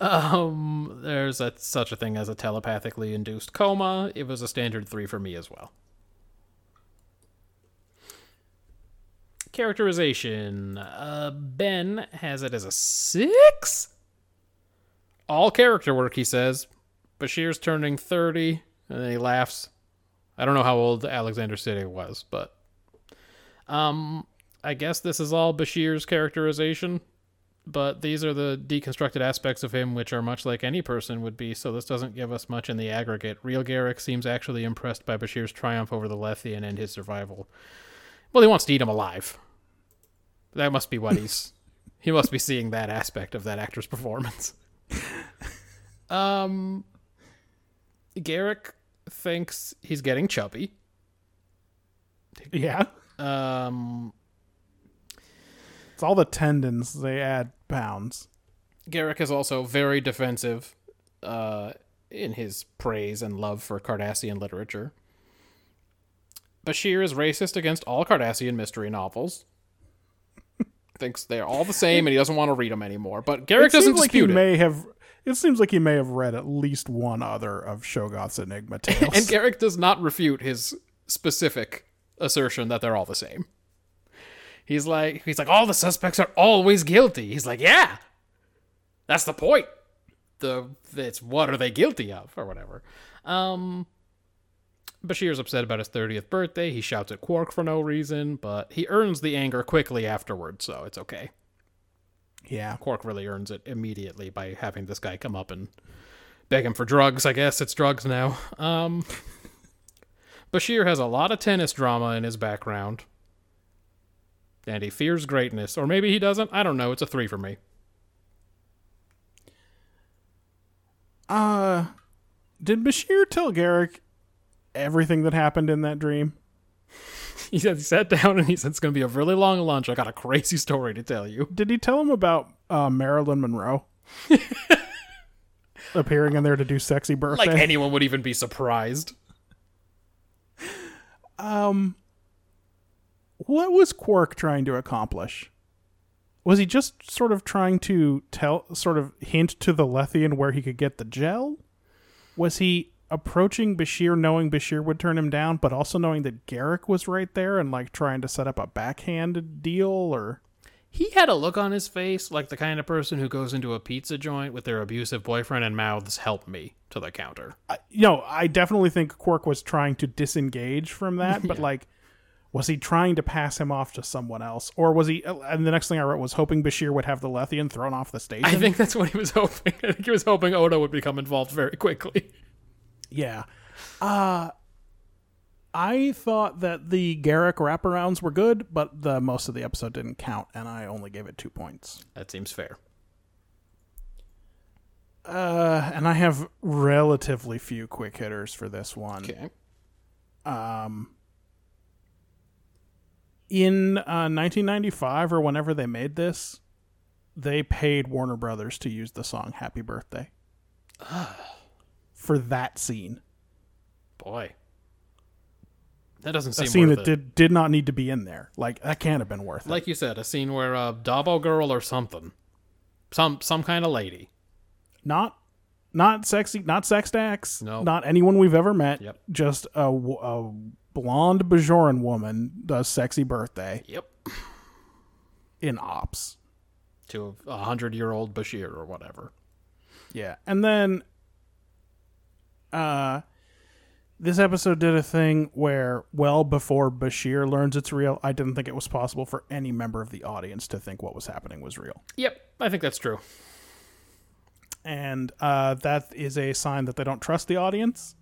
Um, there's a, such a thing as a telepathically induced coma. It was a standard three for me as well. Characterization. Uh, Ben has it as a six. All character work, he says. Bashir's turning 30, and then he laughs. I don't know how old Alexander Siddig was, but. Um, I guess this is all Bashir's characterization but these are the deconstructed aspects of him which are much like any person would be, so this doesn't give us much in the aggregate. Real Garak seems actually impressed by Bashir's triumph over the Lethean and his survival. Well, he wants to eat him alive. That must be what he's. he must be seeing that aspect of that actor's performance. um, Garak thinks he's getting chubby. Yeah. Um, It's all the tendons they add pounds. Garak is also very defensive uh, in his praise and love for Cardassian literature. Bashir is racist against all Cardassian mystery novels. Thinks they're all the same and he doesn't want to read them anymore. But Garak it doesn't seems like he dispute it. may have it seems like he may have read at least one other of Shogoth's Enigma tales. And Garak does not refute his specific assertion that they're all the same. He's like he's like all the suspects are always guilty. He's like, "Yeah. That's the point. The it's what are they guilty of or whatever." Um Bashir's upset about his 30th birthday. He shouts at Quark for no reason, but he earns the anger quickly afterwards, so it's okay. yeah. Quark really earns it immediately by having this guy come up and beg him for drugs. I guess it's drugs now. Um, Bashir has a lot of tennis drama in his background, and he fears greatness, or maybe he doesn't. I don't know. It's a three for me. Uh did Bashir tell Garak everything that happened in that dream? He said he sat down and he said it's going to be a really long lunch. I got a crazy story to tell you. Did he tell him about uh, Marilyn Monroe appearing in there to do sexy birthday? Like anyone would even be surprised. um, what was Quark trying to accomplish? Was he just sort of trying to tell, sort of hint to the Lethean where he could get the gel? Was he approaching Bashir knowing Bashir would turn him down, but also knowing that Garak was right there and like trying to set up a backhanded deal or He had a look on his face like the kind of person who goes into a pizza joint with their abusive boyfriend and mouths "Help me" to the counter. you know, I definitely think Quark was trying to disengage from that, but like, was he trying to pass him off to someone else, or was he? Uh, and the next thing I wrote was hoping Bashir would have the Lethean thrown off the station. I think that's what he was hoping. I think he was hoping Odo would become involved very quickly. Yeah. Uh I thought that the Garak wraparounds were good, but the most of the episode didn't count, and I only gave it two points. That seems fair. Uh, and I have relatively few quick hitters for this one. Okay. Um, in uh, 1995 or whenever they made this, they paid Warner Brothers to use the song "Happy Birthday" for that scene. Boy. That doesn't seem like. A scene that it. did did not need to be in there. Like that can't have been worth it. Like you said, a scene where a Dabo girl or something, some some kind of lady. Not not sexy, not sex Dax, No. not anyone we've ever met. Yep. Just a, a blonde Bajoran woman does sexy birthday Yep. in ops. To a hundred year old Bashir or whatever. Yeah. And then uh this episode did a thing where well before Bashir learns it's real, I didn't think it was possible for any member of the audience to think what was happening was real. Yep, I think that's true. And uh that is a sign that they don't trust the audience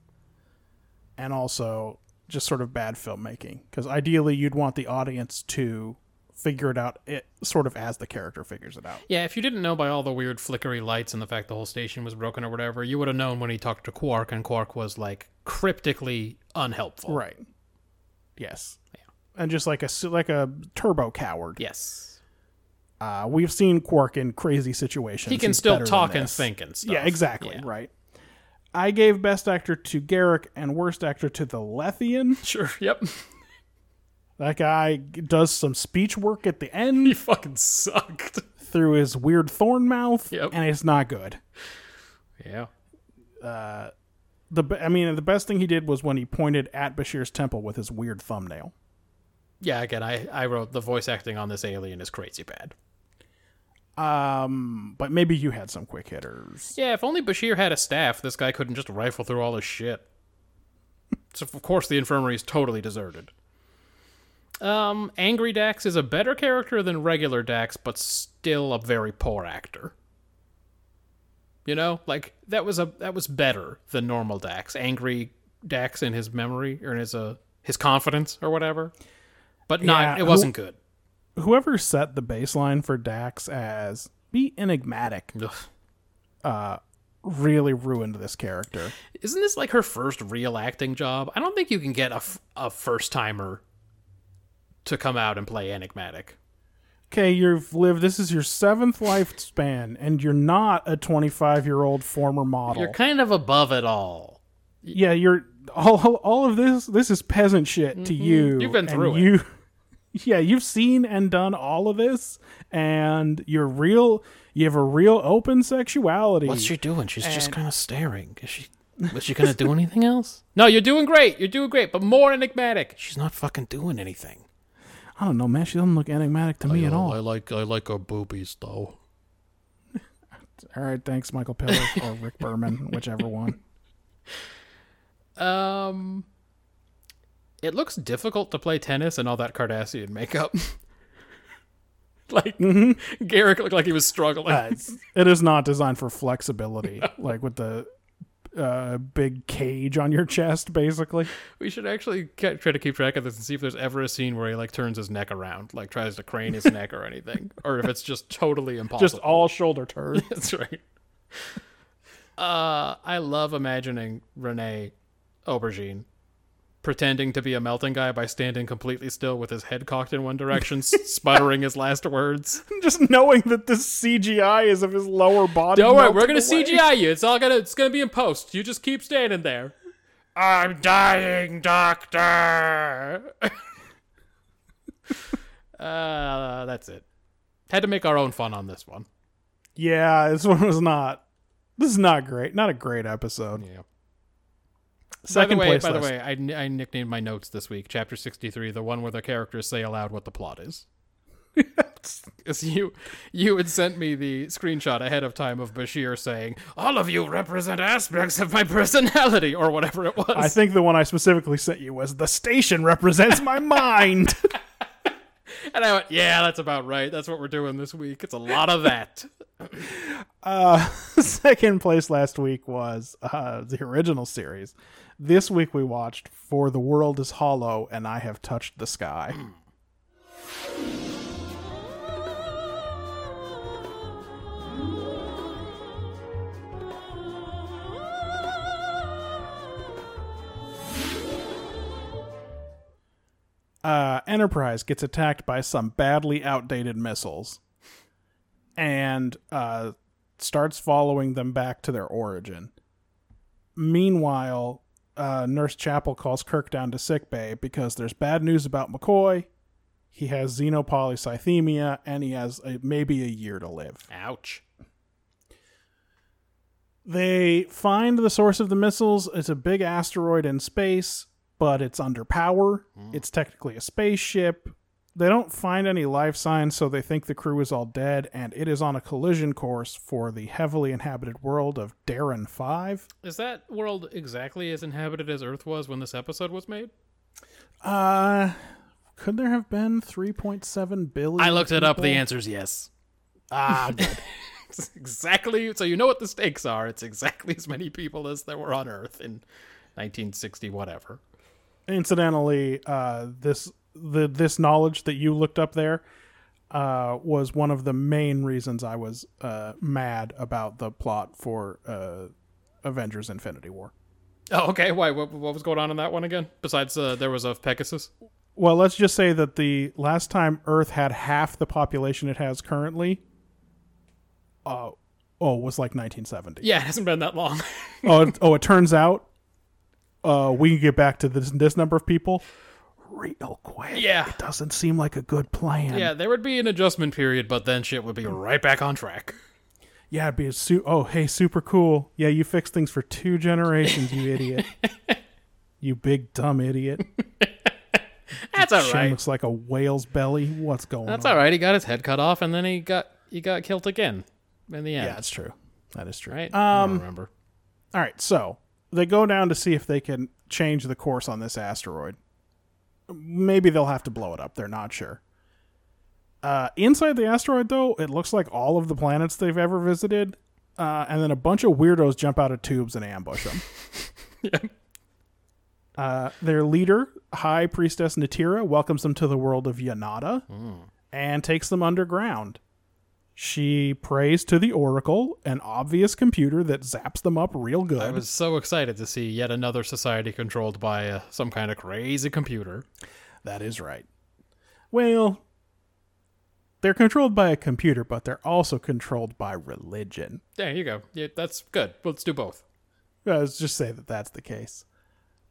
and also just sort of bad filmmaking because ideally you'd want the audience to figure it out it sort of as the character figures it out. Yeah, if you didn't know by all the weird flickery lights and the fact the whole station was broken or whatever, you would have known when he talked to Quark and Quark was like cryptically unhelpful. Right. Yes. And just like a like a turbo coward. Yes. Uh, we've seen Quark in crazy situations. He can He's still talk and think and stuff. Yeah, exactly. Yeah. Right. I gave best actor to Garak and worst actor to the Lethean. Sure. Yep. That guy does some speech work at the end. he fucking sucked. through his weird thorn mouth, Yep. and it's not good. Yeah. The I mean, the best thing he did was when he pointed at Bashir's temple with his weird thumbnail. Yeah, again, I, I wrote the voice acting on this alien is crazy bad. Um, but maybe you had some quick hitters. Yeah, if only Bashir had a staff, this guy couldn't just rifle through all his shit. so of course the infirmary is totally deserted. Um, Angry Dax is a better character than regular Dax, but still a very poor actor. You know, like that was a that was better than normal Dax. Angry Dax in his memory or in his uh his confidence or whatever. But not Yeah, it wasn't good. Whoever set the baseline for Dax as be enigmatic Ugh. really ruined this character. Isn't this like her first real acting job? I don't think you can get a, f- a first timer to come out and play enigmatic. Okay, you've lived. This is your seventh lifespan, and you're not a 25 year old former model. You're kind of above it all. yeah, you're all. All of this. This is peasant shit to you. Mm-hmm. You've been and through it. you, Yeah, you've seen and done all of this, and you're real. You have a real open sexuality. What's she doing? She's just kind of staring. Is she? Was she gonna do anything else? No, you're doing great. You're doing great, but more enigmatic. She's not fucking doing anything. I don't know, man. She doesn't look enigmatic to me at all. I like I like her boobies though. All right, thanks, Michael Piller or Rick Berman, whichever one. Um, it looks difficult to play tennis in all that Cardassian makeup. like Garak looked like he was struggling. Uh, it's- it is not designed for flexibility, like with the uh, big cage on your chest, basically. we should actually ke- try to keep track of this and see if there's ever a scene where he like turns his neck around, like tries to crane his neck or anything, or if it's just totally impossible. Just all shoulder turns. That's right. Uh, I love imagining Renee Aubergine pretending to be a melting guy by standing completely still with his head cocked in one direction, sputtering his last words. Just knowing that this CGI is of his lower body. Don't worry, we're gonna away. CGI you. It's all gonna it's gonna be in post. You just keep standing there. I'm dying, doctor. uh, that's it. Had to make our own fun on this one. Yeah, this one was not. This is not great. Not a great episode. Yeah. Second by the way, place by the list. way, I, I nicknamed my notes this week, chapter sixty-three, the one where the characters say aloud what the plot is. Because you, you had sent me the screenshot ahead of time of Bashir saying, "All of you represent aspects of my personality," or whatever it was. I think the one I specifically sent you was the station represents my mind. and I went, "Yeah, that's about right. That's what we're doing this week. It's a lot of that." Uh, second place last week was uh, the original series. This week we watched For the World is Hollow and I Have Touched the Sky. Uh, Enterprise gets attacked by some badly outdated missiles and uh, starts following them back to their origin. Meanwhile, uh, Nurse Chapel calls Kirk down to sickbay because there's bad news about McCoy. He has xenopolycythemia and he has a, maybe a year to live. Ouch. They find the source of the missiles. It's a big asteroid in space, but it's under power. It's technically a spaceship. They don't find any life signs, so they think the crew is all dead, and it is on a collision course for the heavily inhabited world of Daran 5. Is that world exactly as inhabited as Earth was when this episode was made? Uh, could there have been 3.7 billion? I looked it up. The people? answer is yes. Ah, good. It's exactly. So you know what the stakes are. It's exactly as many people as there were on Earth in 1960, whatever. incidentally, uh, this the this knowledge that you looked up there uh, was one of the main reasons I was uh, mad about the plot for uh, Avengers: Infinity War. Oh, okay. Why? What, what was going on in that one again? Besides, uh, there was a Pegasus. Well, let's just say that the last time Earth had half the population it has currently, uh, oh, was like 1970. Yeah, it hasn't been that long. oh, it, oh, it turns out uh, we can get back to this this number of people real quick. Yeah. it doesn't seem like a good plan. yeah, there would be an adjustment period, but then shit would be right back on track. Yeah, it'd be a su- oh, hey, super cool. Yeah, you fixed things for two generations, you idiot. you big dumb idiot. That's all right. Looks like a whale's belly. What's going That's on? all right. He got his head cut off, and then he got he got killed again in the end. Yeah, that's true. That is true. right. Um, I remember. All right, so they go down to see if they can change the course on this asteroid. Maybe they'll have to blow it up. They're not sure. Uh, inside the asteroid, though, it looks like all of the planets they've ever visited, uh, and then a bunch of weirdos jump out of tubes and ambush them. Uh, their leader, High Priestess Natira, welcomes them to the world of Yonada and takes them underground. She prays to the Oracle, an obvious computer that zaps them up real good. I was so excited to see yet another society controlled by uh, some kind of crazy computer. That is right. Well, they're controlled by a computer, but they're also controlled by religion. There you go. Yeah, that's good. Let's do both. Let's just say that that's the case.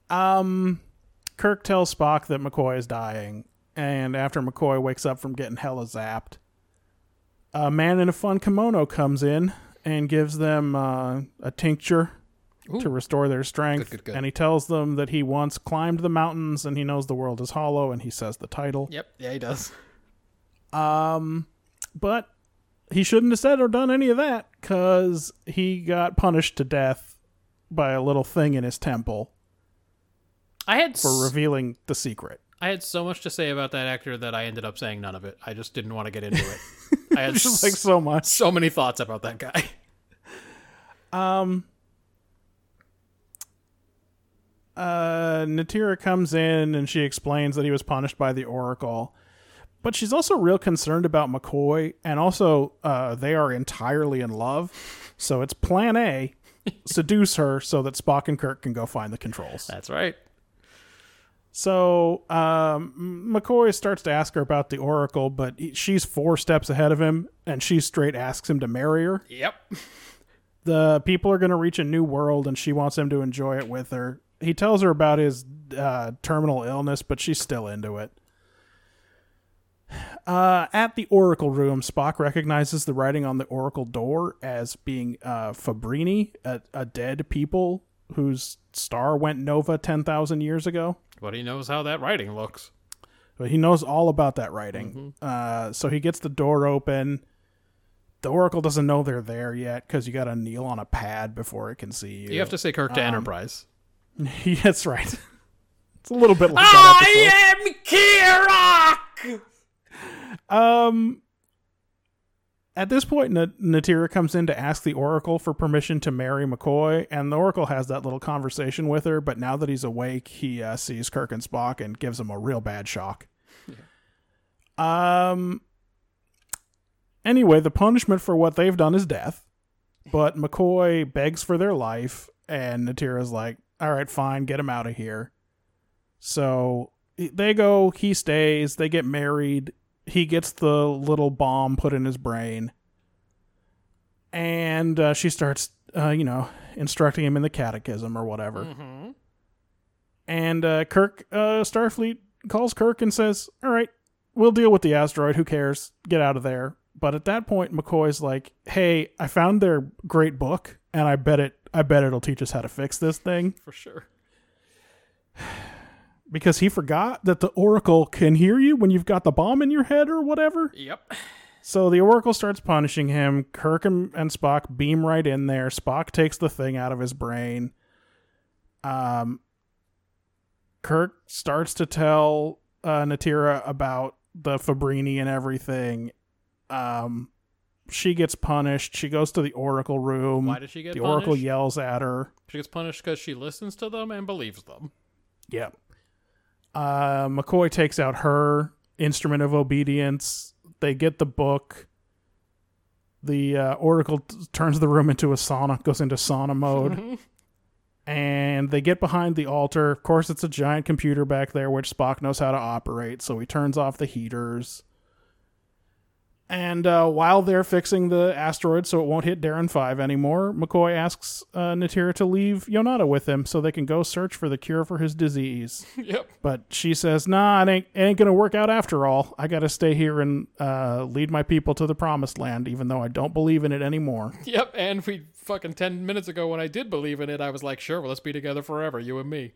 Um, Kirk tells Spock that McCoy is dying, and after McCoy wakes up from getting hella zapped, a man in a fun kimono comes in and gives them uh, a tincture to restore their strength. Good, good, good. And he tells them that he once climbed the mountains and he knows the world is hollow, and he says the title. Yep. Yeah, he does. Um, but he shouldn't have said or done any of that because he got punished to death by a little thing in his temple I had for s- revealing the secret. I had so much to say about that actor that I ended up saying none of it. I just didn't want to get into it. I had Just like so much. so many thoughts about that guy. Um, uh, Natira comes in and she explains that he was punished by the Oracle. But she's also real concerned about McCoy, and also uh, they are entirely in love. So it's plan A seduce her so that Spock and Kirk can go find the controls. That's right. So um, McCoy starts to ask her about the Oracle, but he- she's four steps ahead of him, and she straight asks him to marry her. Yep. The people are going to reach a new world, and she wants him to enjoy it with her. He tells her about his uh, terminal illness, but she's still into it. Uh, at the Oracle room, Spock recognizes the writing on the Oracle door as being uh, Fabrini, a, a dead people whose star went nova 10,000 years ago. But he knows how that writing looks. But he knows all about that writing. Uh, so he gets the door open. The Oracle doesn't know they're there yet because you got to kneel on a pad before it can see you. You have to say Kirk to Enterprise. That's right. It's a little bit like that am Kirok! Um, at this point, Na- Natira comes in to ask the Oracle for permission to marry McCoy, and the Oracle has that little conversation with her. But now that he's awake, he uh, sees Kirk and Spock and gives him a real bad shock. Um. Anyway, the punishment for what they've done is death, but McCoy begs for their life, and Natira's like, "All right, fine, get him out of here." So they go. He stays. They get married. He gets the little bomb put in his brain, and uh, she starts, uh, you know, instructing him in the catechism or whatever. And uh, Kirk, uh, Starfleet calls Kirk and says, "All right, we'll deal with the asteroid. Who cares? Get out of there." But at that point, McCoy's like, "Hey, I found their great book, and I bet it, I bet it'll teach us how to fix this thing." For sure. Because he forgot that the Oracle can hear you when you've got the bomb in your head or whatever. Yep. So the Oracle starts punishing him. Kirk and, and Spock beam right in there. Spock takes the thing out of his brain. Um, Kirk starts to tell uh, Natira about the Fabrini and everything. Um, she gets punished. She goes to the Oracle room. Why does she get the Oracle yells at her. She gets punished because she listens to them and believes them. Yep. Uh, McCoy takes out her instrument of obedience. They get the book. The uh, Oracle t- turns the room into a sauna, goes into sauna mode. and they get behind the altar. Of course, it's a giant computer back there, which Spock knows how to operate, so he turns off the heaters. And uh, while they're fixing the asteroid so it won't hit Daran 5 anymore, McCoy asks uh, Natira to leave Yonada with him so they can go search for the cure for his disease. yep. But she says, "Nah, it ain't, it ain't gonna work out after all. I gotta stay here and uh, lead my people to the promised land, even though I don't believe in it anymore." Yep. And we fucking 10 minutes ago when I did believe in it, I was like, sure, well, let's be together forever, you and me.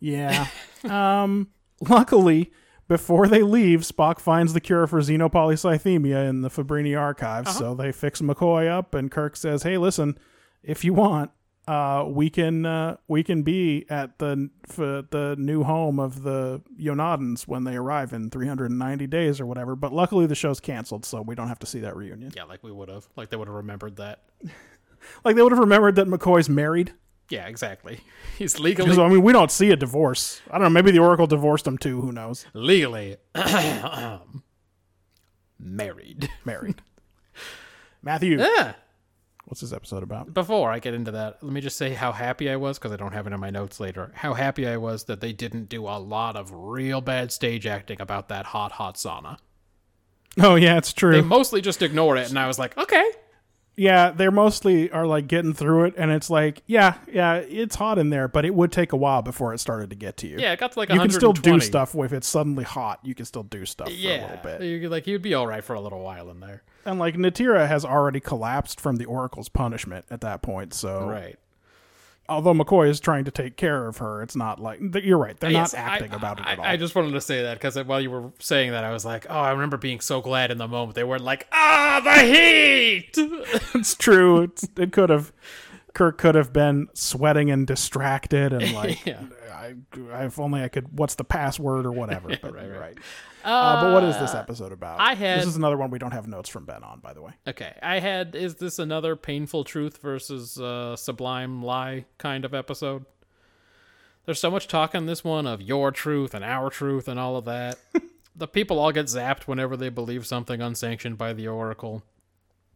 Yeah. um. Luckily, before they leave, Spock finds the cure for xenopolycythemia in the Fabrini archives. So they fix McCoy up, and Kirk says, "Hey, listen, if you want." Uh, we can uh, we can be at the f- the new home of the Yonadans when they arrive in 390 days or whatever. But luckily, the show's canceled, so we don't have to see that reunion. Yeah, like we would have. Like they would have remembered that. Like they would have remembered that McCoy's married. Yeah, exactly. He's legally I mean, we don't see a divorce. I don't know. Maybe the Oracle divorced him too. Who knows? legally married. Married. Matthew, Yeah. what's this episode about? Before I get into that, let me just say how happy I was because I don't have it in my notes later. How happy I was that they didn't do a lot of real bad stage acting about that hot, hot sauna. Oh yeah, it's true. They mostly just ignored it, and I was like, okay, yeah, they're mostly are like getting through it, and it's like, yeah, yeah, it's hot in there, but it would take a while before it started to get to you. yeah, it got to like you can still do stuff if it's suddenly hot. You can still do stuff for a little bit. you like you'd be all right for a little while in there, And like Natira has already collapsed from the Oracle's punishment at that point. So right? Although McCoy is trying to take care of her, it's not like you're right. They're Yes, not acting I, about it I, at all. I just wanted to say that because while you were saying that, I was like, oh, I remember being so glad in the moment. They weren't like, ah, the heat. it's true. It's, it could have. Kirk could have been sweating and distracted and like, Yeah. I, I, if only I could. What's the password or whatever? But right, right. right. Uh, but what is this episode about? I had- this is another one we don't have notes from Ben on, by the way. Okay, I had. Is this another painful truth versus uh, sublime lie kind of episode? There's so much talk in this one of your truth and our truth and all of that. the people all get zapped whenever they believe something unsanctioned by the Oracle.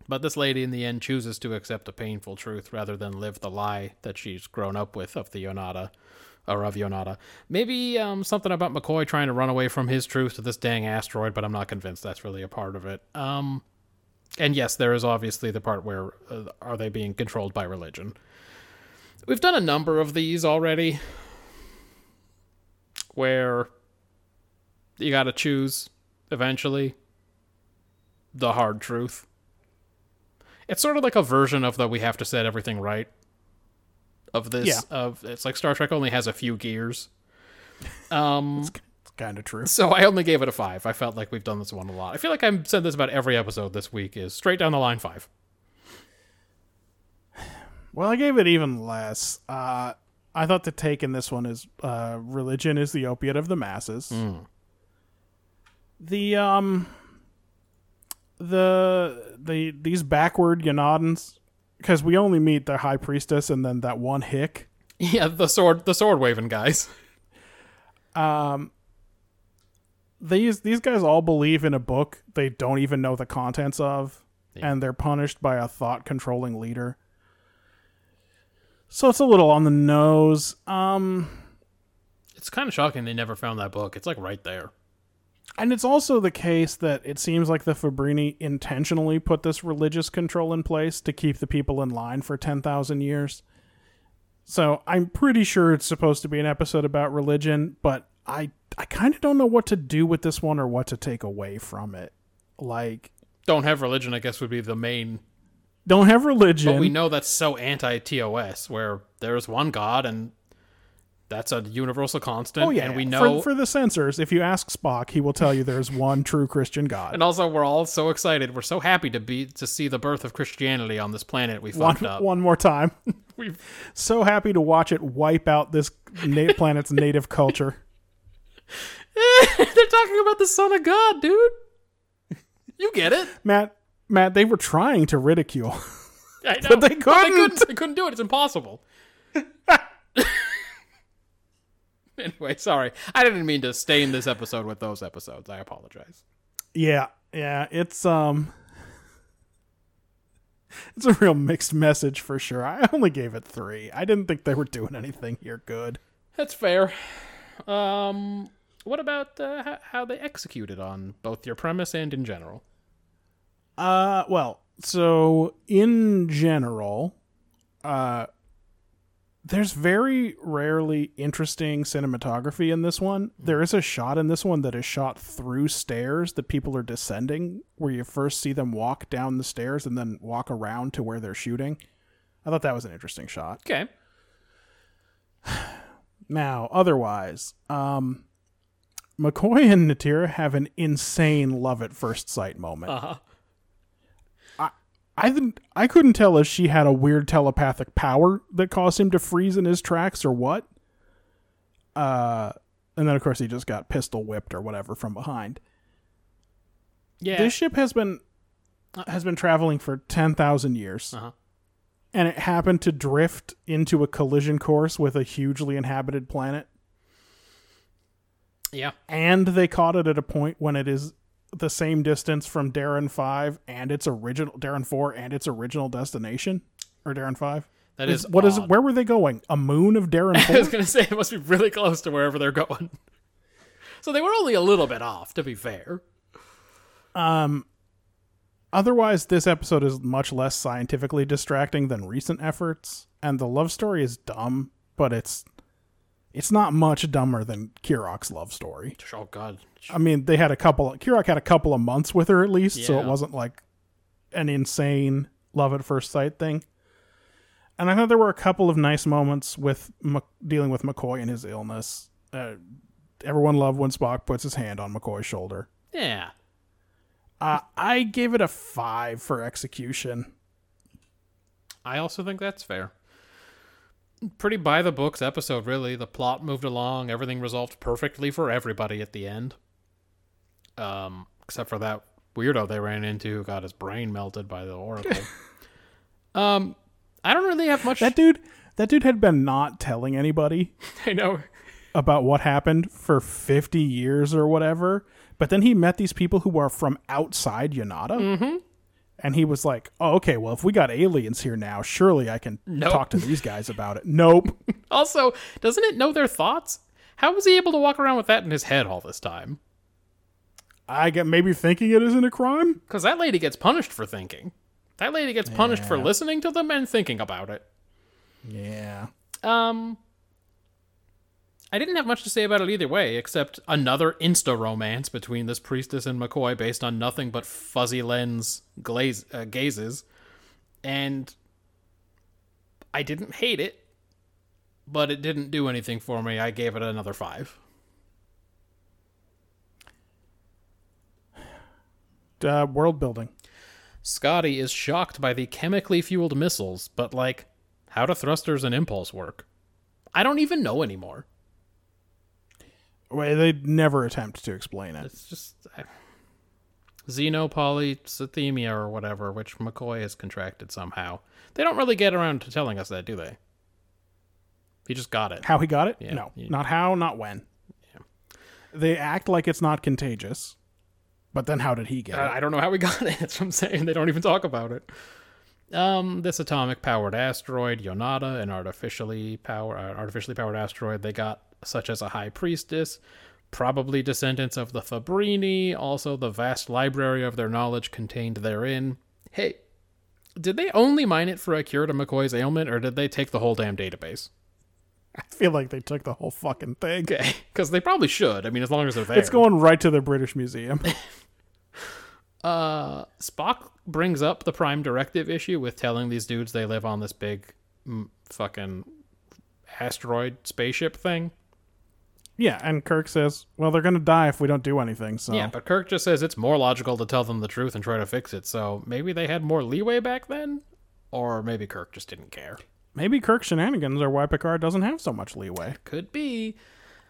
But this lady in the end chooses to accept the painful truth rather than live the lie that she's grown up with of the Yonada. Or of Yonada. Maybe um, something about McCoy trying to run away from his truth to this dang asteroid, but I'm not convinced that's really a part of it. Um, and yes, there is obviously the part where uh, are they being controlled by religion? We've done a number of these already where you got to choose eventually the hard truth. It's sort of like a version of the we have to set everything right of this Yeah. of it's like Star Trek only has a few gears. Um It's kind of true. so I only gave it a five. I felt like we've done this one a lot. I feel like I've said this about every episode this week is straight down the line five. Well, I gave it even less. Uh, I thought the take in this one is uh, religion is the opiate of the masses. The um, the the these backward Yonadans, because we only meet the high priestess and then that one hick. Yeah, the sword the sword waving guys. Um these these guys all believe in a book they don't even know the contents of, and they're punished by a thought controlling leader. So it's a little on the nose. Um. It's kind of shocking they never found that book. It's like right there. And it's also the case that it seems like the Fabrini intentionally put this religious control in place to keep the people in line for 10,000 years. So I'm pretty sure it's supposed to be an episode about religion, but I I kind of don't know what to do with this one or what to take away from it. Like Don't have religion, I guess, would be the main. Don't have religion. But we know that's so anti TOS, where there's one God and that's a universal constant. Oh yeah, and we know. for, for the censors. If you ask Spock, he will tell you there's one true Christian God. and also, we're all so excited. We're so happy to be to see the birth of Christianity on this planet. We one, fucked up. one more time. We're so happy to watch it wipe out this na- planet's native culture. They're talking about the Son of God, dude. You get it? Matt, Matt, they were trying to ridicule. I know. they couldn't. They couldn't do it. It's impossible. anyway, sorry. I didn't mean to stain this episode with those episodes. I apologize. yeah, yeah, it's um, it's a real mixed message for sure. I only gave it three. I didn't think they were doing anything here good. That's fair. Um, what about uh, how, how they executed on both your premise and in general? Uh, well, so in general, uh, there's very rarely interesting cinematography in this one. There is a shot in this one that is shot through stairs that people are descending, where you first see them walk down the stairs and then walk around to where they're shooting. I thought that was an interesting shot. Okay. Now, otherwise, um, McCoy and Natira have an insane love at first sight moment. Uh-huh. I didn't. I couldn't tell if she had a weird telepathic power that caused him to freeze in his tracks or what. Uh, and then of course he just got pistol whipped or whatever from behind. Yeah. This ship has been has been traveling for ten thousand years, Uh-huh. and it happened to drift into a collision course with a hugely inhabited planet. yeah. and they caught it at a point when it is the same distance from Daran 5 and its original Daran 4 and its original destination or Daran 5 That is what is where were they going a moon of Daran I was gonna say it must be really close to wherever they're going. So they were only a little bit off, to be fair. Um. otherwise this episode is much less scientifically distracting than recent efforts and the love story is dumb but it's it's not much dumber than Kirok's love story Oh God. I mean, they had a couple. Kirok had a couple of months with her at least, so it wasn't like an insane love at first sight thing. And I thought there were a couple of nice moments with Mc- dealing with McCoy and his illness. Uh, everyone loved when Spock puts his hand on McCoy's shoulder. Yeah. Uh, I gave it a five for execution. I also think that's fair. Pretty by the books episode, really. The plot moved along, everything resolved perfectly for everybody at the end. Um, except for that weirdo they ran into who got his brain melted by the Oracle. um, I don't really have much. That dude, that dude had been not telling anybody I know. about what happened for 50 years or whatever. But then he met these people who are from outside Yonada. Mm-hmm. And he was like, oh, okay, well, if we got aliens here now, surely I can Nope. talk to these guys about it. Nope. Also, doesn't it know their thoughts? How was he able to walk around with that in his head all this time? I get maybe thinking it isn't a crime. Because that lady gets punished for thinking. That lady gets punished for listening to them and thinking about it. Yeah. Um, I didn't have much to say about it either way, except another insta romance between this priestess and McCoy based on nothing but fuzzy lens glaze uh, gazes, and I didn't hate it, but it didn't do anything for me. I gave it another five. Uh, world building. Scotty is shocked by the chemically fueled missiles, but like, how do thrusters and impulse work? I don't even know anymore. Well, they never attempt to explain it. It's just I, xenopolycythemia or whatever, which McCoy has contracted somehow. They don't really get around to telling us that, do they? He just got it. How he got it? Yeah, no, yeah. not how, not when. They act like it's not contagious, but then how did he get it? I don't know how we got it. That's what I'm saying. They don't even talk about it. Um, this atomic powered asteroid, Yonada, an artificially power, uh, artificially powered asteroid they got, such as a high priestess, probably descendants of the Fabrini, also the vast library of their knowledge contained therein. Hey, did they only mine it for a cure to McCoy's ailment, or did they take the whole damn database? I feel like they took the whole fucking thing. Okay, because they probably should. I mean, as long as they're there. It's going right to the British Museum. Uh, Spock brings up the Prime Directive issue with telling these dudes they live on this big mm, fucking asteroid spaceship thing. Yeah, and Kirk says, "Well, they're gonna die if we don't do anything." So Yeah, but Kirk just says it's more logical to tell them the truth and try to fix it. So maybe they had more leeway back then, or maybe Kirk just didn't care. maybe Kirk's shenanigans are why Picard doesn't have so much leeway. Could be.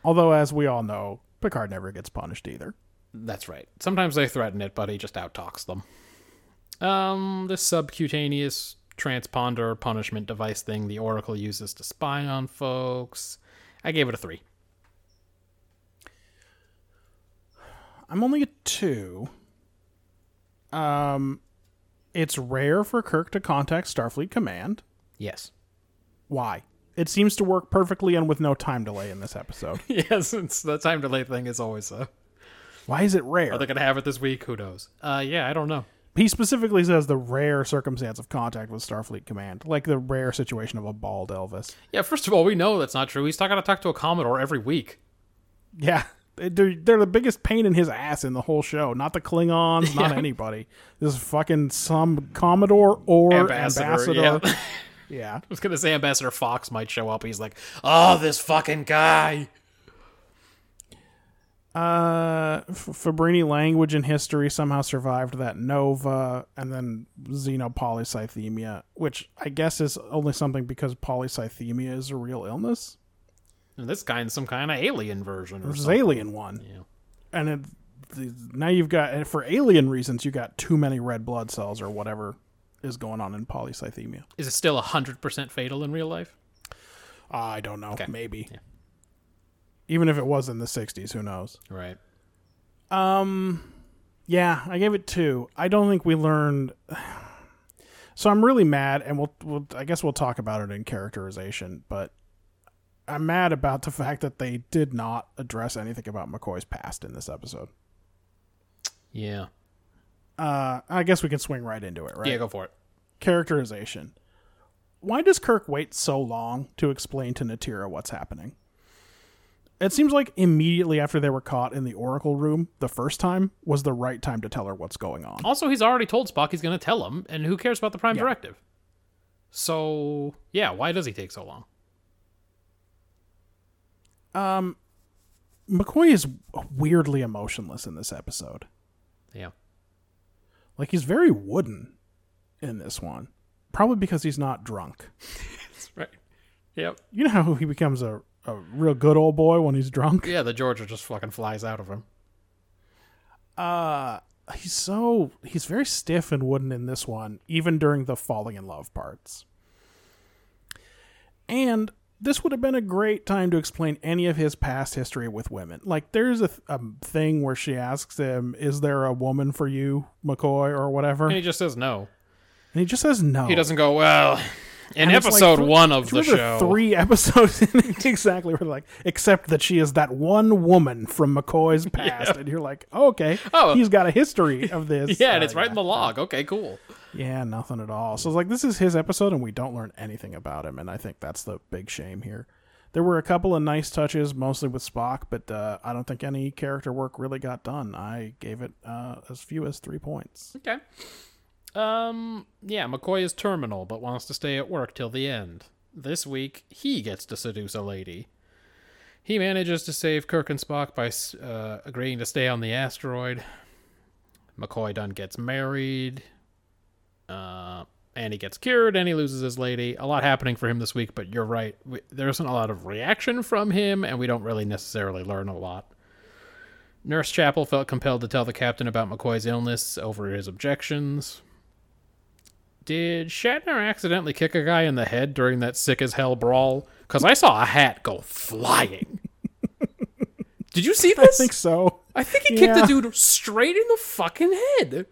Although, as we all know, Picard never gets punished either. That's right. Sometimes they threaten it, but he just outtalks them. Um, this subcutaneous transponder punishment device thing the Oracle uses to spy on folks. I gave it a three. I'm only a two. Um, it's rare for Kirk to contact Starfleet Command. Yes. Why? It seems to work perfectly and with no time delay in this episode. yes, it's the time delay thing is always a. Why is it rare? Are they gonna have it this week? Who knows? Uh, yeah, I don't know. He specifically says the rare circumstance of contact with Starfleet Command, like the rare situation of a bald Elvis. Yeah, first of all, we know that's not true. He's not gonna talk to a Commodore every week. Yeah, they're, they're the biggest pain in his ass in the whole show. Not the Klingons, not Yeah. anybody. This is fucking some Commodore or Ambassador, Ambassador. yeah. yeah. I was gonna say Ambassador Fox might show up. He's like, oh, this fucking guy. Uh, F- Fabrini language and history somehow survived that nova, and then xenopolycythemia, which I guess is only something because polycythemia is a real illness. And this guy's some kind of alien version or There's something. alien one, Yeah. and it, the, now you've got for alien reasons you got too many red blood cells or whatever is going on in polycythemia. Is it still hundred percent fatal in real life? I don't know, maybe. Yeah. Even if it was in the '60s, who knows? Right. Um. Yeah, I gave it two. I don't think we learned. So I'm really mad, and we'll, we'll I guess we'll talk about it in characterization. But I'm mad about the fact that they did not address anything about McCoy's past in this episode. Yeah. Uh, I guess we can swing right into it, right? Yeah, go for it. Characterization. Why does Kirk wait so long to explain to Natira what's happening? It seems like immediately after they were caught in the Oracle room the first time was the right time to tell her what's going on. Also, he's already told Spock he's going to tell him, and who cares about the Prime Yeah. Directive? So, yeah, why does he take so long? McCoy is weirdly emotionless in this episode. Yeah. Like he's very wooden in this one. Probably because he's not drunk. That's right. Yep. You know how he becomes a, a real good old boy when he's drunk? Yeah, the Georgia just fucking flies out of him. Uh he's so he's very stiff and wooden in this one, even during the falling in love parts. And this would have been a great time to explain any of his past history with women. Like, there's a, th- a thing where she asks him, "Is there a woman for you, McCoy, or whatever?" And he just says no. And he just says no. He doesn't go, well, in And it's like episode th- one of the show. three episodes in it, exactly. Where they're like, except that she is that one woman from McCoy's past, and you're like, oh, okay, Oh. he's got a history of this. Yeah, and Uh, it's right in the log. Okay, cool. Yeah, nothing at all. So it's like this is his episode, and we don't learn anything about him, and I think that's the big shame here. There were a couple of nice touches, mostly with Spock, but uh, I don't think any character work really got done. I gave it uh, as few as three points. Okay. Um, yeah, McCoy is terminal, but wants to stay at work till the end. This week, he gets to seduce a lady. He manages to save Kirk and Spock by uh, agreeing to stay on the asteroid. McCoy done gets married. Uh, and he gets cured and he loses his lady. A lot happening for him this week, but you're right. We, there isn't a lot of reaction from him, and we don't really necessarily learn a lot. Nurse Chapel felt compelled to tell the captain about McCoy's illness over his objections. Did Shatner accidentally kick a guy in the head during that sick as hell brawl? Because I saw a hat go flying. Did you see this? I think so. I think he kicked the dude straight in the fucking head.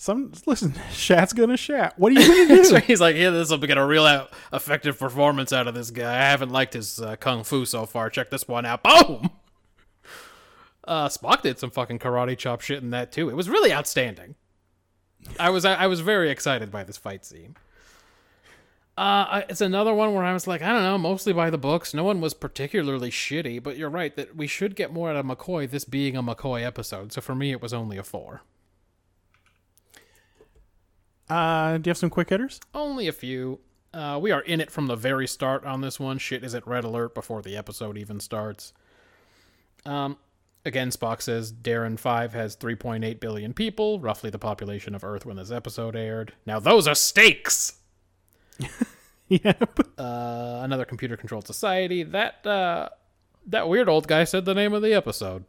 Some listen, Shat's gonna shat. What are you gonna do? he's like, "Yeah, this will get a real out- effective performance out of this guy. I haven't liked his uh, kung fu so far. Check this one out. Boom." Uh, Spock did some fucking karate chop shit in that too. It was really outstanding. I was I, I was very excited by this fight scene. Uh, it's another one where I was like, I don't know, mostly by the books. No one was particularly shitty, but you're right that we should get more out of McCoy. This being a McCoy episode, so for me, it was only a four. Uh, do you have some quick hitters? Only a few. Uh, we are in it from the very start on this one. Shit is at red alert before the episode even starts. Um, again, Spock says Daran 5 has 3.8 billion people, roughly the population of Earth when this episode aired. Now, those are stakes! yep. Uh, another computer controlled society. That, uh, that weird old guy said the name of the episode.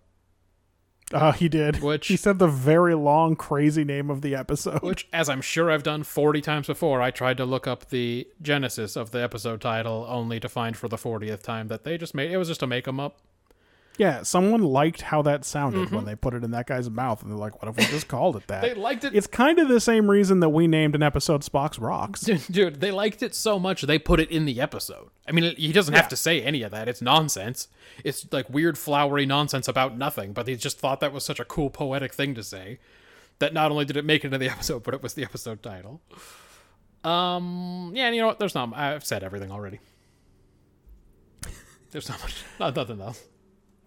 Uh, he did. Which- he said the very long, crazy name of the episode. Which, as I'm sure I've done 40 times before, I tried to look up the genesis of the episode title only to find for the 40th time that they just made it was just to make them up. Yeah, someone liked how that sounded when they put it in that guy's mouth, and they're like, "What if we just called it that?" They liked it. It's kind of the same reason that we named an episode "Spock's Rocks." Dude, dude, they liked it so much they put it in the episode. I mean, he doesn't have to say any of that. It's nonsense. It's like weird, flowery nonsense about nothing. But he just thought that was such a cool, poetic thing to say that not only did it make it into the episode, but it was the episode title. Um, yeah, and you know what? There's not. I've said everything already. There's not much. Not nothing else.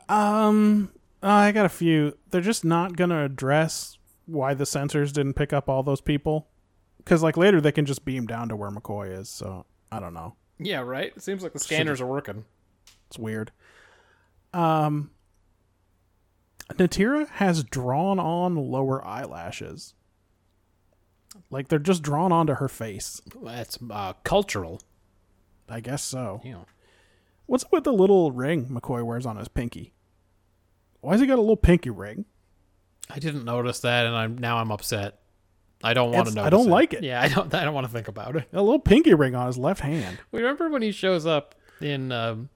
Um, uh, I got a few. They're just not gonna address why the sensors didn't pick up all those people, because like later they can just beam down to where McCoy is. So I don't know. Yeah, right. It seems like the scanners are working. It's weird. Um, Natira has drawn on lower eyelashes. Like they're just drawn onto her face. That's uh, cultural. I guess so. Know. What's up with the little ring McCoy wears on his pinky? Why has he got a little pinky ring? I didn't notice that, and I'm now I'm upset. I don't want to know. I don't like it. Yeah, I don't. I don't want to think about it. A little pinky ring on his left hand. Remember when he shows up in um,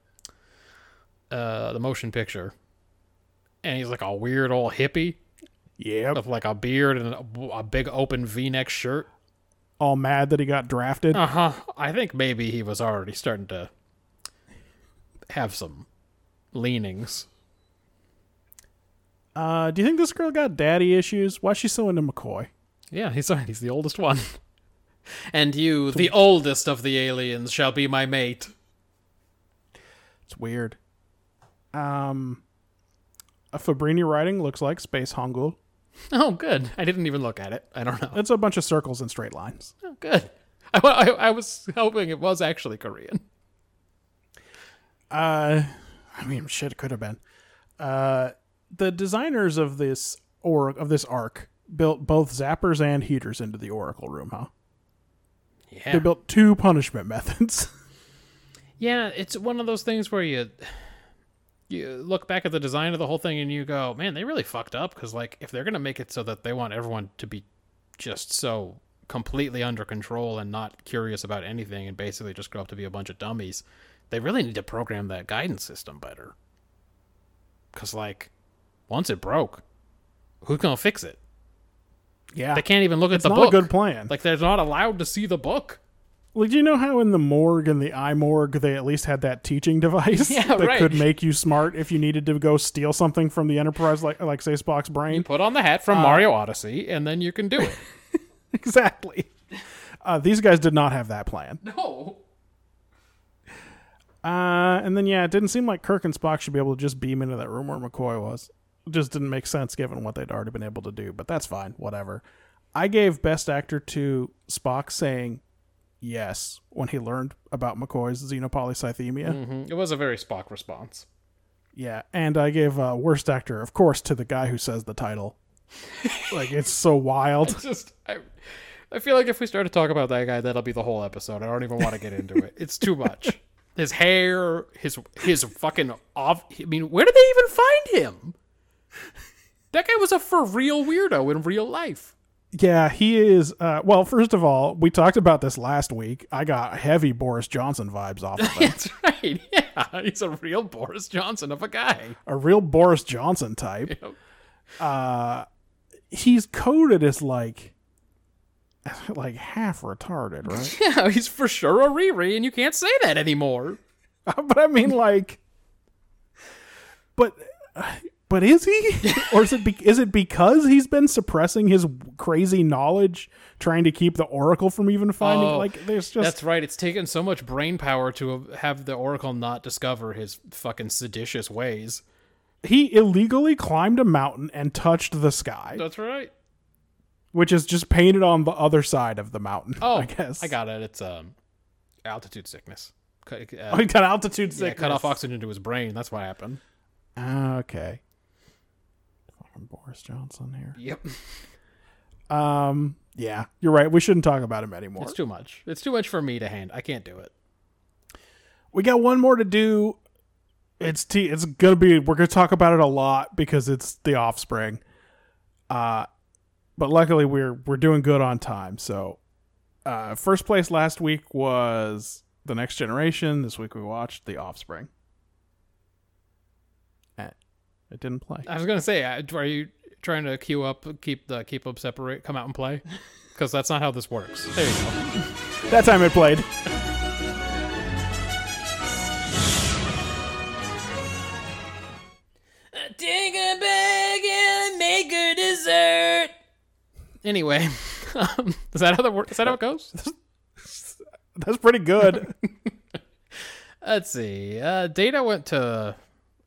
uh, the motion picture, and he's like a weird old hippie Yeah, with like a beard and a, a big open V-neck shirt. All mad that he got drafted. Uh huh. I think maybe he was already starting to have some leanings. Uh, do you think this girl got daddy issues? Why's she so into McCoy? Yeah, he's he's the oldest one. And you, the oldest of the aliens, shall be my mate. It's weird. Um, a Fabrini writing looks like Space Hangul. Oh, good. I didn't even look at it. I don't know. It's a bunch of circles and straight lines. Oh, good. I, I, I was hoping it was actually Korean. Uh, I mean, shit, it could have been. Uh, the designers of this or of this arc built both zappers and heaters into the Oracle room, huh? Yeah. They built two punishment methods. Yeah, it's one of those things where you you look back at the design of the whole thing and you go, man, they really fucked up because like if they're gonna make it so that they want everyone to be just so completely under control and not curious about anything and basically just grow up to be a bunch of dummies, they really need to program that guidance system better. Because like once it broke, who's gonna fix it? yeah, They can't even look it's at the not book. a good plan. Like they're not allowed to see the book. Like, do you know how in the Morg and the Eymorg they at least had that teaching device Yeah, that right. could make you smart if you needed to go steal something from the Enterprise, like like say Spock's brain? You put on the hat from Mario Odyssey, and then you can do it. exactly. Uh, these guys did not have that plan. no. Uh, and then yeah, it didn't seem like Kirk and Spock should be able to just beam into that room where McCoy was. It just didn't make sense given what they'd already been able to do. But that's fine, whatever. I gave Best Actor to Spock saying yes when he learned about McCoy's xenopolycythemia. hmm It was a very Spock response. Yeah, and I gave uh, Worst Actor, of course, to the guy who says the title. like it's so wild. It's just, I, I feel like if we start to talk about that guy, that'll be the whole episode. I don't even want to get into it. It's too much. His hair, his his fucking off. I mean, where did they even find him? That guy was a for real weirdo in real life. Yeah, he is. Uh, well, first of all, we talked about this last week. I got heavy Boris Johnson vibes off of him. That's right. Yeah, he's a real Boris Johnson of a guy. a real Boris Johnson type. Yep. Uh, he's coded as like, like half retarded, right? Yeah, he's for sure a Riri, and you can't say that anymore. but I mean, like, but, but is he, or is it? Be, is it because he's been suppressing his crazy knowledge, trying to keep the Oracle from even finding? Oh, like, there's just That's right. It's taken so much brain power to have the Oracle not discover his fucking seditious ways. he illegally climbed a mountain and touched the sky. That's right. Which is just painted on the other side of the mountain. Oh, I guess I got it. It's um, altitude sickness. Cut, uh, Oh, he got altitude yeah, cut off oxygen to his brain. That's what happened. Okay. Fucking Boris Johnson here. Yep. Um, yeah, you're right. We shouldn't talk about him anymore. It's too much. It's too much for me to hand. I can't do it. we got one more to do. It's t- it's gonna be we're gonna talk about it a lot because it's the offspring. Uh but luckily we're we're doing good on time. So uh first place last week was the next generation. This week we watched the offspring. Eh, it didn't play. I was gonna say, are you trying to queue up, keep the keep up separate, come out and play? Because that's not how this works. There you go. That time it played. Anyway, um, is that how the is that how it goes? That's pretty good. Let's see. Uh, Data went to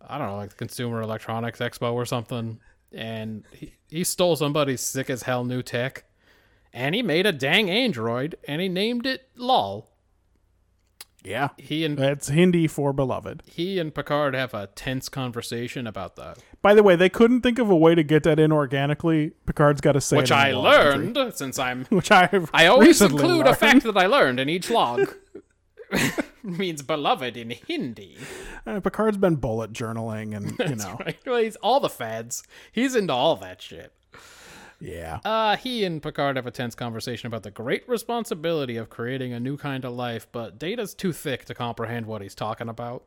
I don't know, like the Consumer Electronics Expo or something, and he, he stole somebody's sick as hell new tech, and he made a dang android, and he named it Lal. Yeah. He and It's Hindi for beloved. he and Picard have a tense conversation about that, By the way, they couldn't think of a way to get that in organically. Picard's got to say which it in I the log entry. learned since I'm Which I've I always recently include a learned. fact that I learned in each log. means beloved in Hindi. Uh, Picard's been bullet journaling, and you know, Right? Well, he's all the fads. He's into all that shit. Yeah. Uh, he and Picard have a tense conversation about the great responsibility of creating a new kind of life, but Data's too thick to comprehend what he's talking about.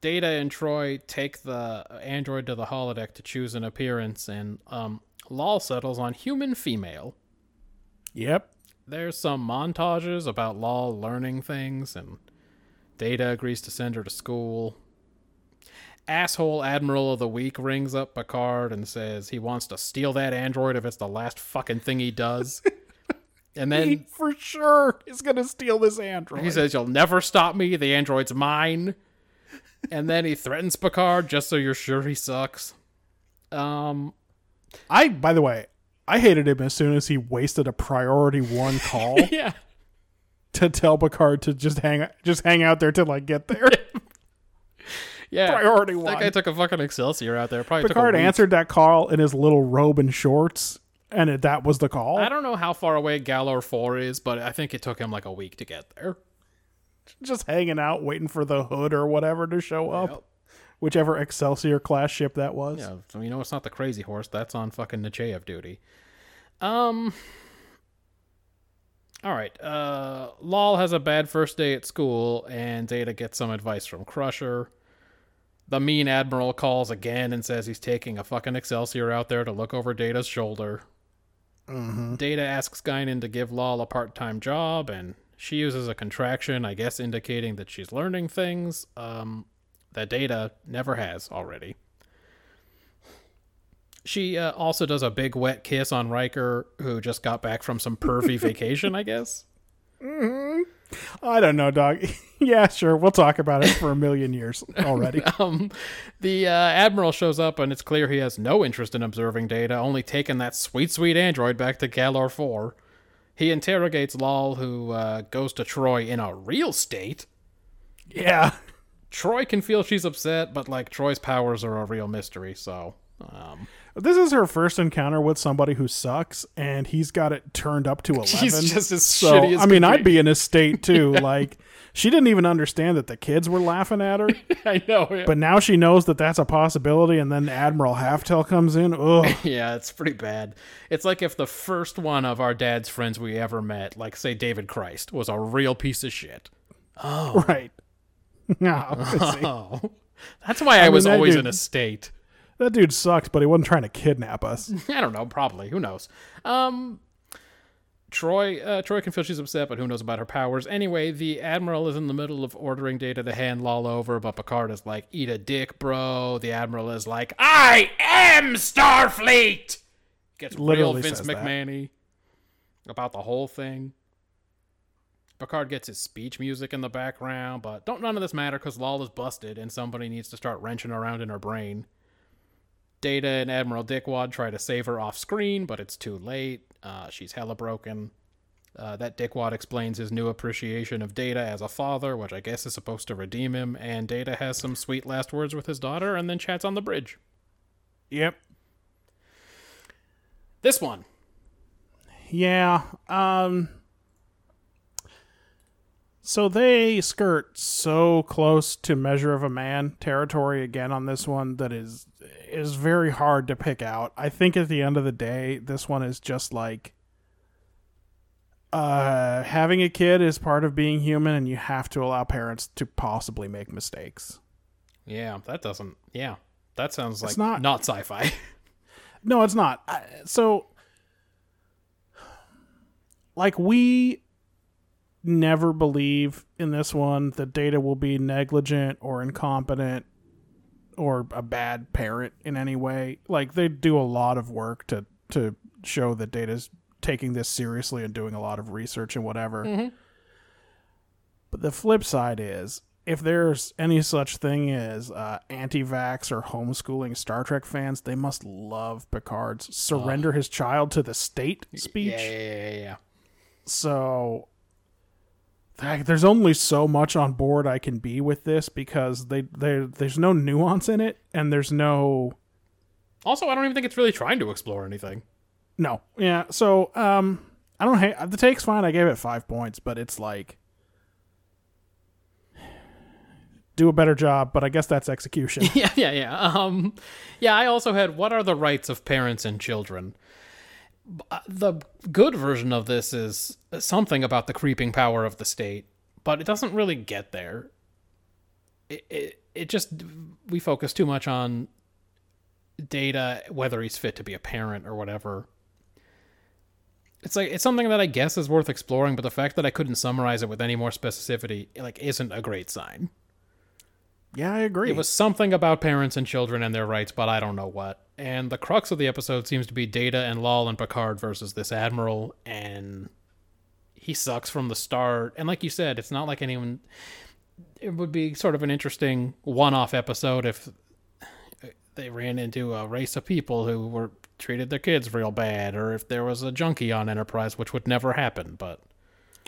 Data and Troi take the android to the holodeck to choose an appearance, and um, Lal settles on human female. Yep. There's some montages about Lal learning things, and Data agrees to send her to school. Asshole Admiral of the Week rings up Picard and says he wants to steal that android if it's the last fucking thing he does. and He then for sure is gonna steal this android. he says, You'll never stop me. The android's mine. and then he threatens Picard just so you're sure he sucks. Um, I, by the way, I hated him as soon as he wasted a priority one call yeah. to tell Picard to just hang, just hang out there till I get there. Yeah. Priority one. That guy took a fucking Excelsior out there. Probably Picard answered that call in his little robe and shorts, and it, that was the call. I don't know how far away Galor 4 is, but I think it took him like a week to get there. Just hanging out, waiting for the hood or whatever to show up, Yep. whichever Excelsior class ship that was. Yeah, so you know it's not the crazy horse. That's on fucking Nechayev duty. Um. All right. Uh, Lal has a bad first day at school, and Data gets some advice from Crusher. The mean admiral calls again and says he's taking a fucking Excelsior out there to look over Data's shoulder. Data asks Guinan to give Lal a part-time job, and she uses a contraction, I guess, indicating that she's learning things. Um, that Data never has already. She uh, also does a big wet kiss on Riker, who just got back from some pervy vacation, I guess. I don't know, dog. yeah, sure. We'll talk about it for a million years already. Um, the uh, Admiral shows up, and it's clear he has no interest in observing Data, only taking that sweet, sweet android back to Galor 4. He interrogates Lal, who uh, goes to Troi in a real state. yeah. Troi can feel she's upset, but like Troi's powers are a real mystery, so. Um, This is her first encounter with somebody who sucks, and he's got it turned up to 11. She's just as so, shitty as I mean, I'd be. in a state too. Like, she didn't even understand that the kids were laughing at her, I know. yeah. but now she knows that that's a possibility, and then Admiral Haftel comes in. Ugh. Yeah, it's pretty bad. It's like if the first one of our dad's friends we ever met, like say David Christ, was a real piece of shit. Oh, right. No, Oh. That's why I, mean, was always dude- in a state. That dude sucks, but he wasn't trying to kidnap us. I don't know, probably. Who knows? Um Troi uh, Troi can feel she's upset, but who knows about her powers. Anyway, the Admiral is in the middle of ordering Data to hand Lal over, but Picard is like, eat a dick, bro. The Admiral is like, I am Starfleet! Gets real Vince says that. McMahon about the whole thing. Picard gets his speech music in the background, but don't none of this matter because Lal is busted and somebody needs to start wrenching around in her brain. Data and Admiral Dickwad try to save her off screen, but it's too late. Uh, she's hella broken. Uh, that Dickwad explains his new appreciation of Data as a father, which I guess is supposed to redeem him. And Data has some sweet last words with his daughter, and then chats on the bridge. Yep. This one, Yeah. Um so they skirt so close to measure of a man territory again on this one that is is very hard to pick out. I think at the end of the day this one is just like uh having a kid is part of being human and you have to allow parents to possibly make mistakes. yeah, that doesn't. Yeah, that sounds like It's not- not sci-fi. No, it's not. I, so, like, we never believe in this one that Data will be negligent or incompetent or a bad parent in any way. Like, they do a lot of work to to show that Data's taking this seriously and doing a lot of research and whatever. But the flip side is. If there's any such thing as uh, anti-vax or homeschooling Star Trek fans, they must love Picard's "surrender his child to the state" speech. yeah, yeah, yeah, yeah. So there's only so much on board I can be with this because they they there's no nuance in it and there's no Also, I don't even think it's really trying to explore anything. no yeah. So um, I don't hate the take's fine. I gave it five points, but it's like do a better job. But I guess that's execution. yeah, yeah, yeah. Um, yeah, I also had what are the rights of parents and children? Uh, The good version of this is something about the creeping power of the state, but it doesn't really get there. It, it, it just, we focus too much on data, whether he's fit to be a parent or whatever. It's like it's something that I guess is worth exploring, but the fact that I couldn't summarize it with any more specificity, like, isn't a great sign. Yeah, I agree. It was something about parents and children and their rights, but I don't know what. And the crux of the episode seems to be Data and Lal and Picard versus this admiral, and he sucks from the start. And like you said, it's not like anyone. It would be sort of an interesting one-off episode if they ran into a race of people who were treated their kids real bad, or if there was a junkie on Enterprise, which would never happen. But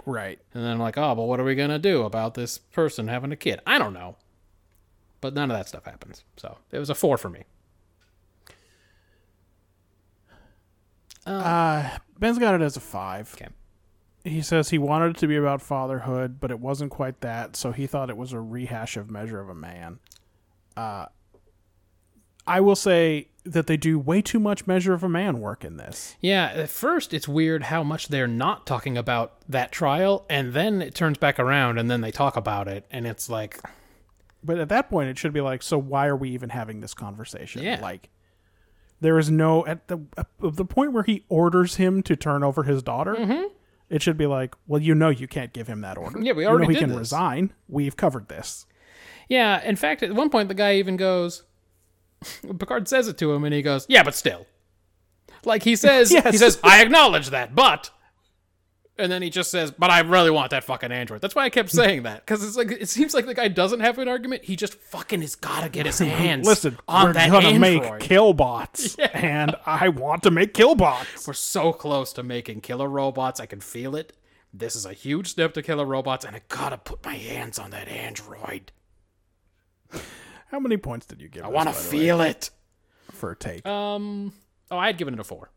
right. and then like, oh, but what are we gonna do about this person having a kid? I don't know. But none of that stuff happens. So it was a four for me. Uh, Ben's got it as a five. Okay. He says he wanted it to be about fatherhood, but it wasn't quite that, so he thought it was a rehash of Measure of a Man. Uh, I will say that they do way too much Measure of a Man work in this. Yeah, at first it's weird how much they're not talking about that trial, and then it turns back around and then they talk about it, and it's like, But at that point, it should be like, so why are we even having this conversation? Yeah. Like, there is no at the at the point where he orders him to turn over his daughter. Mm-hmm. It should be like, well, you know, you can't give him that order. Yeah, we You already know he did can this. resign. We've covered this. yeah. In fact, at one point the guy even goes, Picard says it to him, and he goes, yeah, but still, like he says, Yes. he says, I acknowledge that, but. And then he just says, "But I really want that fucking android." That's why I kept saying that because it's like it seems like the guy doesn't have an argument. He just fucking has got to get his hands Listen, on we're that gonna android. make killbots, and I want to make killbots. We're so close to making killer robots. I can feel it. This is a huge step to killer robots, and I gotta put my hands on that android. How many points did you give? I want to the way, feel it. for a take. Um. Oh, I had given it a four.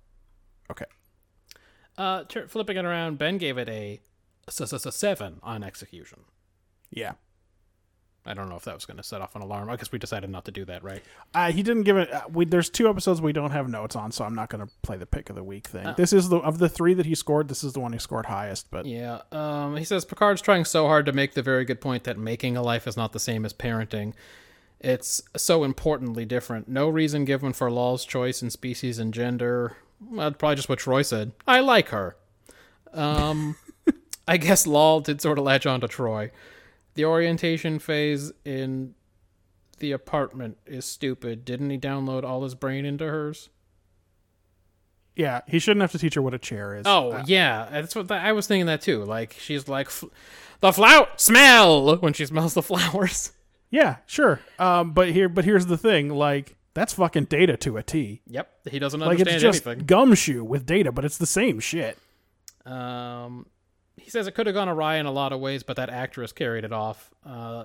okay, Uh, tur flipping it around, Ben gave it a, seven on execution. yeah. I don't know if that was going to set off an alarm. I guess we decided not to do that, right? Uh, he didn't give it. Uh, we, there's two episodes we don't have notes on, so I'm not going to play the pick of the week Oh. thing. This is the of the three that he scored. This is the one he scored highest. But Yeah. Um, he says Picard's trying so hard to make the very good point that making a life is not the same as parenting. It's so importantly different. No reason given for Lal's choice in species and gender. Well, probably just what Troi said. I like her. Um, I guess Lal did sort of latch on to Troi. The orientation phase in the apartment is stupid. Didn't he download all his brain into hers? yeah, he shouldn't have to teach her what a chair is. Oh Uh, yeah, that's what I was thinking that too. Like she's like "F- the flower smell when she smells the flowers. yeah, sure. Um, but here, but here's the thing: like That's fucking data to a T. Yep, he doesn't understand anything. Like understand it's just anything. gumshoe with data, but it's the same shit. Um, he says it could have gone awry in a lot of ways, but that actress carried it off. Uh,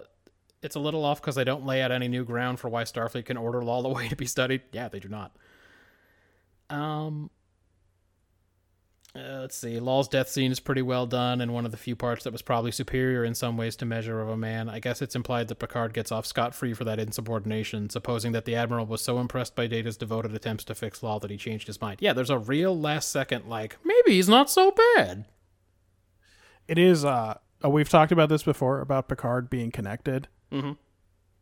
it's a little off because they don't lay out any new ground for why Starfleet can order Lal away to be studied. Yeah, they do not. Um, uh, let's see. Lal's death scene is pretty well done, and one of the few parts that was probably superior in some ways to Measure of a Man. I guess it's implied that Picard gets off scot free for that insubordination, supposing that the Admiral was so impressed by Data's devoted attempts to fix Lal that he changed his mind. Yeah, there's a real last second, like, maybe he's not so bad. It is. Uh, uh, we've talked about this before about Picard being connected. Mhm.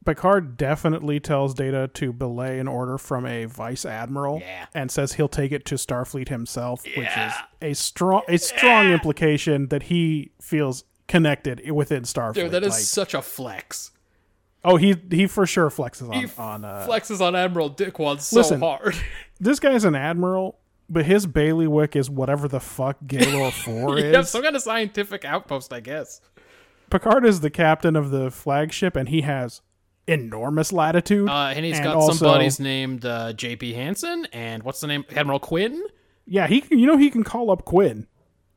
Picard definitely tells Data to belay an order from a vice admiral, Yeah. and says he'll take it to Starfleet himself, which is a strong a strong implication that he feels connected within Starfleet. Dude, that is Like, such a flex. oh, he he for sure flexes on He on. Uh, flexes on Admiral Dickwad so Listen. hard. this guy's an admiral, but his bailiwick is whatever the fuck Galor Four is. yeah, some kind of scientific outpost, I guess. Picard is the captain of the flagship, and he has enormous latitude. Uh, and he's And got also- some buddies named uh, J.P. Hansen and what's the name? Admiral Quinn. yeah, he can, you know he can call up Quinn.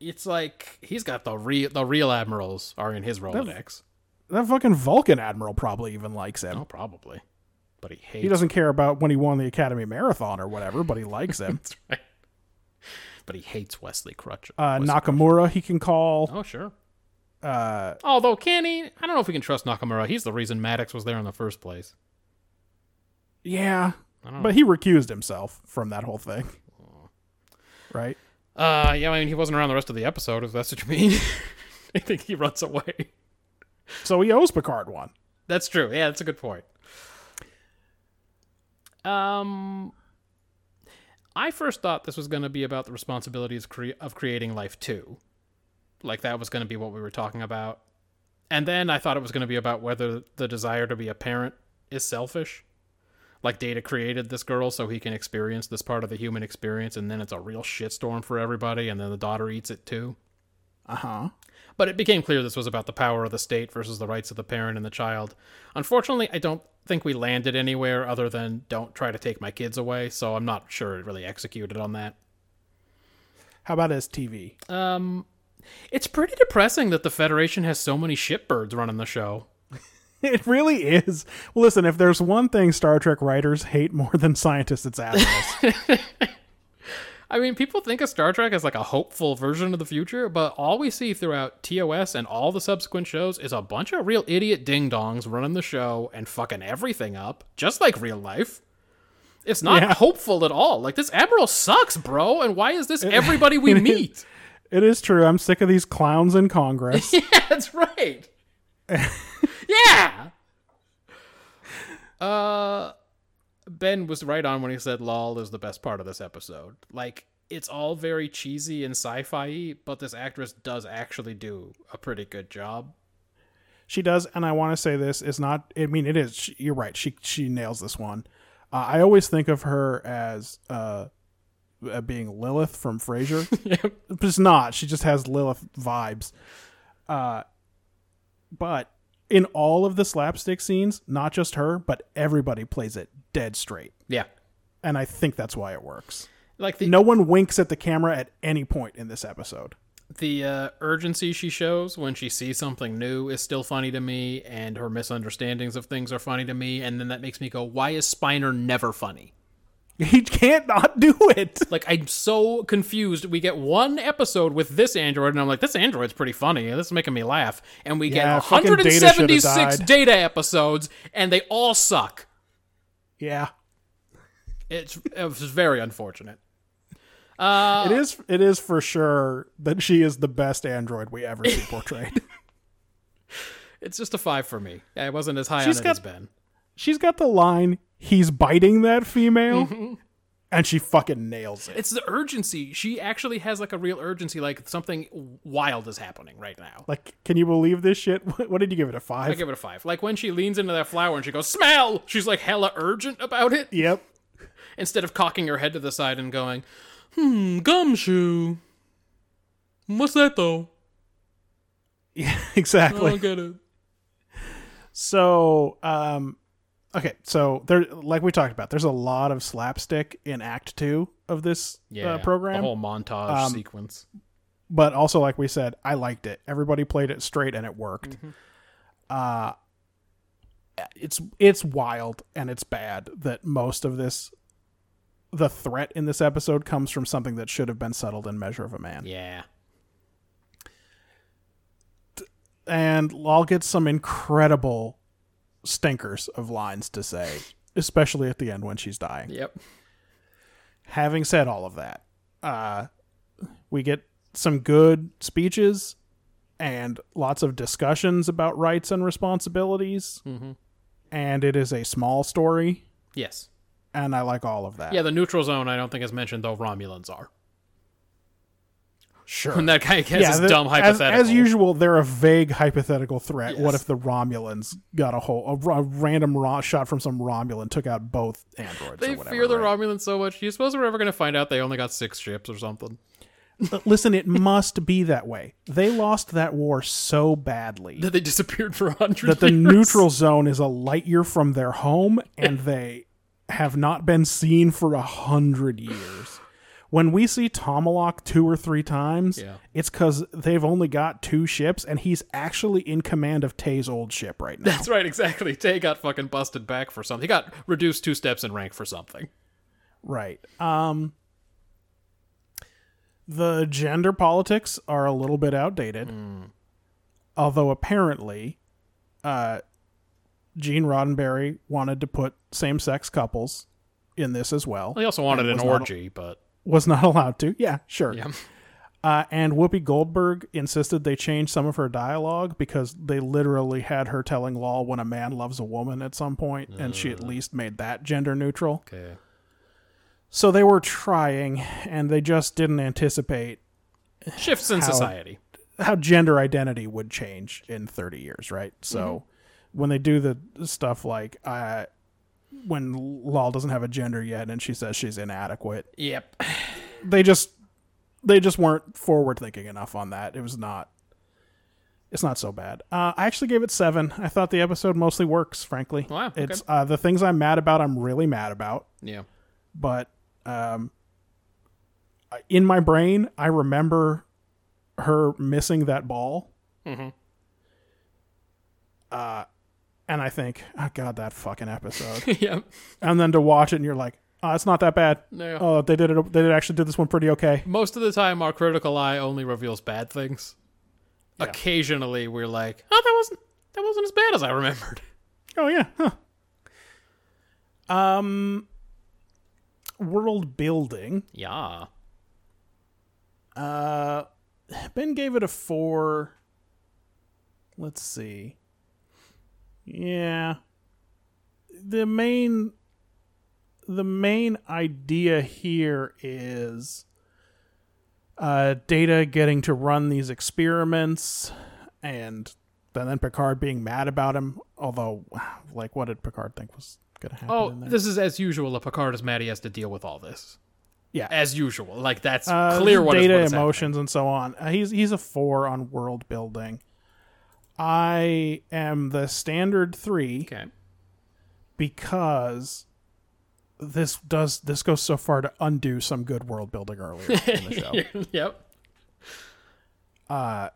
It's like he's got the real the real admirals are in his Rolodex. That fucking Vulcan admiral probably even likes him. Oh, probably. But he hates. He doesn't care about when he won the Academy Marathon or whatever, but he likes him. That's right. But he hates Wesley Crusher. Uh, Wesley- Nakamura he can call. Oh, sure. Uh, Although, can he? I don't know if we can trust Nakamura. He's the reason Maddox was there in the first place. yeah, but he recused himself from that whole thing. Right? Uh, yeah, I mean, he wasn't around the rest of the episode, if that's what you mean. I think he runs away. So he owes Picard one. That's true. Yeah, that's a good point. Um, I first thought this was going to be about the responsibilities cre- of creating life too. Like that was going to be what we were talking about. And then I thought it was going to be about whether the desire to be a parent is selfish. Like Data created this girl so he can experience this part of the human experience, and then it's a real shitstorm for everybody, and then the daughter eats it too. Uh huh. But it became clear this was about the power of the state versus the rights of the parent and the child. Unfortunately, I don't think we landed anywhere other than don't try to take my kids away, so I'm not sure it really executed on that. How about his TV? Um it's pretty depressing that the Federation has so many shitbirds running the show. It really is. Well, listen, if there's one thing Star Trek writers hate more than scientists, it's admirals. I mean, people think of Star Trek as like a hopeful version of the future, but all we see throughout TOS and all the subsequent shows is a bunch of real idiot ding dongs running the show and fucking everything up, just like real life. It's not Yeah. hopeful at all. Like, this Admiral sucks, bro, and why is this everybody we meet? It is true. I'm sick of these clowns in Congress. yeah, that's right. yeah. Uh Ben was right on when he said Lal is the best part of this episode. Like it's all very cheesy and sci-fi, but this actress does actually do a pretty good job. She does, and I want to say this is not. I mean, it is. She, you're right. She she nails this one. Uh, I always think of her as uh, uh, being Lilith from Frasier. But it's not. She just has Lilith vibes. Uh, but in all of the slapstick scenes, not just her, but everybody plays it dead straight, Yeah. and I think that's why it works. Like the No one winks at the camera at any point in this episode. the uh, urgency she shows when she sees something new is still funny to me, and her misunderstandings of things are funny to me, and then that makes me go, why is Spiner never funny? He can't not do it. Like I'm so confused. We get one episode with this android, and I'm like, this android's pretty funny. This is making me laugh. And we Yeah, get fucking Data 176 data episodes, and they all suck. Yeah. It's it was very unfortunate. Uh, It is. It is for sure that she is the best android we ever see portrayed. It's just a five for me. I wasn't as high She's on it got- as Ben. She's got the line, "He's biting that female," and she fucking nails it. It's the urgency. She actually has like a real urgency, like something wild is happening right now. Like, can you believe this shit? What, did you give it a five? I give it a five. Like when she leans into that flower and she goes, "Smell!" She's like hella urgent about it. yep. instead of cocking her head to the side and going, "Hmm, gumshoe. What's that though? Yeah, I exactly. don't get it." So, um, okay, so there, like we talked about, there's a lot of slapstick in Act Two of this Yeah, uh, program. the whole montage Um, sequence. but also like we said i liked it. Everybody played it straight and it worked. Uh it's it's wild and it's bad that most of this the threat in this episode comes from something that should have been settled in measure of a man. Yeah, and i'll get some incredible stinkers of lines to say especially at the end when she's dying yep. having said all of that, uh, we get some good speeches and lots of discussions about rights and responsibilities. And it is a small story, Yes. and I like all of that. Yeah, the neutral zone. I don't think is mentioned though. Romulans are. Sure. When that guy gets his the- dumb as, hypothetical. as usual, they're a vague hypothetical threat. What if the Romulans got a whole a, a random ro- shot from some Romulan took out both androids? They or whatever, fear the right? Romulans so much. Do you suppose we're ever going to find out they only got six ships or something? Listen, it must be that way. They lost that war so badly That they disappeared for a hundred. that the years? neutral zone is a light year from their home and they have not been seen for a hundred years. When we see Tomalak two or three times, Yeah. it's because they've only got two ships and he's actually in command of Tay's old ship right now. That's right, exactly. Tay got fucking busted back for something. He got reduced two steps in rank for something. right. Um the gender politics are a little bit outdated. Although apparently uh Gene Roddenberry wanted to put same-sex couples in this as well. He also wanted an orgy, but was not allowed to. Yeah, sure. yeah. Uh, and Whoopi Goldberg insisted they change some of her dialogue because they literally had her telling Lal when a man loves a woman at some point, and she at least made that gender neutral. Okay. So they were trying, and they just didn't anticipate Shifts in How- society. how gender identity would change in 30 years, right? So when they do the stuff like uh, when Lal doesn't have a gender yet and she says she's inadequate, Yep. they just they just weren't forward thinking enough on that. It was not it's not so bad. Uh, I actually gave it seven. I thought the episode mostly works. Frankly, Wow, okay. It's uh, the things I'm mad about. I'm really mad about, Yeah. but um, in my brain, I remember her missing that ball. Mm-hmm. Uh, and I think, oh god, that fucking episode. yep. and then to watch it, and you're like, oh, it's not that bad. No. Oh, they did it. They did actually did this one pretty okay. Most of the time, our critical eye only reveals bad things. Yeah. Occasionally, we're like, "Oh, that wasn't that wasn't as bad as I remembered." Oh yeah. Huh. Um world building. Yeah. Uh Ben gave it a 4. Let's see. Yeah. The main the main idea here is uh Data getting to run these experiments and then, then Picard being mad about him, although like what did Picard think was going to happen Oh, in there? this is as usual. If Picard is mad he has to deal with all this. yeah. As usual, like that's Uh, clear. What data, what is happening. emotions, and so on. Uh, he's he's a four on world building. I am the standard three Okay. because this does this goes so far to undo some good world building earlier in the show. yep. Uh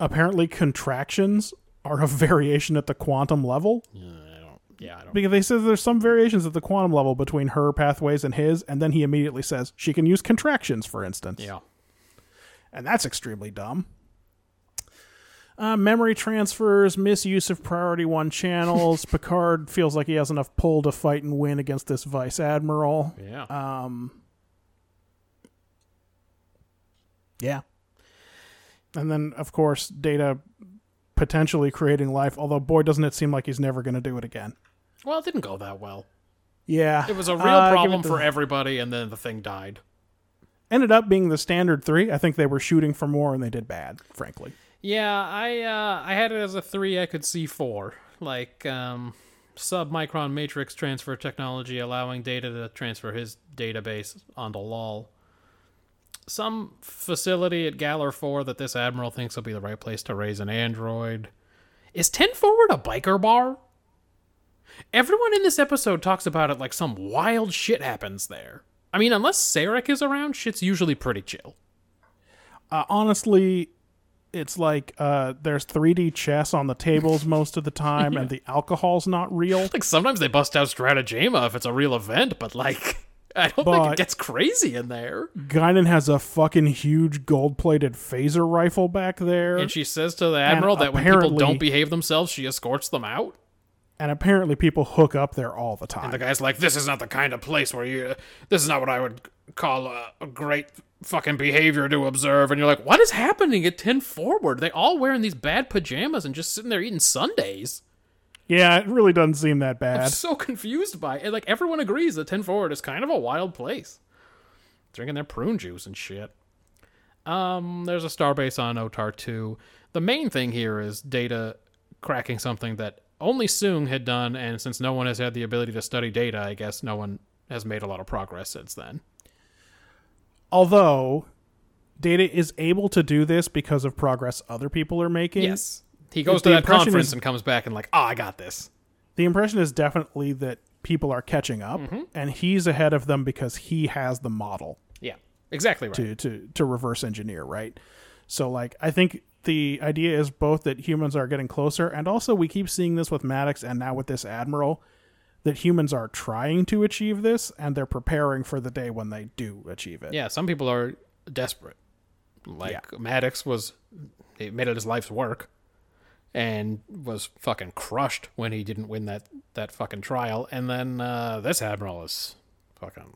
apparently, contractions are a variation at the quantum level I don't. Yeah, I don't. because they said there's some variations at the quantum level between her pathways and his, and then he immediately says she can use contractions, for instance. Yeah. and that's extremely dumb. Uh, memory transfers, misuse of priority one channels. Picard feels like he has enough pull to fight and win against this vice admiral. Yeah. Um, yeah, and then of course Data potentially creating life. Although boy, doesn't it seem like he's never going to do it again. well, it didn't go that well. Yeah, It was a real Uh, problem the- for everybody, and then the thing died. Ended up being the standard three. I think they were shooting for more and they did bad. Frankly. Yeah, I uh, I had it as a three. I could see four, like um, submicron matrix transfer technology, allowing data to transfer his database onto Lal. Some facility at Galor Four that this admiral thinks will be the right place to raise an android. Is Ten Forward a biker bar? Everyone in this episode talks about it like some wild shit happens there. I mean, unless Sarek is around, shit's usually pretty chill. Uh, honestly, it's like uh, there's 3D chess on the tables most of the time, and the alcohol's not real. Like sometimes they bust out Stratagema if it's a real event, but like I don't think it gets crazy in there. Guinan has a fucking huge gold-plated phaser rifle back there, And she says to the admiral that when people don't behave themselves, she escorts them out. and apparently people hook up there all the time. And the guy's like, "This is not the kind of place where you. This is not what I would call a, a great fucking behavior to observe." And you're like, "What is happening at Ten Forward? They all wearing these bad pajamas and just sitting there eating Sundays." yeah, it really doesn't seem that bad I'm so confused by it. Like everyone agrees that Ten Forward is kind of a wild place, drinking their prune juice and shit. Um, there's a starbase on Otar 2 The main thing here is Data cracking something that only Soong had done, and since no one has had the ability to study data, I guess no one has made a lot of progress since then. Although Data is able to do this because of progress other people are making. Yes, he goes to that conference is- and comes back and like, oh, I got this. The impression is definitely that people are catching up, Mm-hmm. and he's ahead of them because he has the model Yeah, exactly right. to, to, to reverse engineer, right? So, like, I think the idea is both that humans are getting closer, and also we keep seeing this with Maddox and now with this Admiral, that humans are trying to achieve this, and they're preparing for the day when they do achieve it. Yeah, some people are desperate. Like Maddox was, he made it his life's work, and was fucking crushed when he didn't win that that fucking trial. And then uh, this admiral is fucking.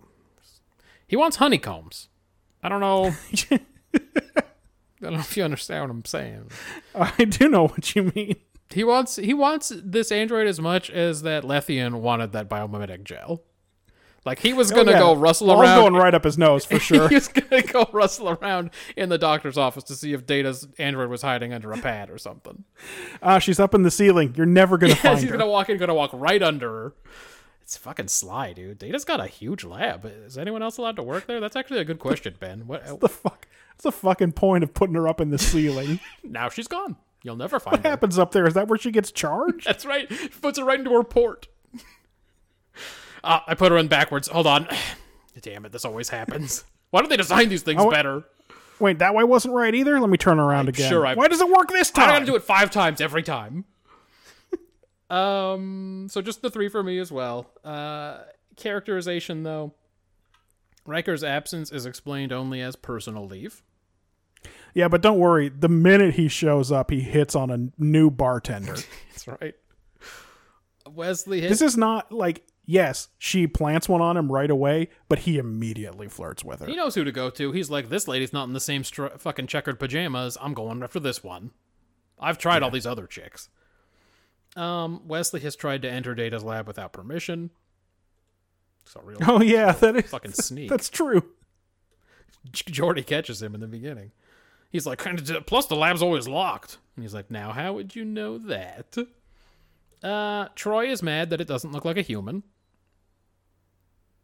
He wants honeycombs. I don't know. I don't know if you understand what I'm saying. I do know what you mean. He wants he wants this android as much as that Lethean wanted that biomimetic gel. Like he was gonna Oh, yeah. go rustle Lal's around. going right up his nose for sure. he was gonna go rustle around in the doctor's office to see if Data's android was hiding under a pad or something. Ah, she's up in the ceiling. You're never gonna find he's her. gonna walk in, gonna walk right under her. It's fucking sly, dude. Data's got a huge lab. Is anyone else allowed to work there? That's actually a good question, Ben. What? the fuck? What's the fucking point of putting her up in the ceiling? Now she's gone. You'll never find what her. happens up there? Is that where she gets charged? That's right. She Puts it right into her port. Ah, I put her in backwards. Hold on. Damn it, this always happens. Why don't they design these things Oh, better? Wait, that way wasn't right either. Let me turn around again. sure I- Why does it work this time? I gotta do it five times every time. um, so just the three for me as well. Uh, characterization though, Riker's absence is explained only as personal leave. Yeah, but don't worry. The minute he shows up, he hits on a new bartender. That's right. Wesley hits. this is not like yes, she plants one on him right away, but he immediately flirts with her. he knows who to go to. He's like, this lady's not in the same str- fucking checkered pajamas. I'm going after this one. I've tried all these other chicks. Um, Wesley has tried to enter Data's lab without permission. It's a real oh yeah, that is fucking sneak. that's true. Geordi catches him in the beginning. He's like, kind of. Plus, the lab's always locked. And he's like, now, how would you know that? Uh, Troi is mad that it doesn't look like a human.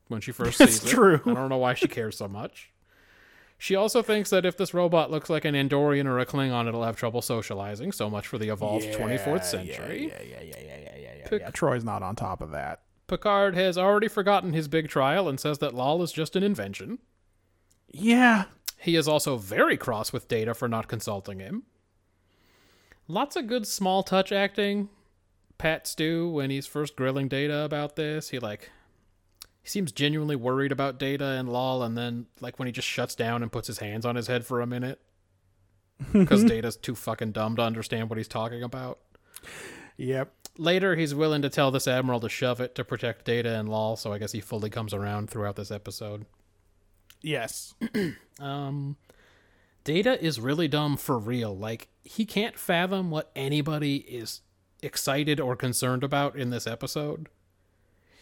When she first That's sees it, That's true. I don't know why she cares so much. She also thinks that if this robot looks like an Andorian or a Klingon, it'll have trouble socializing. So much for the evolved 24th century. Yeah, yeah, yeah, yeah, yeah, yeah, yeah, yeah. Troi's not on top of that. Picard has already forgotten his big trial and says that Lal is just an invention. Yeah, He is also very cross with Data for not consulting him. Lots of good small touch acting. Pat Stew, when he's first grilling Data about this, he like he seems genuinely worried about Data and Lal, and then like when he just shuts down and puts his hands on his head for a minute because Data's too fucking dumb to understand what he's talking about. yep. Later, he's willing to tell this admiral to shove it to protect Data and Lal, so I guess he fully comes around throughout this episode. Yes. Um, Data is really dumb for real. Like, he can't fathom what anybody is excited or concerned about in this episode.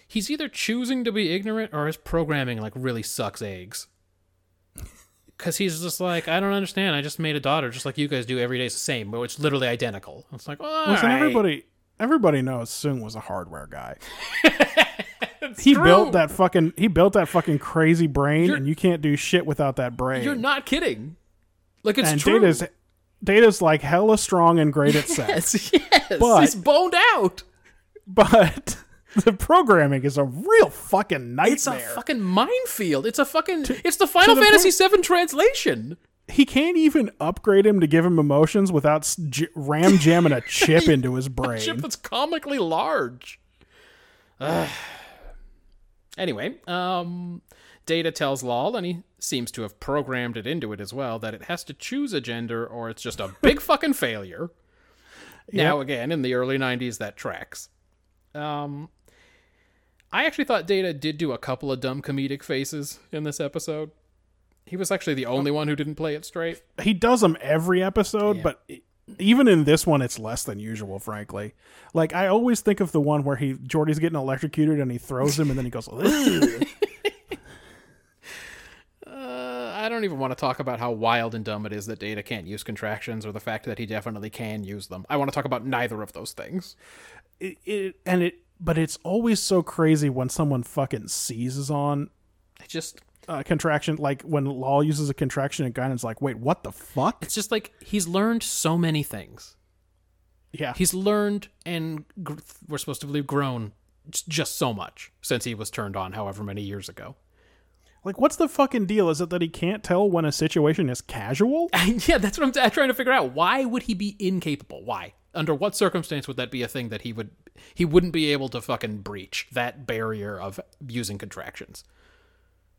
He's either choosing to be ignorant or his programming, like, really sucks eggs. Because he's just like, I don't understand. I just made a daughter just like you guys do every day. It's the same, but it's literally identical. It's like, Listen, right. everybody everybody knows Soong was a hardware guy. he true. built that fucking he built that fucking crazy brain You're- and you can't do shit without that brain. You're not kidding. Like, it's and true. Data's Data's like hella strong and great at sex. Yes, yes. But- he's boned out. But the programming is a real fucking nightmare. It's a fucking minefield. It's a fucking. it's the Final the Fantasy point- VII translation. he can't even upgrade him to give him emotions without j- ram jamming a chip into his brain. A Chip that's comically large. Anyway, um, Data tells Lal, and he seems to have programmed it into it as well, that it has to choose a gender or it's just a big fucking failure. Now, again, in the early 90s, that tracks. Um, I actually thought Data did do a couple of dumb comedic faces in this episode. He was actually the only one who didn't play it straight. he does them every episode, but e- even in this one, it's less than usual. Frankly, like I always think of the one where he Geordi's getting electrocuted and he throws him, and then he goes, Uh, I don't even want to talk about how wild and dumb it is that Data can't use contractions or the fact that he definitely can use them. I want to talk about neither of those things. it, it, and it. But it's always so crazy when someone fucking seizes on It just a contraction. Like when Lal uses a contraction and Guinan's like, "Wait, what the fuck?" it's just like he's learned so many things. Yeah, He's learned and gr- we're supposed to believe grown just so much since he was turned on however many years ago. like what's the fucking deal? Is it that he can't tell when a situation is casual? yeah, that's what I'm t- trying to figure out. Why would he be incapable? Why? Under what circumstance would that be a thing that he would he wouldn't be able to fucking breach that barrier of using contractions?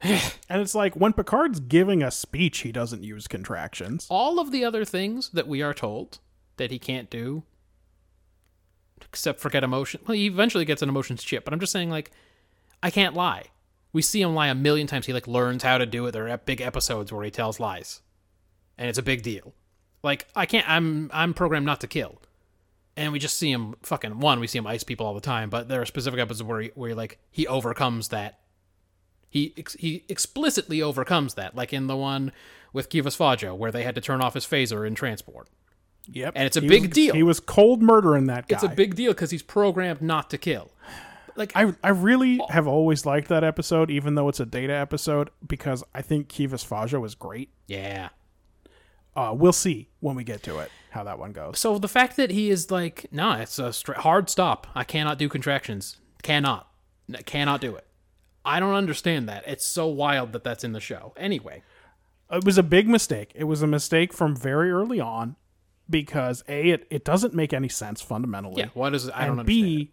And it's like when Picard's giving a speech, he doesn't use contractions. all of the other things that we are told that he can't do except forget emotion. Well he eventually gets an emotions chip but i'm just saying like i can't lie. We see him lie a million times. He like learns how to do it. There are big episodes where he tells lies. And it's a big deal. Like i can't i'm i'm programmed not to kill. And we just see him fucking one we see him ice people all the time but there are specific episodes where he, where he like he overcomes that he ex- he explicitly overcomes that, like in the one with Kivas Fajo, where they had to turn off his phaser in transport. Yep, And it's a He big was- deal. He was cold murdering that guy. It's a big deal because he's programmed not to kill. Like I I really have always liked that episode, even though it's a data episode, because I think Kivas Fajo is great. yeah. Uh, we'll see when we get to it how that one goes. So the fact that he is like, no, it's a stra- hard stop. I cannot do contractions. Cannot, cannot do it. I don't understand that. It's so wild that that's in the show. Anyway, It was a big mistake. It was a mistake from very early on because a it, it doesn't make any sense fundamentally. yeah. What is? I don't understand. B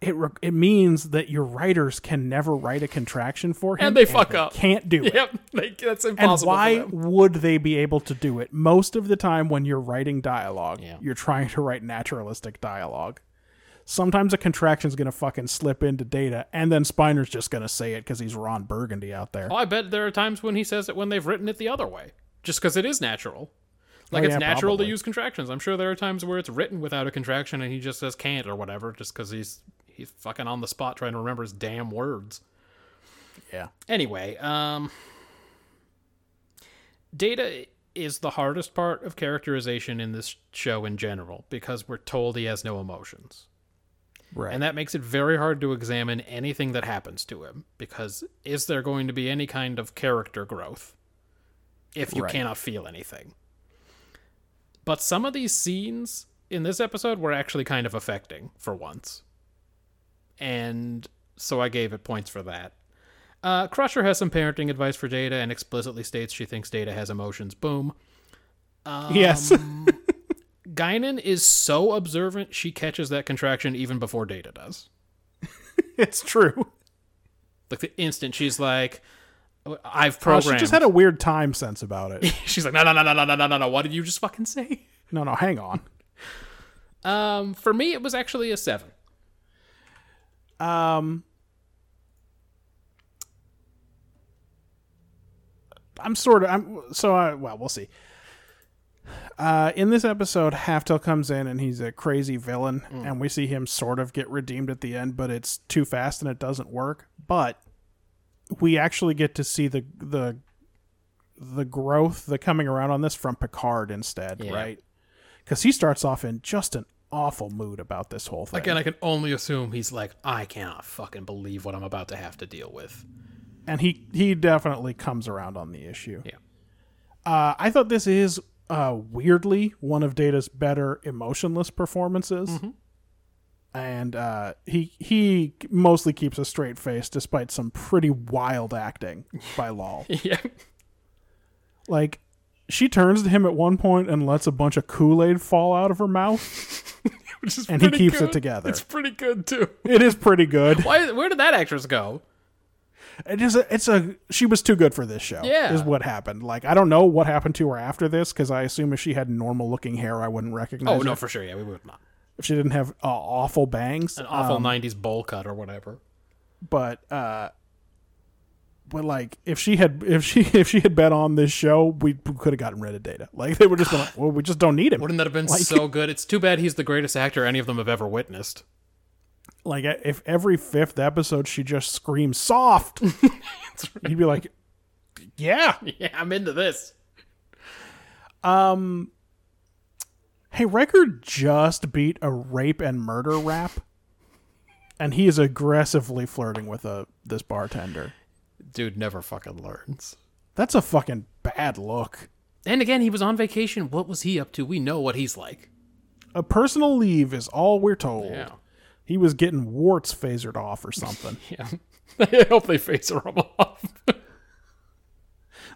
it re- it means that your writers can never write a contraction for him And they fuck up. Can't do it. Yep, like, that's impossible. And why would they be able to do it? Most of the time, when you're writing dialogue, Yeah. you're trying to write naturalistic dialogue. Sometimes a contraction's going to fucking slip into data, and then Spiner's just going to say it because he's Ron Burgundy out there. Oh, I bet there are times when he says it when they've written it the other way, just because it is natural. Like Oh, it's yeah, natural probably. to use contractions. I'm sure there are times where it's written without a contraction and he just says can't or whatever, just because he's he's fucking on the spot trying to remember his damn words. Yeah. Anyway, um, Data is the hardest part of characterization in this show in general because we're told he has no emotions. Right. And that makes it very hard to examine anything that happens to him because is there going to be any kind of character growth if you Right. cannot feel anything? But some of these scenes in this episode were actually kind of affecting for once. And so I gave it points for that. Uh, Crusher has some parenting advice for Data and explicitly states she thinks Data has emotions. Boom. yes. Guinan is so observant she catches that contraction even before Data does. it's true. Like the instant she's like, "I've Uh, programmed." she just had a weird time sense about it. she's like, "No, no, no, no, no, no, no, no, no! What did you just fucking say?" no, no, hang on. Um, for me, it was actually a seven. Um, I'm sort of. I'm so. I, well, we'll see. Uh, in this episode, Haftel comes in and he's a crazy villain, and we see him sort of get redeemed at the end, but it's too fast and it doesn't work. But we actually get to see the the the growth, the coming around on this from Picard instead, Yeah. right? Because he starts off in just an awful mood about this whole thing. Again, I can only assume he's like, "I cannot fucking believe what I'm about to have to deal with." and he he definitely comes around on the issue. Yeah. Uh, I thought this is uh, weirdly one of Data's better emotionless performances. and uh, he he mostly keeps a straight face despite some pretty wild acting by Lal. yeah. Like she turns to him at one point and lets a bunch of Kool Aid fall out of her mouth. And he keeps it together. It's pretty good too. It is pretty good. Why? Where did that actress go? It is a, it's a she was too good for this show. Yeah. is what happened. Like I don't know what happened to her after this because I assume if she had normal looking hair, I wouldn't recognize. Her. Oh no, her. for sure. Yeah, we would not. if she didn't have uh, awful bangs, An awful Um, '90s bowl cut or whatever. but uh but like if she had if she if she had been on this show we could have gotten rid of data like they were just like well we just don't need him Wouldn't that have been Like- so good? It's too bad he's the greatest actor any of them have ever witnessed. Like if every fifth episode she just screams soft you'd be like yeah Yeah, I'm into this. Um, hey Riker just beat a rape and murder rap and he is aggressively flirting with a this bartender Dude never fucking learns. that's a fucking bad look And again, he was on vacation. What was he up to? We know what he's like. a personal leave is all we're told Yeah. He was getting warts phasered off or something Yeah. I hope they face him off.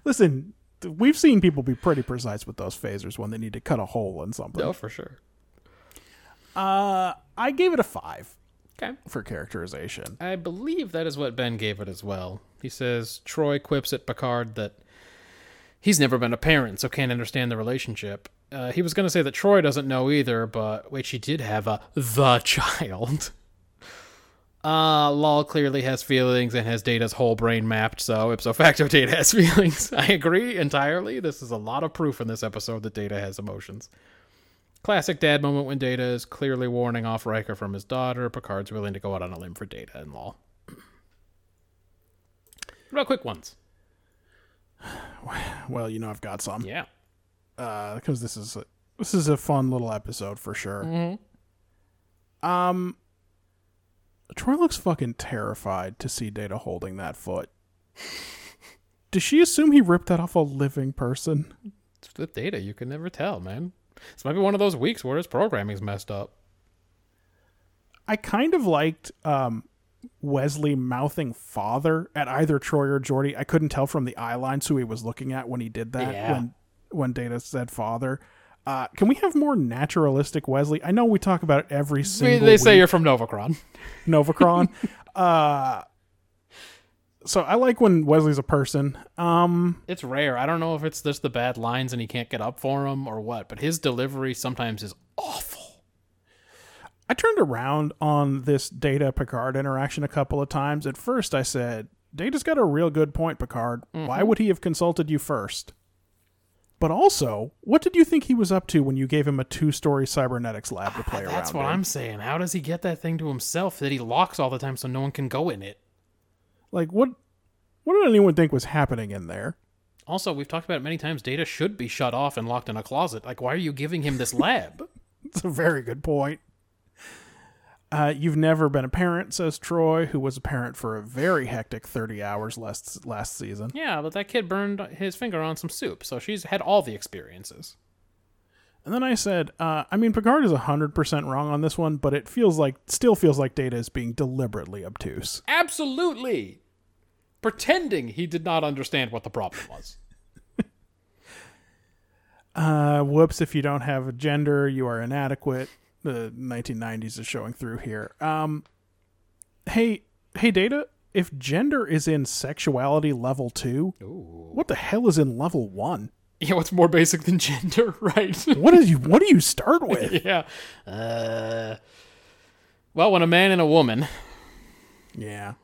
Listen, we've seen people be pretty precise with those phasers when they need to cut a hole in something. no, for sure. Uh, I gave it a five Okay. for characterization. I believe that is what Ben gave it as well. He says Troi quips at Picard that he's never been a parent, so can't understand the relationship. Uh, he was going to say that Troi doesn't know either, but wait, she did have a the child. Uh, Lal clearly has feelings and has Data's whole brain mapped, so ipso facto Data has feelings. I agree entirely. This is a lot of proof in this episode that Data has emotions. Classic dad moment when Data is clearly warning off Riker from his daughter. Picard's willing to go out on a limb for Data and Lal. What about quick ones? Well, you know I've got some Yeah. Because this is a, this is a fun little episode for sure. Um, Troi looks fucking terrified to see Data holding that foot. Does she assume he ripped that off a living person? It's with Data, you can never tell, man. This might be one of those weeks where his programming's messed up. I kind of liked um, Wesley mouthing father at either Troi or Geordi. I couldn't tell from the eye lines who he was looking at when he did that. Yeah. When when Data said father. Uh, can we have more naturalistic Wesley? I know we talk about it every single. they say week, you're from Novacron. Novacron. uh, so I like when Wesley's a person. Um, It's rare. I don't know if it's just the bad lines and he can't get up for them or what, but his delivery sometimes is awful. I turned around on this Data Picard interaction a couple of times. At first, I said, Data's got a real good point, Picard. Why would he have consulted you first? But also, what did you think he was up to when you gave him a two story cybernetics lab to ah, play around That's what in? I'm saying. How does he get that thing to himself that he locks all the time so no one can go in it? Like, what, what did anyone think was happening in there? Also, we've talked about it many times. Data should be shut off and locked in a closet. Like, why are you giving him this lab? It's a very good point. Uh, you've never been a parent, says Troi, who was a parent for a very hectic 30 hours last, last season. yeah, but that kid burned his finger on some soup, so she's had all the experiences. And then I said, uh, I mean, Picard is 100% wrong on this one, but it feels like, still feels like Data is being deliberately obtuse. Absolutely. Pretending he did not understand what the problem was. Uh, whoops, if you don't have a gender, you are inadequate. The 1990s is showing through here. Um, hey, hey, Data, if gender is in sexuality level two, what the hell is in level one? Yeah, what's more basic than gender, right? What is you? What do you start with? yeah. Uh, well, when a man and a woman. Yeah.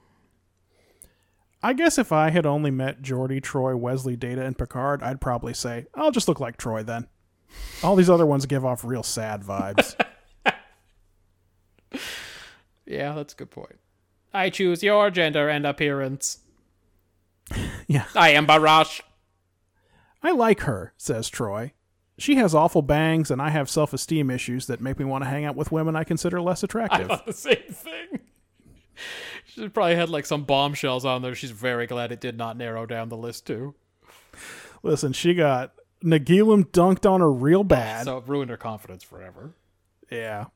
I guess if I had only met Geordi, Troi, Wesley, Data, and Picard, I'd probably say, I'll just look like Troi then. All these other ones give off real sad vibes. Yeah, that's a good point. I choose your gender and appearance. yeah. I am Barash. I like her, says Troi. She has awful bangs, and I have self esteem issues that make me want to hang out with women I consider less attractive. I thought the same thing. She probably had like some bombshells on there. She's very glad it did not narrow down the list too. Listen, she got Nagilum dunked on her real oh, bad. So it ruined her confidence forever. yeah.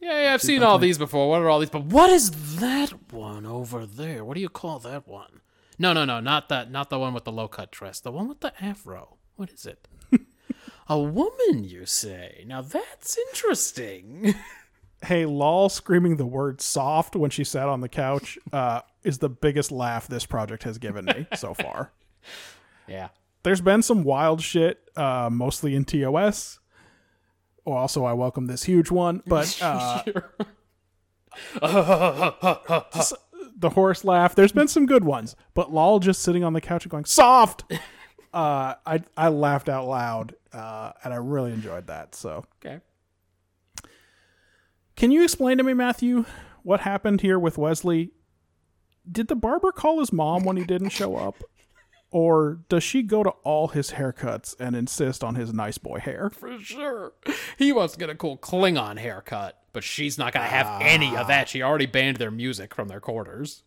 Yeah, yeah, I've seen all these before. What are all these? But what is that one over there? What do you call that one? No, no, no, not that. Not the one with the low cut dress. The one with the afro. What is it? A woman, you say? Now that's interesting. Hey, Lal screaming the word soft when she sat on the couch uh, is the biggest laugh this project has given me so far. yeah. There's been some wild shit, uh, mostly in TOS. Oh, also, I welcome this huge one, but uh, the horse laugh. There's been some good ones, but Lal just sitting on the couch and going soft. Uh, I I laughed out loud, uh, and I really enjoyed that. So, okay. can you explain to me, Matthew, what happened here with Wesley? Did the barber call his mom when he didn't show up? Or does she go to all his haircuts and insist on his nice boy hair? For sure. He wants to get a cool Klingon haircut, but she's not going to have any of that. She already banned their music from their quarters.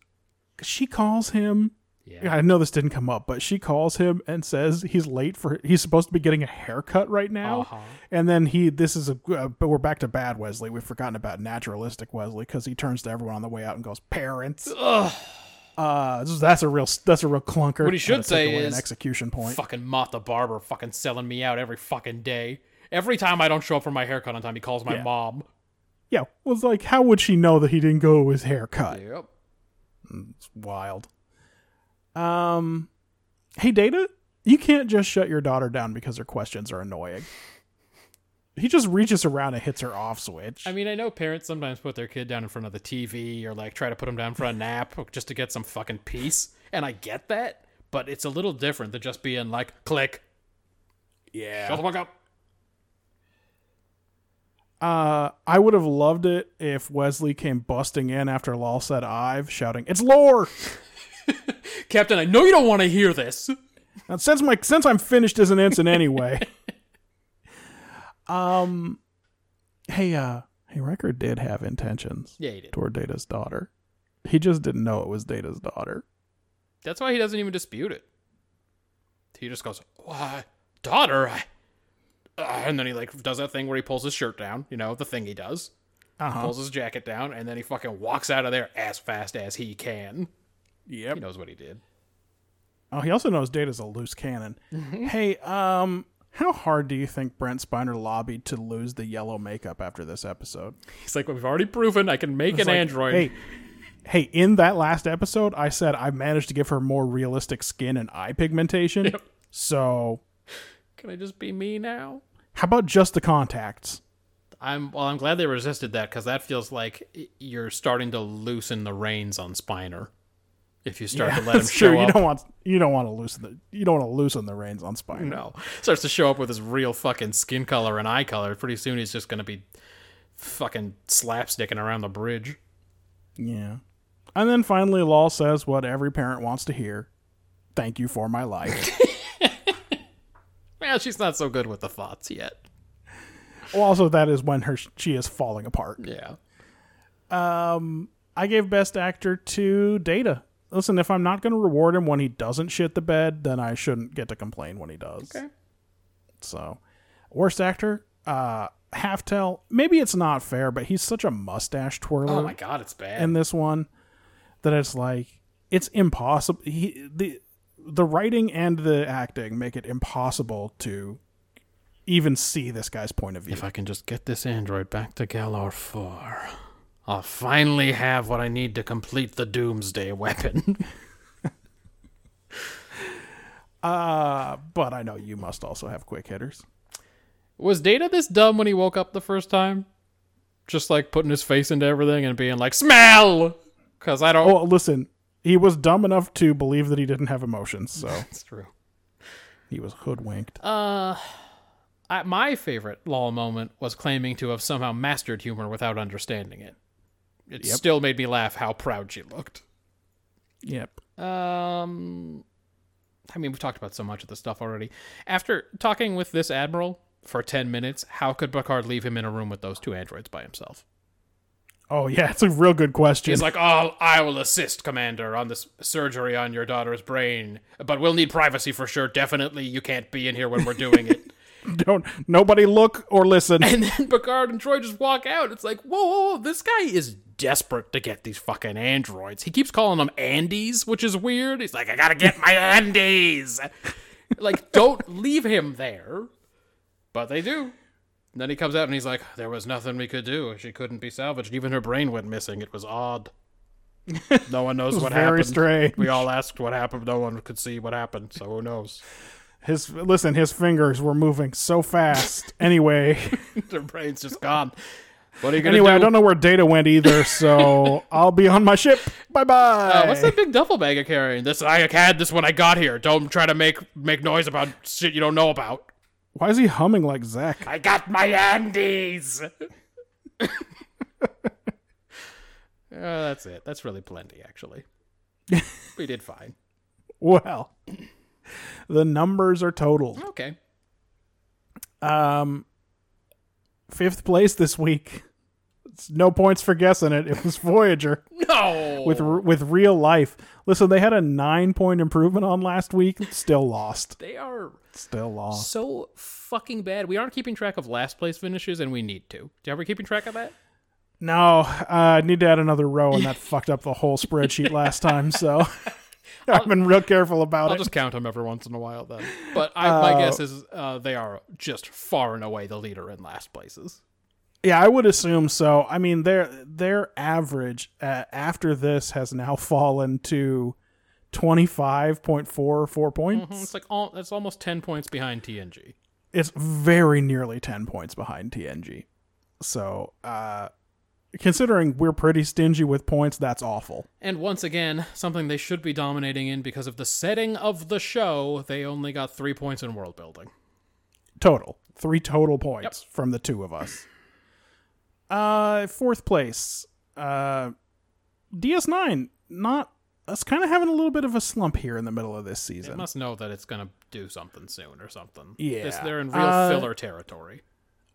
She calls him. Yeah. I know this didn't come up, but she calls him and says he's late for. He's supposed to be getting a haircut right now, Uh-huh. and then he. This is a. Uh, but we're back to bad Wesley. We've forgotten about naturalistic Wesley because he turns to everyone on the way out and goes, "Parents." Uh, that's a real. That's a real clunker. What he should say is, execution point. Fucking Martha Barber fucking selling me out every fucking day. Every time I don't show up for my haircut on time, he calls my Yeah. mom. Yeah, well, like, how would she know that he didn't go to his haircut? Yep. It's wild. Um, hey, Data, you can't just shut your daughter down because her questions are annoying. He just reaches around and hits her off switch. I mean, I know parents sometimes put their kid down in front of the TV or like try to put him down for a nap just to get some fucking peace, and I get that, but it's a little different than just being like, click, yeah. shut the fuck up. Uh, I would have loved it if Wesley came busting in after Lal said I've, shouting, "It's lore!" Captain, I know you don't want to hear this. Now, since my since I'm finished as an ensign anyway. um, hey, uh, hey, Record did have intentions Yeah, he did. toward Data's daughter. He just didn't know it was Data's daughter. That's why he doesn't even dispute it. He just goes, "Why, daughter?" I... Uh, and then he like does that thing where he pulls his shirt down. You know, the thing he does. Uh-huh. Pulls his jacket down, and then he fucking walks out of there as fast as he can. Yep. He knows what he did. Oh, he also knows Data's a loose cannon. Hey, um, how hard do you think Brent Spiner lobbied to lose the yellow makeup after this episode? He's like, well, "We've already proven I can make It's an like, android." Hey, hey, in that last episode, I said I managed to give her more realistic skin and eye pigmentation. Yep. So, Can I just be me now? how about just the contacts? I'm well. I'm glad they resisted that because that feels like you're starting to loosen the reins on Spiner. If you start to let him show true. You don't want you don't want to loosen the you don't want to loosen the reins on Spiner. no, starts to show up with his real fucking skin color and eye color. Pretty soon he's just gonna be fucking slapsticking around the bridge. Yeah. And then finally, Lal says what every parent wants to hear: "Thank you for my life." Well, she's not so good with the thoughts yet. well, also, that is when her she is falling apart. Yeah. Um, I gave Best Actor to Data. Listen, if I'm not going to reward him when he doesn't shit the bed, then I shouldn't get to complain when he does. Okay. So, worst actor, uh, Haftel. Maybe it's not fair, but he's such a mustache twirler Oh my god, it's bad. in this one that it's like it's impossible. He the the writing and the acting make it impossible to even see this guy's point of view. If I can just get this android back to Galor 4, I'll finally have what I need to complete the Doomsday weapon. Uh, but I know you must also have quick hitters. Was Data this dumb when he woke up the first time? Just like putting his face into everything and being like, smell! Because I don't. Oh, listen, he was dumb enough to believe that he didn't have emotions, so That's true. he was hoodwinked. Uh, I, my favorite Lal moment was claiming to have somehow mastered humor without understanding it. It still made me laugh how proud she looked. Yep. Um, I mean, we've talked about so much of this stuff already. After talking with this admiral for 10 minutes, how could Picard leave him in a room with those two androids by himself? Oh yeah, it's a real good question. He's like, oh, I will assist, Commander, on this surgery on your daughter's brain, but we'll need privacy for sure. Definitely, you can't be in here when we're doing it. Don't nobody look or listen. And then Picard and Troi just walk out. It's like, whoa, whoa, whoa, this guy is desperate to get these fucking androids. He keeps calling them Andes, which is weird. He's like, I gotta get my Andes. like, don't leave him there. But they do. And then he comes out and he's like, there was nothing we could do. She couldn't be salvaged. Even her brain went missing. It was odd. No one knows what very happened. strange. We all asked what happened. No one could see what happened. So who knows? His listen, his fingers were moving so fast. Anyway, Their brain's just gone. What are you gonna anyway, do? I don't know where Data went either, so I'll be on my ship. Bye bye. Uh, what's that big duffel bag you're carrying? This I had this when I got here. Don't try to make make noise about shit you don't know about. Why is he humming like Zach? I got my Andes. uh, that's it. That's really plenty, actually. we did fine. Well, the numbers are totaled. Okay. Um, fifth place this week. It's no points for guessing it. It was Voyager No. with with real life. Listen, they had a nine point improvement on last week. Still lost. they are Still lost. so fucking bad. We aren't keeping track of last place finishes, and we need to. Are we keeping track of that? No, uh, I need to add another row, and that fucked up the whole spreadsheet last time. So I've been real careful about it. I'll it. just count them every once in a while then. But I, my guess is uh, they are just far and away the leader in last places. Yeah, I would assume so. I mean, their their average uh, after this has now fallen to twenty five point four four points. Mm, It's like all, that's almost ten points behind TNG. It's very nearly ten points behind TNG. So, uh, considering we're pretty stingy with points, that's awful. And once again, something they should be dominating in because of the setting of the show. They only got three points in world building. Total three total points from the two of us. Uh, fourth place. Uh, DS9 not. Us kind of having a little bit of a slump here in the middle of this season. They must know that it's gonna do something soon or something. Yeah. This- they're in real Uh, filler territory.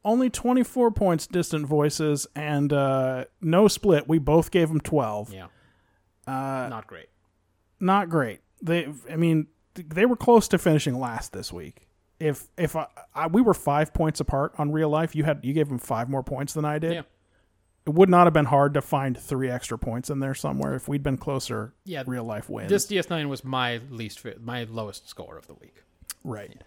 Only 24 points distant voices and uh no split we both gave them 12 Yeah. Uh, Not great. not great they i mean they were close to finishing last this week if if I, I we were five points apart on real life you had you gave them five more points than i did Yeah. it would not have been hard to find three extra points in there somewhere if we'd been closer Yeah, real life wins This DS9 was my least my lowest score of the week. Right.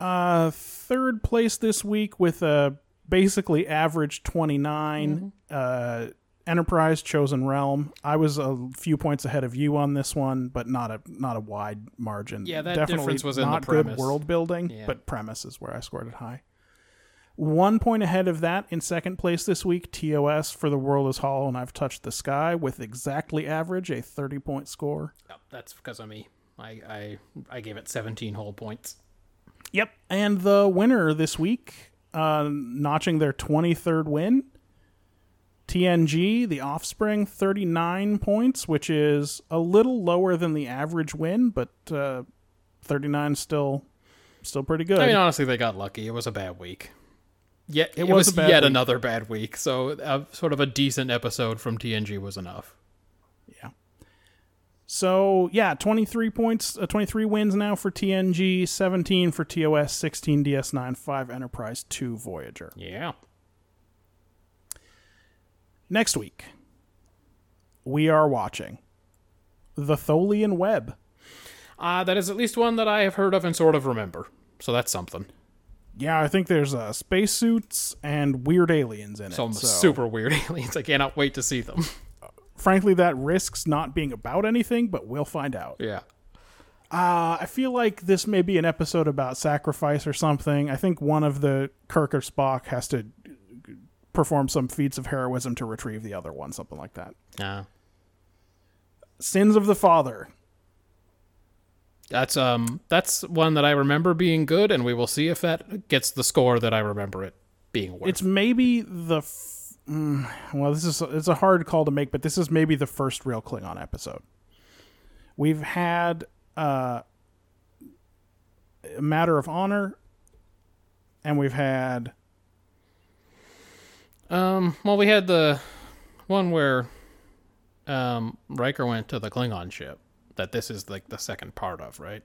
Uh, third place this week with a basically average 29. Uh, Enterprise Chosen Realm. I was a few points ahead of you on this one, but not a not a wide margin. Yeah, that Definitely difference was in the not good world building, Yeah. but premise is where I scored it high. One point ahead of that in second place this week, TOS for The World is Hollow and I've Touched the Sky with exactly average, a 30 point score. Yep, that's because of me. I, I I gave it 17 whole points. Yep. And the winner this week, uh, notching their 23rd win, TNG, the offspring, 39 points, which is a little lower than the average win, but uh, 39 is still still pretty good. I mean, honestly, they got lucky. It was a bad week. Yet it, was was, yet week. another bad week. So, uh, sort of a decent episode from TNG was enough. So, yeah, 23 points, uh, 23 wins now for TNG, 17 for TOS, 16 DS9, 5 Enterprise, 2 Voyager. Yeah. Next week, we are watching The Tholian Web. Uh, that is at least one that I have heard of and sort of remember. So that's something. Yeah, I think there's uh, spacesuits and weird aliens in it. Some so, super weird aliens. I cannot wait to see them. Frankly, that risks not being about anything, but we'll find out. yeah. Uh, I feel like this may be an episode about sacrifice or something. I think one of the Kirk or Spock has to perform some feats of heroism to retrieve the other one, something like that. Uh, Sins of the Father. that's um that's one that I remember being good, and we will see if that gets the score that I remember it being worth. It's maybe the. F- mm, well, this is it's a hard call to make, but this is maybe the first real Klingon episode. We've had uh, a matter of honor, and we've had Um, well, we had the one where um, Riker went to the Klingon ship. That this is like the second part of, right?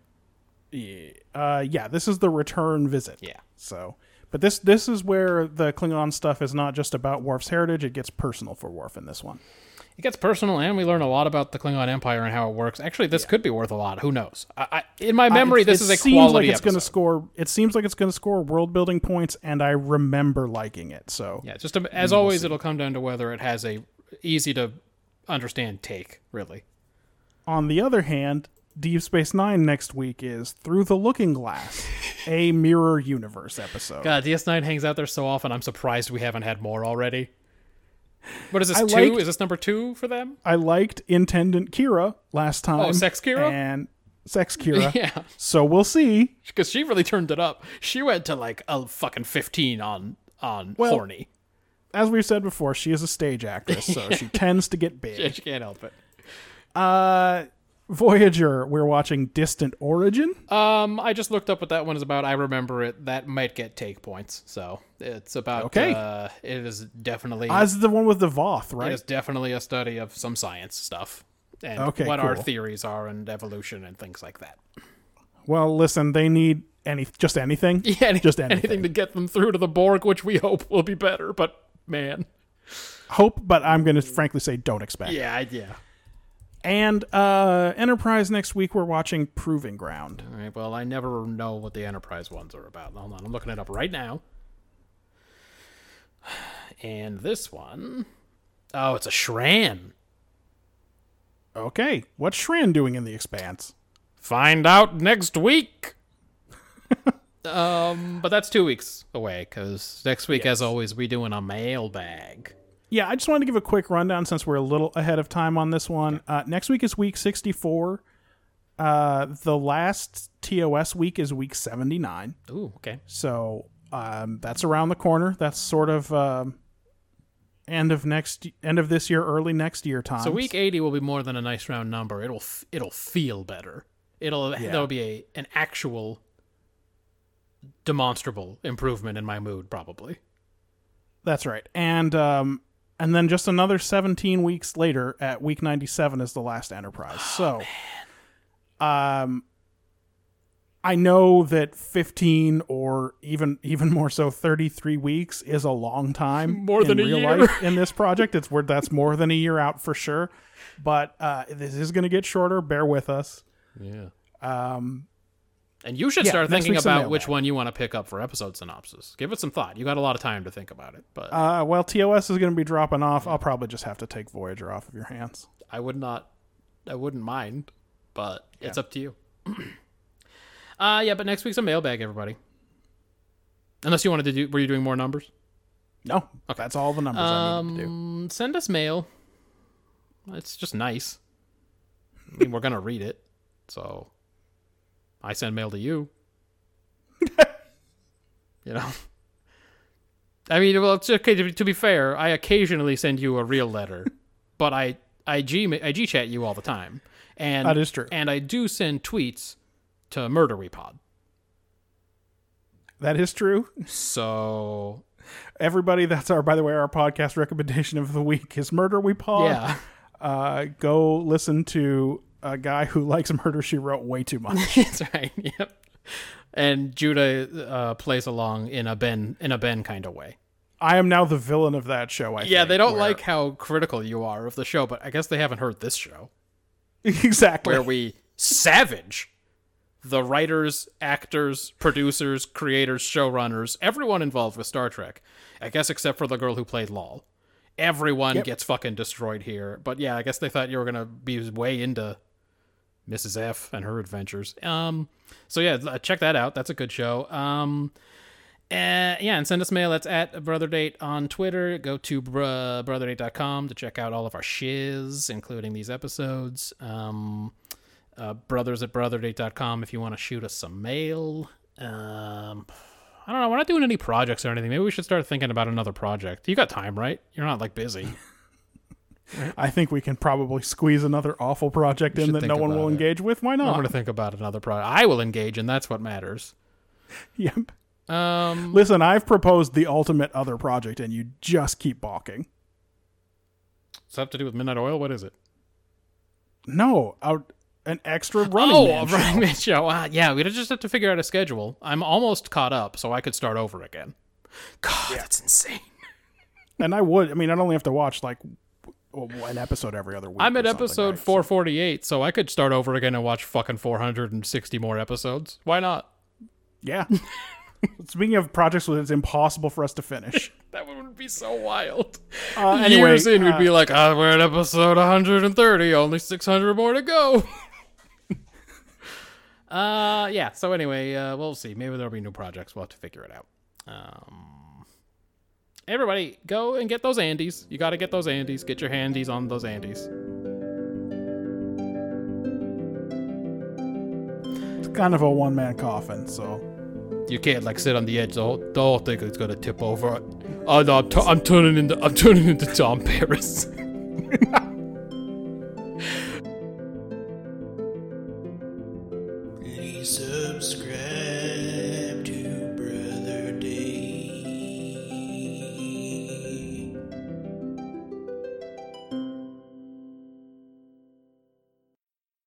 Uh, yeah, this is the return visit. Yeah. So, but this this is where the Klingon stuff is not just about Worf's heritage; it gets personal for Worf in this one. It gets personal, and we learn a lot about the Klingon Empire and how it works. Actually, this could be worth a lot. Who knows? I, I, in my memory, it- this is a seems quality like it's going to score. It seems like it's going to score world building points, and I remember liking it. So Yeah, just a, as always, it'll come down to whether it has a easy to understand take. Really, On the other hand, Deep Space Nine next week is Through the Looking Glass, a mirror universe episode. God, DS9 hangs out there so often. I'm surprised we haven't had more already. What is this I two? liked- is this number two for them? I liked Intendant Kira last time. Oh, Sex Kira? And Sex Kira. Yeah, So we'll see. because she really turned it up. She went to like a fucking 15 on on Well, horny. As we've said before, she is a stage actress, so she tends to get big. she can't help it. Uh, Voyager, we're watching Distant Origin. Um, I just looked up what that one is about. I remember it. That might get take points. So it's about. Okay. Uh, it is definitely. As the one with the Voth, right? It is definitely a study of some science stuff and Okay, what our theories are and evolution and things like that. Well, listen, they need any just anything. Yeah, any- just anything. anything to get them through to the Borg, which we hope will be better. But man, Hope, but I'm going to frankly say don't expect. yeah, yeah. And uh, Enterprise next week, we're watching Proving Ground. All right. Well, I never know what the Enterprise ones are about. Hold on, I'm looking it up right now. And this one, oh, it's a Shran. Okay, what's Shran doing in the Expanse? Find out next week. um, but that's two weeks away because next week, as always, we doing a mailbag. Yeah, I just wanted to give a quick rundown since we're a little ahead of time on this one. Uh, next week is week 64. Uh, the last TOS week is week 79. Ooh, okay. So um, that's around the corner. That's sort of um, end of next end of this year, early next year time. So week 80 will be more than a nice round number. It'll f- it'll feel better. It'll there'll be a an actual demonstrable improvement in my mood probably. That's right. And um, and then just another 17 weeks later, at week 97 is the last Enterprise. so, um, I know that 15 or even even more so 33 weeks is a long time More in than a real year. life in this project. It's where that's more than a year out for sure. But uh, this is going to get shorter. Bear with us. Yeah. Um, And you should Yeah, start thinking about which one you want to pick up for episode synopsis. Give it some thought. You got a lot of time to think about it, but uh, well, TOS is going to be dropping off. I'll probably just have to take Voyager off of your hands. I would not I wouldn't mind, but it's up to you. uh yeah, but next week's a mailbag everybody. Unless you wanted to do were you doing more numbers? No, okay. that's all the numbers I need to do. Um, send us mail. It's just nice. I mean, we're gonna read it, so I send mail to you. you know. I mean, well, it's okay to, to be fair. I occasionally send you a real letter, but I I G I G chat you all the time, and That is true. And I do send tweets to Murder Repod. That is true. So Everybody, that's our, by the way, our podcast recommendation of the week is Murder We Paw. yeah. Uh, go listen to a guy who likes Murder She Wrote way too much. That's right. Yep. And Judah uh, plays along in a Ben in a Ben kind of way. I am now the villain of that show. I Yeah, think, they don't where- like how critical you are of the show, but I guess they haven't heard this show exactly. where we savage the writers, actors, producers, creators, showrunners, everyone involved with Star Trek. I guess except for the girl who played Lal. Everyone Yep. gets fucking destroyed here. But yeah, I guess they thought you were gonna be way into Mrs. F and her adventures. Um, so yeah, check that out. That's a good show. Um, uh, yeah, and send us mail. That's at brotherdate on Twitter. Go to br- brotherdate.com to check out all of our shiz, including these episodes. Um, uh, brothers at brotherdate.com if you want to shoot us some mail. Um, I don't know. We're not doing any projects or anything. Maybe we should start thinking about another project. You got time, right? You're not like busy. I think we can probably squeeze another awful project in that no one will it. engage with. Why not? I'm going to think about another project. I will engage, and that's what matters. Yep. Um, Listen, I've proposed the ultimate other project, and you just keep balking. does that have to do with Midnight Oil? What is it? No, out an extra running oh, man show. running man show. Uh, yeah, we just have to figure out a schedule. I'm almost caught up, so I could start over again. God, that's insane. And I would. I mean, I'd only have to watch like an episode every other week. I'm at episode right? 448, so I could start over again and watch fucking 460 more episodes. Why not? Yeah. Speaking of projects that it's impossible for us to finish. That would be so wild. Uh, anyway, Years in, we'd uh, be like, oh, we're at episode 130, only 600 more to go. uh, yeah. So anyway, uh, we'll see. Maybe there'll be new projects. We'll have to figure it out. Um, everybody, go and get those Andes. You got to get those Andes. Get your handies on those Andes. It's kind of a one man coffin, so You can't like sit on the edge. The whole, the whole thing is gonna tip over. Oh no, I'm, tu- I'm turning into I'm turning into Tom Paris.